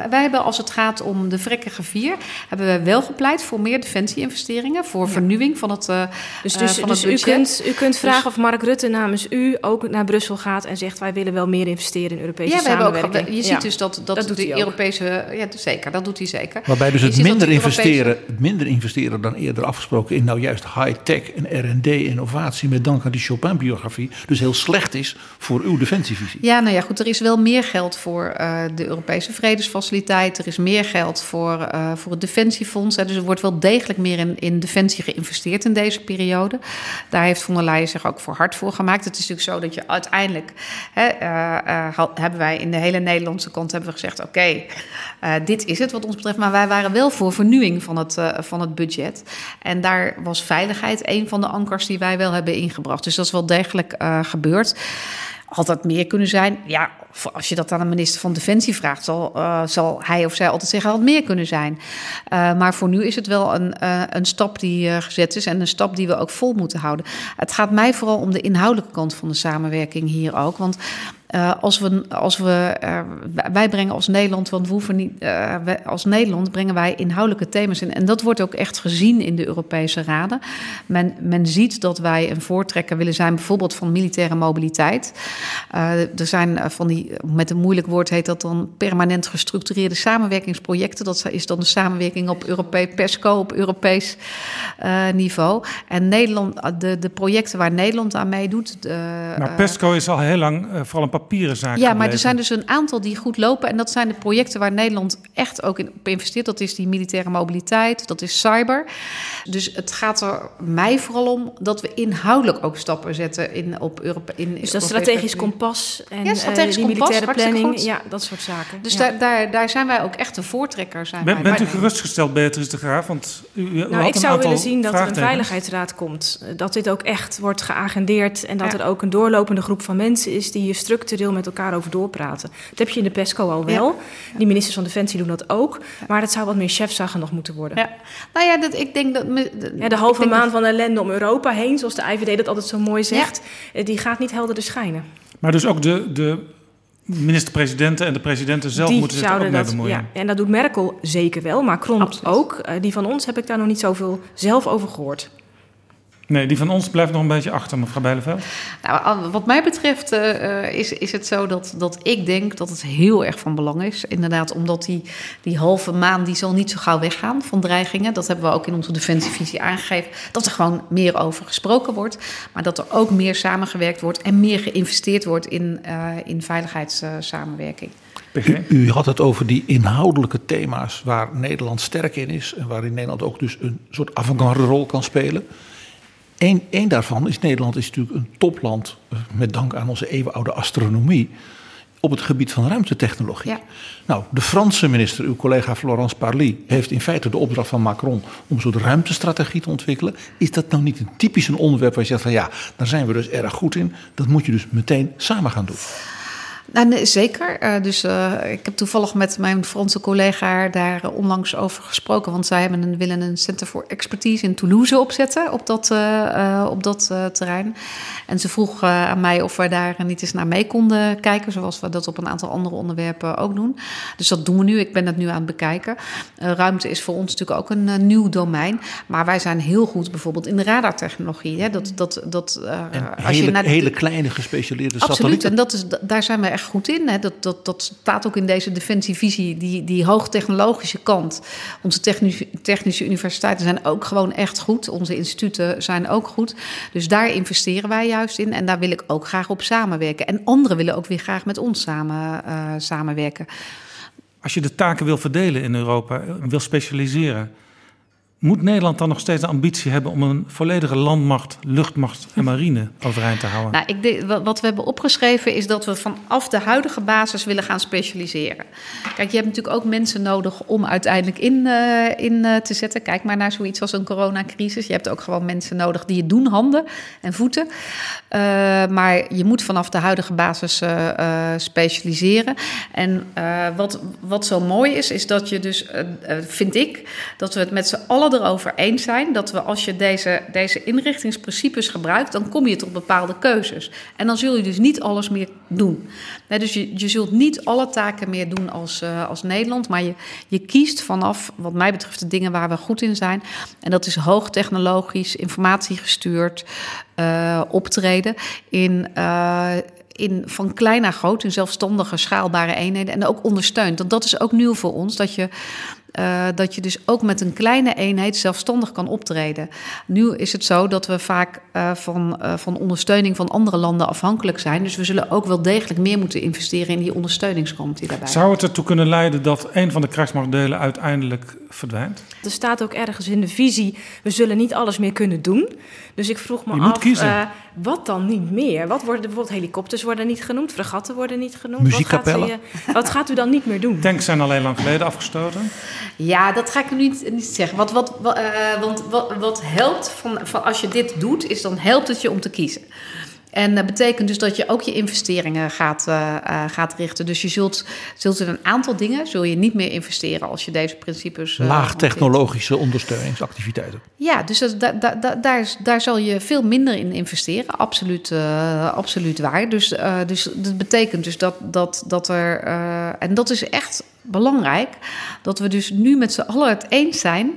[SPEAKER 3] wij hebben, als het gaat om de vrekkige vier, hebben we wel gepleit voor meer defensie-investeringen. Voor vernieuwing van het, uh,
[SPEAKER 8] dus, dus,
[SPEAKER 3] van
[SPEAKER 8] dus
[SPEAKER 3] het
[SPEAKER 8] budget. U kunt, u kunt vragen of Mark Rutte namens u ook naar Brussel gaat en zegt: wij willen wel meer investeren in Europese
[SPEAKER 3] ja, we
[SPEAKER 8] samenwerking.
[SPEAKER 3] Hebben ook, je ziet dus dat, dat, dat de Europese. Ja, zeker, dat doet hij zeker.
[SPEAKER 6] Waarbij dus het minder, investeren, minder investeren dan eerder afgesproken in nou juist high-tech en R&D innovatie met dank aan die Chopin-biografie dus heel slecht is voor uw defensievisie.
[SPEAKER 3] Ja, nou ja, goed, er is wel meer geld voor uh, de Europese Vredesfaciliteit. Er is meer geld voor, uh, voor het Defensiefonds. Dus er wordt wel degelijk meer in, in defensie geïnvesteerd in deze periode. Daar heeft von der Leyen zich ook voor hard voor gemaakt. Het is natuurlijk zo dat je uiteindelijk hè, uh, hebben wij in de hele Nederlandse kant hebben we gezegd: oké, dit is het wat ons betreft. Maar wij waren wel voor vernieuwing van het, van het budget. En daar was veiligheid een van de ankers die wij wel hebben ingebracht. Dus dat is wel degelijk uh, gebeurd. Altijd meer kunnen zijn. Ja, als je dat aan een minister van Defensie vraagt, zal, uh, zal hij of zij altijd zeggen dat meer kunnen zijn. Uh, maar voor nu is het wel een, uh, een stap die gezet is en een stap die we ook vol moeten houden. Het gaat mij vooral om de inhoudelijke kant van de samenwerking hier ook. Want uh, als we, als we uh, wij brengen als Nederland, want we hoeven niet, uh, wij, als Nederland brengen wij inhoudelijke thema's in. En dat wordt ook echt gezien in de Europese raden. Men, men ziet dat wij een voortrekker willen zijn, bijvoorbeeld van militaire mobiliteit. er zijn van die, met een moeilijk woord heet dat dan permanent gestructureerde samenwerkingsprojecten. Dat is dan de samenwerking op Europees, PESCO, op Europees niveau. En Nederland, de, de projecten waar Nederland aan meedoet.
[SPEAKER 5] Maar PESCO is al heel lang vooral een papieren zaken.
[SPEAKER 3] Ja, maar er zijn dus een aantal die goed lopen. En dat zijn de projecten waar Nederland echt ook in op investeert. Dat is die militaire mobiliteit, dat is cyber. Dus het gaat er mij vooral om dat we inhoudelijk ook stappen zetten in, op Europa. In,
[SPEAKER 8] dus dat strategisch kompas en ja, strategisch uh, militaire kompas, planning, ja, dat soort zaken.
[SPEAKER 3] Dus
[SPEAKER 8] ja.
[SPEAKER 3] daar, daar, daar zijn wij ook echt een voortrekker. Zijn
[SPEAKER 5] ben,
[SPEAKER 3] wij.
[SPEAKER 5] bent u gerustgesteld, Beatrice de Graaf? Want u, u
[SPEAKER 8] nou, ik zou willen zien dat er een veiligheidsraad komt. Dat dit ook echt wordt geagendeerd en dat ja. er ook een doorlopende groep van mensen is die je structureel met elkaar over doorpraten. Dat heb je in de PESCO al wel. Ja. Die ministers van Defensie doen dat ook. Maar dat zou wat meer chefzaggen nog moeten worden.
[SPEAKER 3] Ja. Nou ja, dat, ik denk dat...
[SPEAKER 8] Ja, de halve maand van ellende om Europa heen, zoals de IVD dat altijd zo mooi zegt... Ja. die gaat niet helderder schijnen.
[SPEAKER 5] Maar dus ook de... de minister-presidenten en de presidenten zelf
[SPEAKER 8] die
[SPEAKER 5] moeten zich ook mee bemoeien.
[SPEAKER 8] Ja, en dat doet Merkel zeker wel, Macron Absoluut. ook. Uh, die van ons heb ik daar nog niet zoveel zelf over gehoord.
[SPEAKER 5] Nee, die van ons blijft nog een beetje achter, mevrouw Bijleveld.
[SPEAKER 3] Nou, wat mij betreft uh, is, is het zo dat, dat ik denk dat het heel erg van belang is. Inderdaad, omdat die, die halve maan, die zal niet zo gauw weggaan van dreigingen. Dat hebben we ook in onze defensievisie aangegeven. Dat er gewoon meer over gesproken wordt. Maar dat er ook meer samengewerkt wordt en meer geïnvesteerd wordt in, uh, in veiligheidssamenwerking.
[SPEAKER 6] U, u, had het over die inhoudelijke thema's waar Nederland sterk in is. En waarin Nederland ook dus een soort avant-garde rol kan spelen. Eén, één daarvan is Nederland is natuurlijk een topland, met dank aan onze eeuwenoude astronomie, op het gebied van ruimtetechnologie.
[SPEAKER 3] Ja.
[SPEAKER 6] Nou, de Franse minister, uw collega Florence Parly, heeft in feite de opdracht van Macron om een soort ruimtestrategie te ontwikkelen. Is dat nou niet een typisch een onderwerp waar je zegt van ja, daar zijn we dus erg goed in. Dat moet je dus meteen samen gaan doen.
[SPEAKER 3] Nou, nee, zeker. Uh, dus uh, ik heb toevallig met mijn Franse collega daar uh, onlangs over gesproken. Want zij hebben een, willen een Center for Expertise in Toulouse opzetten op dat, op dat terrein. En ze vroeg aan mij of wij daar niet eens naar mee konden kijken. Zoals we dat op een aantal andere onderwerpen ook doen. Dus dat doen we nu. Ik ben dat nu aan het bekijken. ruimte is voor ons natuurlijk ook een nieuw domein. Maar wij zijn heel goed bijvoorbeeld in de radartechnologie. Hè? Dat, dat, dat,
[SPEAKER 6] als hele, je naar de, hele kleine gespecialiseerde
[SPEAKER 3] absoluut,
[SPEAKER 6] satellieten.
[SPEAKER 3] En dat is, daar zijn we echt goed in. Hè. Dat, dat, dat staat ook in deze defensievisie. Die, die hoogtechnologische kant. Onze technische, technische universiteiten zijn ook gewoon echt goed. Onze instituten zijn ook goed. Dus daar investeren wij juist in. En daar wil ik ook graag op samenwerken. En anderen willen ook weer graag met ons samen, uh, samenwerken.
[SPEAKER 5] als je de taken wil verdelen in Europa wil specialiseren, moet Nederland dan nog steeds de ambitie hebben om een volledige landmacht, luchtmacht en marine overeind te houden?
[SPEAKER 3] Nou, ik wat we hebben opgeschreven is dat we vanaf de huidige basis willen gaan specialiseren. Kijk, je hebt natuurlijk ook mensen nodig om uiteindelijk in, uh, in uh, te zetten. Kijk maar naar zoiets als een coronacrisis. Je hebt ook gewoon mensen nodig die het doen, handen en voeten. Uh, maar je moet vanaf de huidige basis specialiseren. En wat, wat zo mooi is, is dat je dus, vind ik, dat we het met z'n allen erover eens zijn dat we als je deze, deze inrichtingsprincipes gebruikt, dan kom je tot bepaalde keuzes. En dan zul je dus niet alles meer doen. dus je, je zult niet alle taken meer doen als, uh, als Nederland, maar je, je kiest vanaf, wat mij betreft, de dingen waar we goed in zijn. En dat is hoogtechnologisch, informatiegestuurd uh, optreden in. Uh, in, van klein naar groot, in zelfstandige, schaalbare eenheden. En ook ondersteund. Want dat is ook nieuw voor ons, dat je uh, dat je dus ook met een kleine eenheid zelfstandig kan optreden. Nu is het zo dat we vaak uh, van, uh, van ondersteuning van andere landen afhankelijk zijn. Dus we zullen ook wel degelijk meer moeten investeren in die ondersteuningskant die daarbij.
[SPEAKER 5] Zou het ertoe kunnen leiden dat een van de krijgsmachtdelen uiteindelijk verdwijnt?
[SPEAKER 8] Er staat ook ergens in de visie: we zullen niet alles meer kunnen doen. Dus ik vroeg me
[SPEAKER 5] je
[SPEAKER 8] af, wat dan niet meer? Wat worden bijvoorbeeld helikopters worden niet genoemd, fregatten worden niet genoemd.
[SPEAKER 5] Muziekkapellen.
[SPEAKER 8] Wat gaat, u, wat gaat u dan niet meer doen?
[SPEAKER 5] Tanks zijn alleen lang geleden afgestoten.
[SPEAKER 3] Ja, dat ga ik nu niet, niet zeggen. Wat, wat, wat, uh, want wat, wat helpt van, van als je dit doet, is dan helpt het je om te kiezen. En dat betekent dus dat je ook je investeringen gaat, uh, uh, gaat richten. Dus je zult, zult in een aantal dingen zul je niet meer investeren als je deze principes.
[SPEAKER 6] Uh, Laagtechnologische ondersteuningsactiviteiten.
[SPEAKER 3] Ja, dus dat, da, da, daar, daar zal je veel minder in investeren. Absoluut, absoluut waar. Dus, dus dat betekent dus dat, dat, dat er. en dat is echt belangrijk. Dat we dus nu met z'n allen het eens zijn.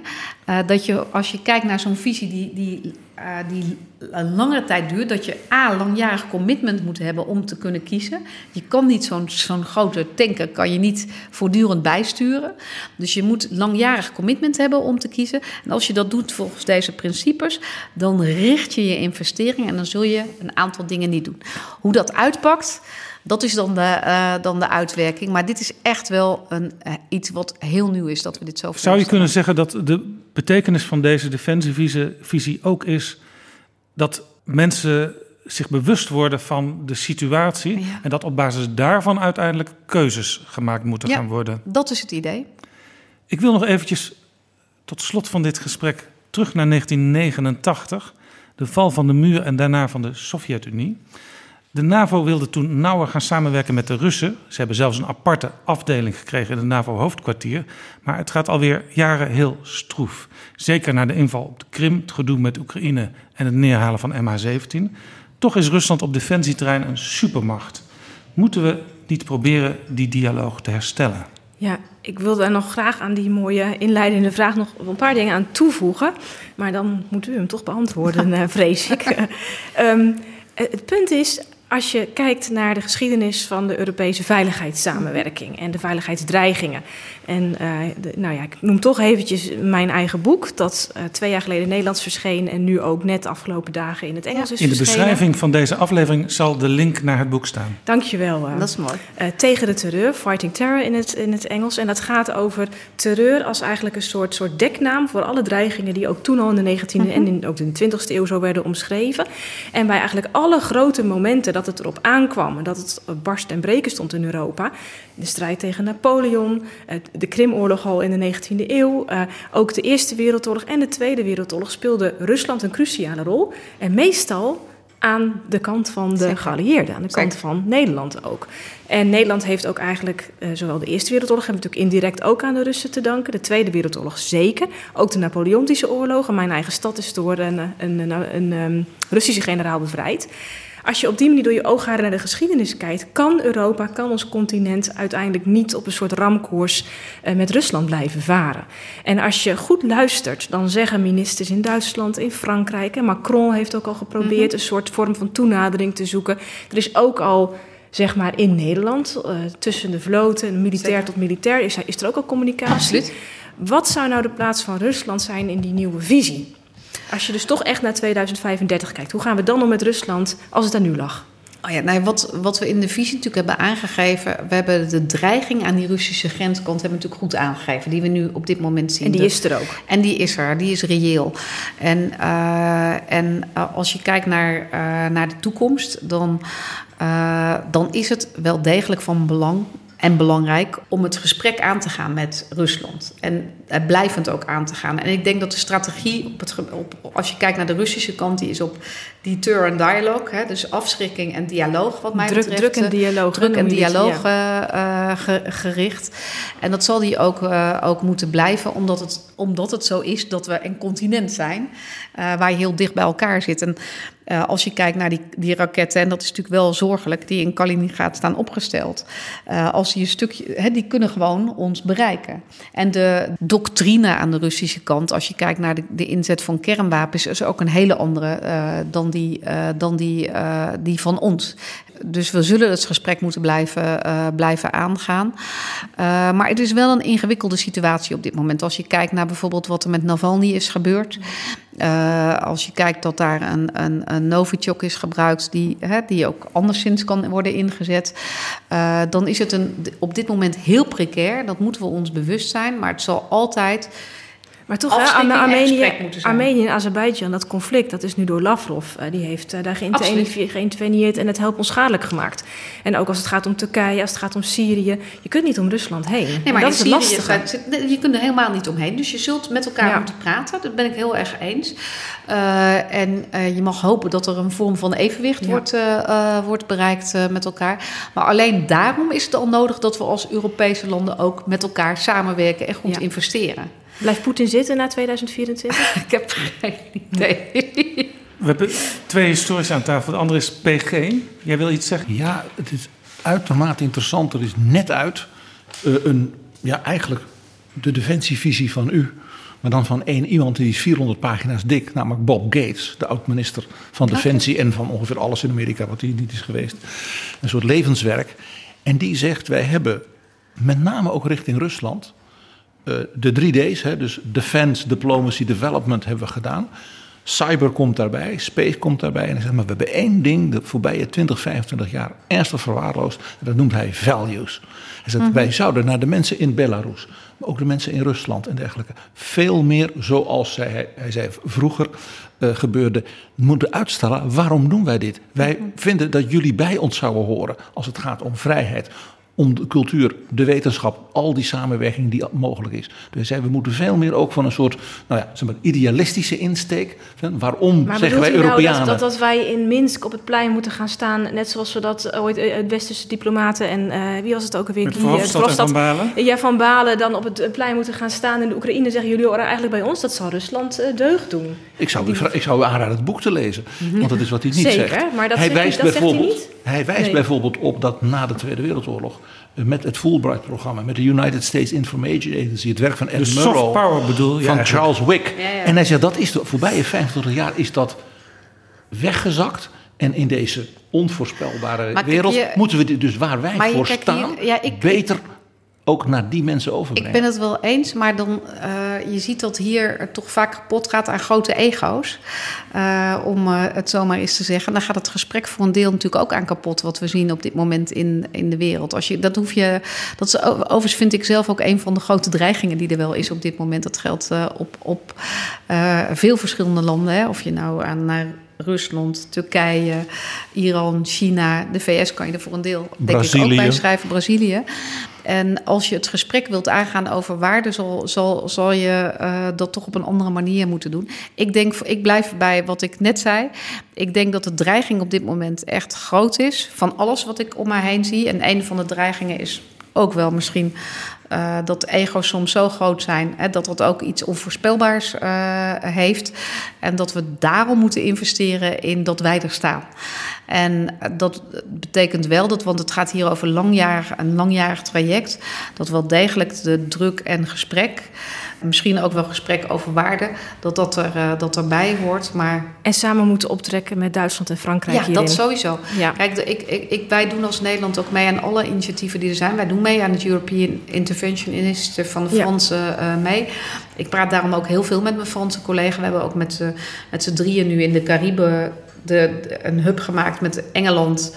[SPEAKER 3] Uh, dat je als je kijkt naar zo'n visie die, die, uh, die een langere tijd duurt, dat je A, langjarig commitment moet hebben om te kunnen kiezen. Je kan niet zo'n zo'n grote tanker kan je niet voortdurend bijsturen. Dus je moet langjarig commitment hebben om te kiezen. En als je dat doet volgens deze principes, dan richt je je investering en dan zul je een aantal dingen niet doen. Hoe dat uitpakt. Dat is dan de, uh, dan de uitwerking. Maar dit is echt wel een, uh, iets wat heel nieuw is dat we dit zo
[SPEAKER 5] Zou je kunnen zeggen dat de betekenis van deze defensievisie ook is dat mensen zich bewust worden van de situatie ja. en dat op basis daarvan uiteindelijk keuzes gemaakt moeten
[SPEAKER 3] ja,
[SPEAKER 5] gaan worden?
[SPEAKER 3] Dat is het idee.
[SPEAKER 5] Ik wil nog eventjes tot slot van dit gesprek terug naar 1989, de val van de muur en daarna van de Sovjet-Unie. De NAVO wilde toen nauwer gaan samenwerken met de Russen. Ze hebben zelfs een aparte afdeling gekregen in het NAVO-hoofdkwartier. Maar het gaat alweer jaren heel stroef. Zeker na de inval op de Krim, het gedoe met Oekraïne en het neerhalen van MH17. Toch is Rusland op defensieterrein een supermacht. Moeten we niet proberen die dialoog te herstellen?
[SPEAKER 8] Ja, ik wilde er nog graag aan die mooie inleidende vraag nog een paar dingen aan toevoegen. Maar dan moeten we hem toch beantwoorden, vrees ik. um, het punt is, als je kijkt naar de geschiedenis van de Europese veiligheidssamenwerking en de veiligheidsdreigingen. En uh, de, nou ja, ik noem toch eventjes mijn eigen boek, dat uh, twee jaar geleden Nederlands verscheen en nu ook net afgelopen dagen in het Engels is
[SPEAKER 5] In de
[SPEAKER 8] verschenen.
[SPEAKER 5] beschrijving van deze aflevering zal de link naar het boek staan.
[SPEAKER 8] Dankjewel. Uh,
[SPEAKER 3] dat is mooi.
[SPEAKER 8] tegen de terreur, Fighting Terror in het, in het Engels. En dat gaat over terreur als eigenlijk een soort, soort deknaam voor alle dreigingen die ook toen al in de 19e mm -hmm. en in, ook in de 20e eeuw zo werden omschreven. En bij eigenlijk alle grote momenten dat het erop aankwam en dat het barst en breken stond in Europa. De strijd tegen Napoleon, de Krimoorlog al in de 19e eeuw. Uh, ook de Eerste Wereldoorlog en de Tweede Wereldoorlog speelde Rusland een cruciale rol. En meestal aan de kant van de Zeker. geallieerden, aan de kant Zeker. van Nederland ook. En Nederland heeft ook eigenlijk, uh, zowel de Eerste Wereldoorlog, hebben we natuurlijk indirect ook aan de Russen te danken. De Tweede Wereldoorlog zeker. Ook de Napoleontische oorlogen. Mijn eigen stad is door een, een, een, een, um, Russische generaal bevrijd. Als je op die manier door je oogharen naar de geschiedenis kijkt, kan Europa, kan ons continent uiteindelijk niet op een soort ramkoers uh, met Rusland blijven varen. En als je goed luistert, dan zeggen ministers in Duitsland, in Frankrijk, en Macron heeft ook al geprobeerd mm -hmm. een soort vorm van toenadering te zoeken. Er is ook al zeg maar in Nederland, uh, tussen de vloten, militair Zeker. tot militair, is, is er ook al communicatie.
[SPEAKER 3] Absoluut.
[SPEAKER 8] Wat zou nou de plaats van Rusland zijn in die nieuwe visie? Als je dus toch echt naar 2035 kijkt, hoe gaan we dan om met Rusland als het er nu lag?
[SPEAKER 3] Oh ja, nou, wat, wat we in de visie natuurlijk hebben aangegeven, we hebben de dreiging aan die Russische grenskant hebben we natuurlijk goed aangegeven, die we nu op dit moment zien.
[SPEAKER 8] En die is er ook.
[SPEAKER 3] En die is er, die is reëel. En, uh, en uh, als je kijkt naar, uh, naar de toekomst, dan, dan is het wel degelijk van belang en belangrijk om het gesprek aan te gaan met Rusland. En uh, blijvend ook aan te gaan. En ik denk dat de strategie, op het, op, als je kijkt naar de Russische kant, die is op deter en dialogue. Hè, dus afschrikking en dialoog, wat mij
[SPEAKER 8] druk,
[SPEAKER 3] betreft.
[SPEAKER 8] Druk en dialoog.
[SPEAKER 3] Druk en dialoog ja. uh, ge, gericht. En dat zal die ook, uh, ook moeten blijven, omdat het, omdat het zo is dat we een continent zijn waar je heel dicht bij elkaar zit. En uh, als je kijkt naar die, die raketten, en dat is natuurlijk wel zorgelijk, die in Kaliningrad staan opgesteld. Uh, als die een stukje, die kunnen gewoon ons bereiken. En de doctrine aan de Russische kant, als je kijkt naar de, de inzet van kernwapens, is ook een hele andere uh, dan, die, dan die, die van ons. Dus we zullen het gesprek moeten blijven, uh, blijven aangaan. Uh, maar het is wel een ingewikkelde situatie op dit moment. Als je kijkt naar bijvoorbeeld wat er met Navalny is gebeurd. Uh, als je kijkt dat daar een, een, een Novichok is gebruikt, die, hè, die ook anderszins kan worden ingezet. dan is het een, op dit moment heel precair. Dat moeten we ons bewust zijn. Maar het zal altijd.
[SPEAKER 8] Maar toch, hè, Armenië, Armenië en Azerbeidzjan, dat conflict, dat is nu door Lavrov. Uh, die heeft uh, daar geïnterveneerd en het helpt onschadelijk gemaakt. En ook als het gaat om Turkije, als het gaat om Syrië. Je kunt niet om Rusland heen.
[SPEAKER 3] Nee, maar
[SPEAKER 8] dat is.
[SPEAKER 3] Gaat, je kunt er helemaal niet omheen. Dus je zult met elkaar ja. moeten praten. Dat ben ik heel erg eens. Uh, en je mag hopen dat er een vorm van evenwicht ja. wordt, wordt bereikt met elkaar. Maar alleen daarom is het al nodig dat we als Europese landen ook met elkaar samenwerken en goed ja. investeren.
[SPEAKER 8] Blijft Poetin zitten na 2024?
[SPEAKER 3] ik heb geen idee.
[SPEAKER 5] We hebben twee historici aan tafel. De andere is PG. Jij wil iets zeggen?
[SPEAKER 6] Ja, het is uitermate interessant. Er is net uit uh, een, ja, eigenlijk de defensievisie van u. Maar dan van één iemand die is 400 pagina's dik, namelijk Bob Gates, de oud-minister van Defensie okay. en van ongeveer alles in Amerika wat hij niet is geweest. Een soort levenswerk. En die zegt: wij hebben met name ook richting Rusland de drie D's, hè, dus defense, diplomacy, development, hebben we gedaan. Cyber komt daarbij, space komt daarbij. En hij zegt, maar we hebben één ding de voorbije 20, 25 jaar ernstig verwaarloosd. En dat noemt hij values. Hij zegt, mm -hmm. wij zouden naar de mensen in Belarus, maar ook de mensen in Rusland en dergelijke, veel meer zoals hij, hij zei vroeger uh, gebeurde, moeten uitstellen. Waarom doen wij dit? Wij mm -hmm. vinden dat jullie bij ons zouden horen als het gaat om vrijheid, om de cultuur, de wetenschap, al die samenwerking die mogelijk is. Dus we moeten veel meer ook van een soort nou ja, zeg maar, idealistische insteek. Waarom
[SPEAKER 8] maar
[SPEAKER 6] zeggen wij
[SPEAKER 8] nou
[SPEAKER 6] Europeanen?
[SPEAKER 8] Dat, dat, dat, wij in Minsk op het plein moeten gaan staan, net zoals we dat ooit uh, westerse diplomaten en uh, wie was het ook alweer?
[SPEAKER 5] Met Verhofstadt Van Balen?
[SPEAKER 8] Ja, Van Balen dan op het plein moeten gaan staan in de Oekraïne. Zeggen jullie horen eigenlijk bij ons, dat zal Rusland uh, deugd doen.
[SPEAKER 6] Ik zou, die... ik zou u aanraden het boek te lezen, want dat is wat hij niet
[SPEAKER 8] Zeker,
[SPEAKER 6] zegt.
[SPEAKER 8] maar dat
[SPEAKER 6] hij
[SPEAKER 8] zegt,
[SPEAKER 6] wijst
[SPEAKER 8] dat
[SPEAKER 6] bijvoorbeeld,
[SPEAKER 8] zegt hij niet?
[SPEAKER 6] Hij wijst
[SPEAKER 8] Nee.
[SPEAKER 6] bijvoorbeeld op dat na de Tweede Wereldoorlog met het Fulbright-programma, met de United States Information Agency, het werk van Ed Murrow,
[SPEAKER 5] soft power bedoel je
[SPEAKER 6] van
[SPEAKER 5] eigenlijk?
[SPEAKER 6] Charles Wick.
[SPEAKER 3] Ja, ja.
[SPEAKER 6] En hij zegt dat is de voorbije 25 jaar is dat weggezakt. En in deze onvoorspelbare
[SPEAKER 3] Maar kijk,
[SPEAKER 6] wereld
[SPEAKER 3] je-
[SPEAKER 6] moeten we dit dus waar wij voor
[SPEAKER 3] kijk,
[SPEAKER 6] staan,
[SPEAKER 3] hier- ja, ik-
[SPEAKER 6] beter ook naar die mensen
[SPEAKER 3] Ik
[SPEAKER 6] overbrengen.
[SPEAKER 3] ben het wel eens, maar dan, uh, je ziet dat hier toch vaak kapot gaat aan grote ego's. Uh, om uh, het zomaar eens te zeggen. Dan gaat het gesprek voor een deel natuurlijk ook aan kapot. Wat we zien op dit moment in, in de wereld. Als je, dat hoef je. Dat is, overigens vind ik zelf ook een van de grote dreigingen die er wel is op dit moment. Dat geldt op, op veel verschillende landen. Hè. Of je nou aan naar Rusland, Turkije, Iran, China, de VS kan je er voor een deel denk ik ook bij schrijven, Brazilië. En als je het gesprek wilt aangaan over waarde, zal, zal, zal je uh, dat toch op een andere manier moeten doen. Ik denk, ik blijf bij wat ik net zei. Ik denk dat de dreiging op dit moment echt groot is van alles wat ik om mij heen zie. En een van de dreigingen is ook wel misschien uh, dat ego's soms zo groot zijn hè, dat het ook iets onvoorspelbaars uh, heeft. En dat we daarom moeten investeren in dat wij er staan. En dat betekent wel dat, want het gaat hier over langjarig, een langjarig traject, dat wel degelijk de druk en gesprek, misschien ook wel gesprek over waarde, dat dat, er, uh, dat erbij hoort. Maar...
[SPEAKER 8] En samen moeten optrekken met Duitsland en Frankrijk
[SPEAKER 3] Ja,
[SPEAKER 8] hierin.
[SPEAKER 3] dat sowieso.
[SPEAKER 8] Ja.
[SPEAKER 3] Kijk, ik, ik, ik, wij doen als Nederland ook mee aan alle initiatieven die er zijn. Wij doen mee aan het European Intervention Initiative van de
[SPEAKER 8] Ja.
[SPEAKER 3] Fransen uh, mee. Ik praat daarom ook heel veel met mijn Franse collega. We hebben ook met, uh, met z'n drieën nu in de Cariben de, een hub gemaakt met Engeland,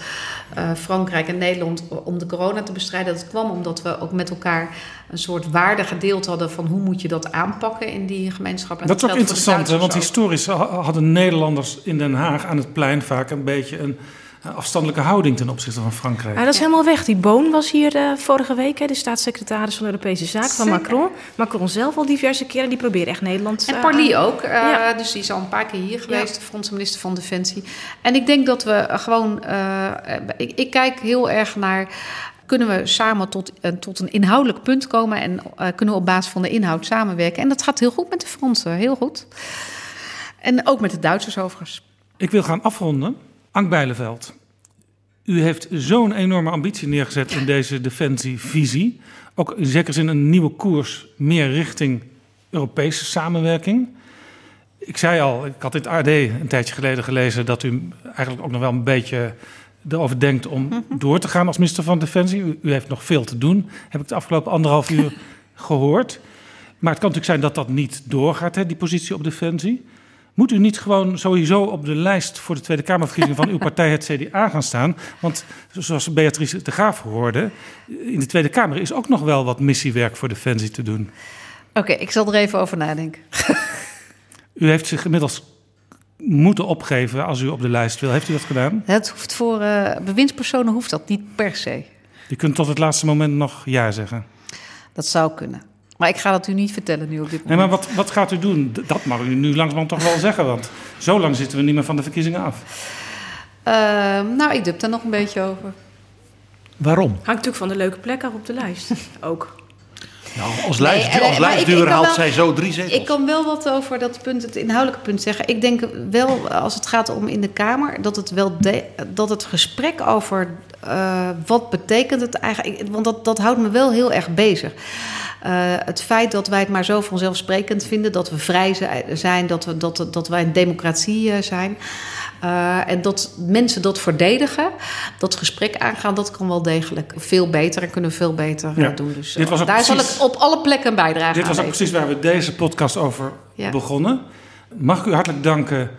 [SPEAKER 3] uh, Frankrijk en Nederland om de corona te bestrijden. Dat kwam omdat we ook met elkaar een soort waarde gedeeld hadden van hoe moet je dat aanpakken in die gemeenschap.
[SPEAKER 5] En dat, is ook interessant, hè? want historisch hadden Nederlanders in Den Haag aan het plein vaak een beetje een afstandelijke houding ten opzichte van Frankrijk.
[SPEAKER 8] Ja, dat is helemaal weg. Die Boon was hier uh, vorige week, hè, de staatssecretaris van Europese Zaken van Macron. Macron zelf al diverse keren, die probeert echt Nederland...
[SPEAKER 3] En Parly ook, uh, ja. dus die is al een paar keer hier geweest, de Franse minister van Defensie. En ik denk dat we gewoon... Uh, ik, ik kijk heel erg naar kunnen we samen tot, uh, tot een inhoudelijk punt komen en uh, kunnen we op basis van de inhoud samenwerken. En dat gaat heel goed met de Fransen, heel goed. En ook met de Duitsers overigens.
[SPEAKER 5] Ik wil gaan afronden. Ank Bijleveld, u heeft zo'n enorme ambitie neergezet in deze defensievisie. Ook in zekere zin een nieuwe koers, meer richting Europese samenwerking. Ik zei al, ik had dit AD een tijdje geleden gelezen... dat u eigenlijk ook nog wel een beetje erover denkt om door te gaan als minister van Defensie. U, u heeft nog veel te doen, heb ik de afgelopen anderhalf uur gehoord. Maar het kan natuurlijk zijn dat dat niet doorgaat, hè, die positie op Defensie. Moet u niet gewoon sowieso op de lijst voor de Tweede Kamerverkiezingen van uw partij, het CDA, gaan staan? Want zoals Beatrice de Graaf hoorde, in de Tweede Kamer is ook nog wel wat missiewerk voor Defensie te doen.
[SPEAKER 3] Oké, ik zal er even over nadenken.
[SPEAKER 5] u heeft zich inmiddels moeten opgeven als u op de lijst wil. Heeft u dat gedaan?
[SPEAKER 3] Het hoeft voor uh, bewindspersonen hoeft dat niet per se.
[SPEAKER 5] Je kunt tot het laatste moment nog ja zeggen.
[SPEAKER 3] Dat zou kunnen. Maar ik ga dat u niet vertellen nu op dit moment.
[SPEAKER 5] Nee, maar wat, wat gaat u doen? Dat mag u nu langzamerhand toch wel zeggen, want zo lang zitten we niet meer van de verkiezingen af.
[SPEAKER 3] Uh, nou, ik dub daar nog een beetje over.
[SPEAKER 6] Waarom?
[SPEAKER 8] Hangt natuurlijk van de leuke plek af op de lijst. Ook.
[SPEAKER 6] Nou, als, lijst, nee, als lijstduur haalt zij zo drie zetels.
[SPEAKER 3] Ik kan wel wat over dat punt, het inhoudelijke punt zeggen. Ik denk wel, als het gaat om in de Kamer, dat het, wel dat het gesprek over uh, wat betekent het eigenlijk... Want dat, dat houdt me wel heel erg bezig. Uh, het feit dat wij het maar zo vanzelfsprekend vinden, dat we vrij zijn, dat, we, dat, dat wij een democratie uh, zijn. Uh, en dat mensen dat verdedigen, dat gesprek aangaan, dat kan wel degelijk veel beter en kunnen we veel beter ja. doen. Dus daar precies, zal ik op alle plekken bijdragen.
[SPEAKER 5] Dit was ook precies waar we deze podcast over ja. begonnen. Mag ik u hartelijk danken,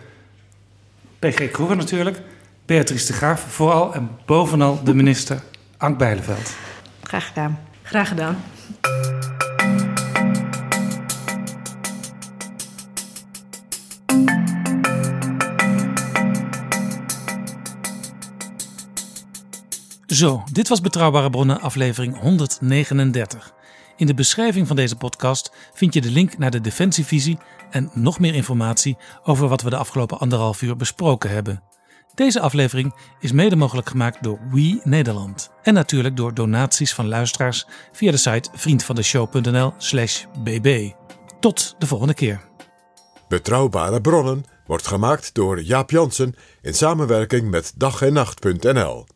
[SPEAKER 5] PG Kroeger natuurlijk, Beatrice de Graaf vooral en bovenal de minister Ank Bijleveld.
[SPEAKER 3] Graag gedaan.
[SPEAKER 8] Graag gedaan.
[SPEAKER 5] Zo, dit was Betrouwbare Bronnen, aflevering 139. In de beschrijving van deze podcast vind je de link naar de Defensievisie en nog meer informatie over wat we de afgelopen anderhalf uur besproken hebben. Deze aflevering is mede mogelijk gemaakt door We Nederland. En natuurlijk door donaties van luisteraars via de site vriendvandeshow.nl/slash bb. Tot de volgende keer.
[SPEAKER 1] Betrouwbare bronnen wordt gemaakt door Jaap Jansen in samenwerking met dag en nacht.nl.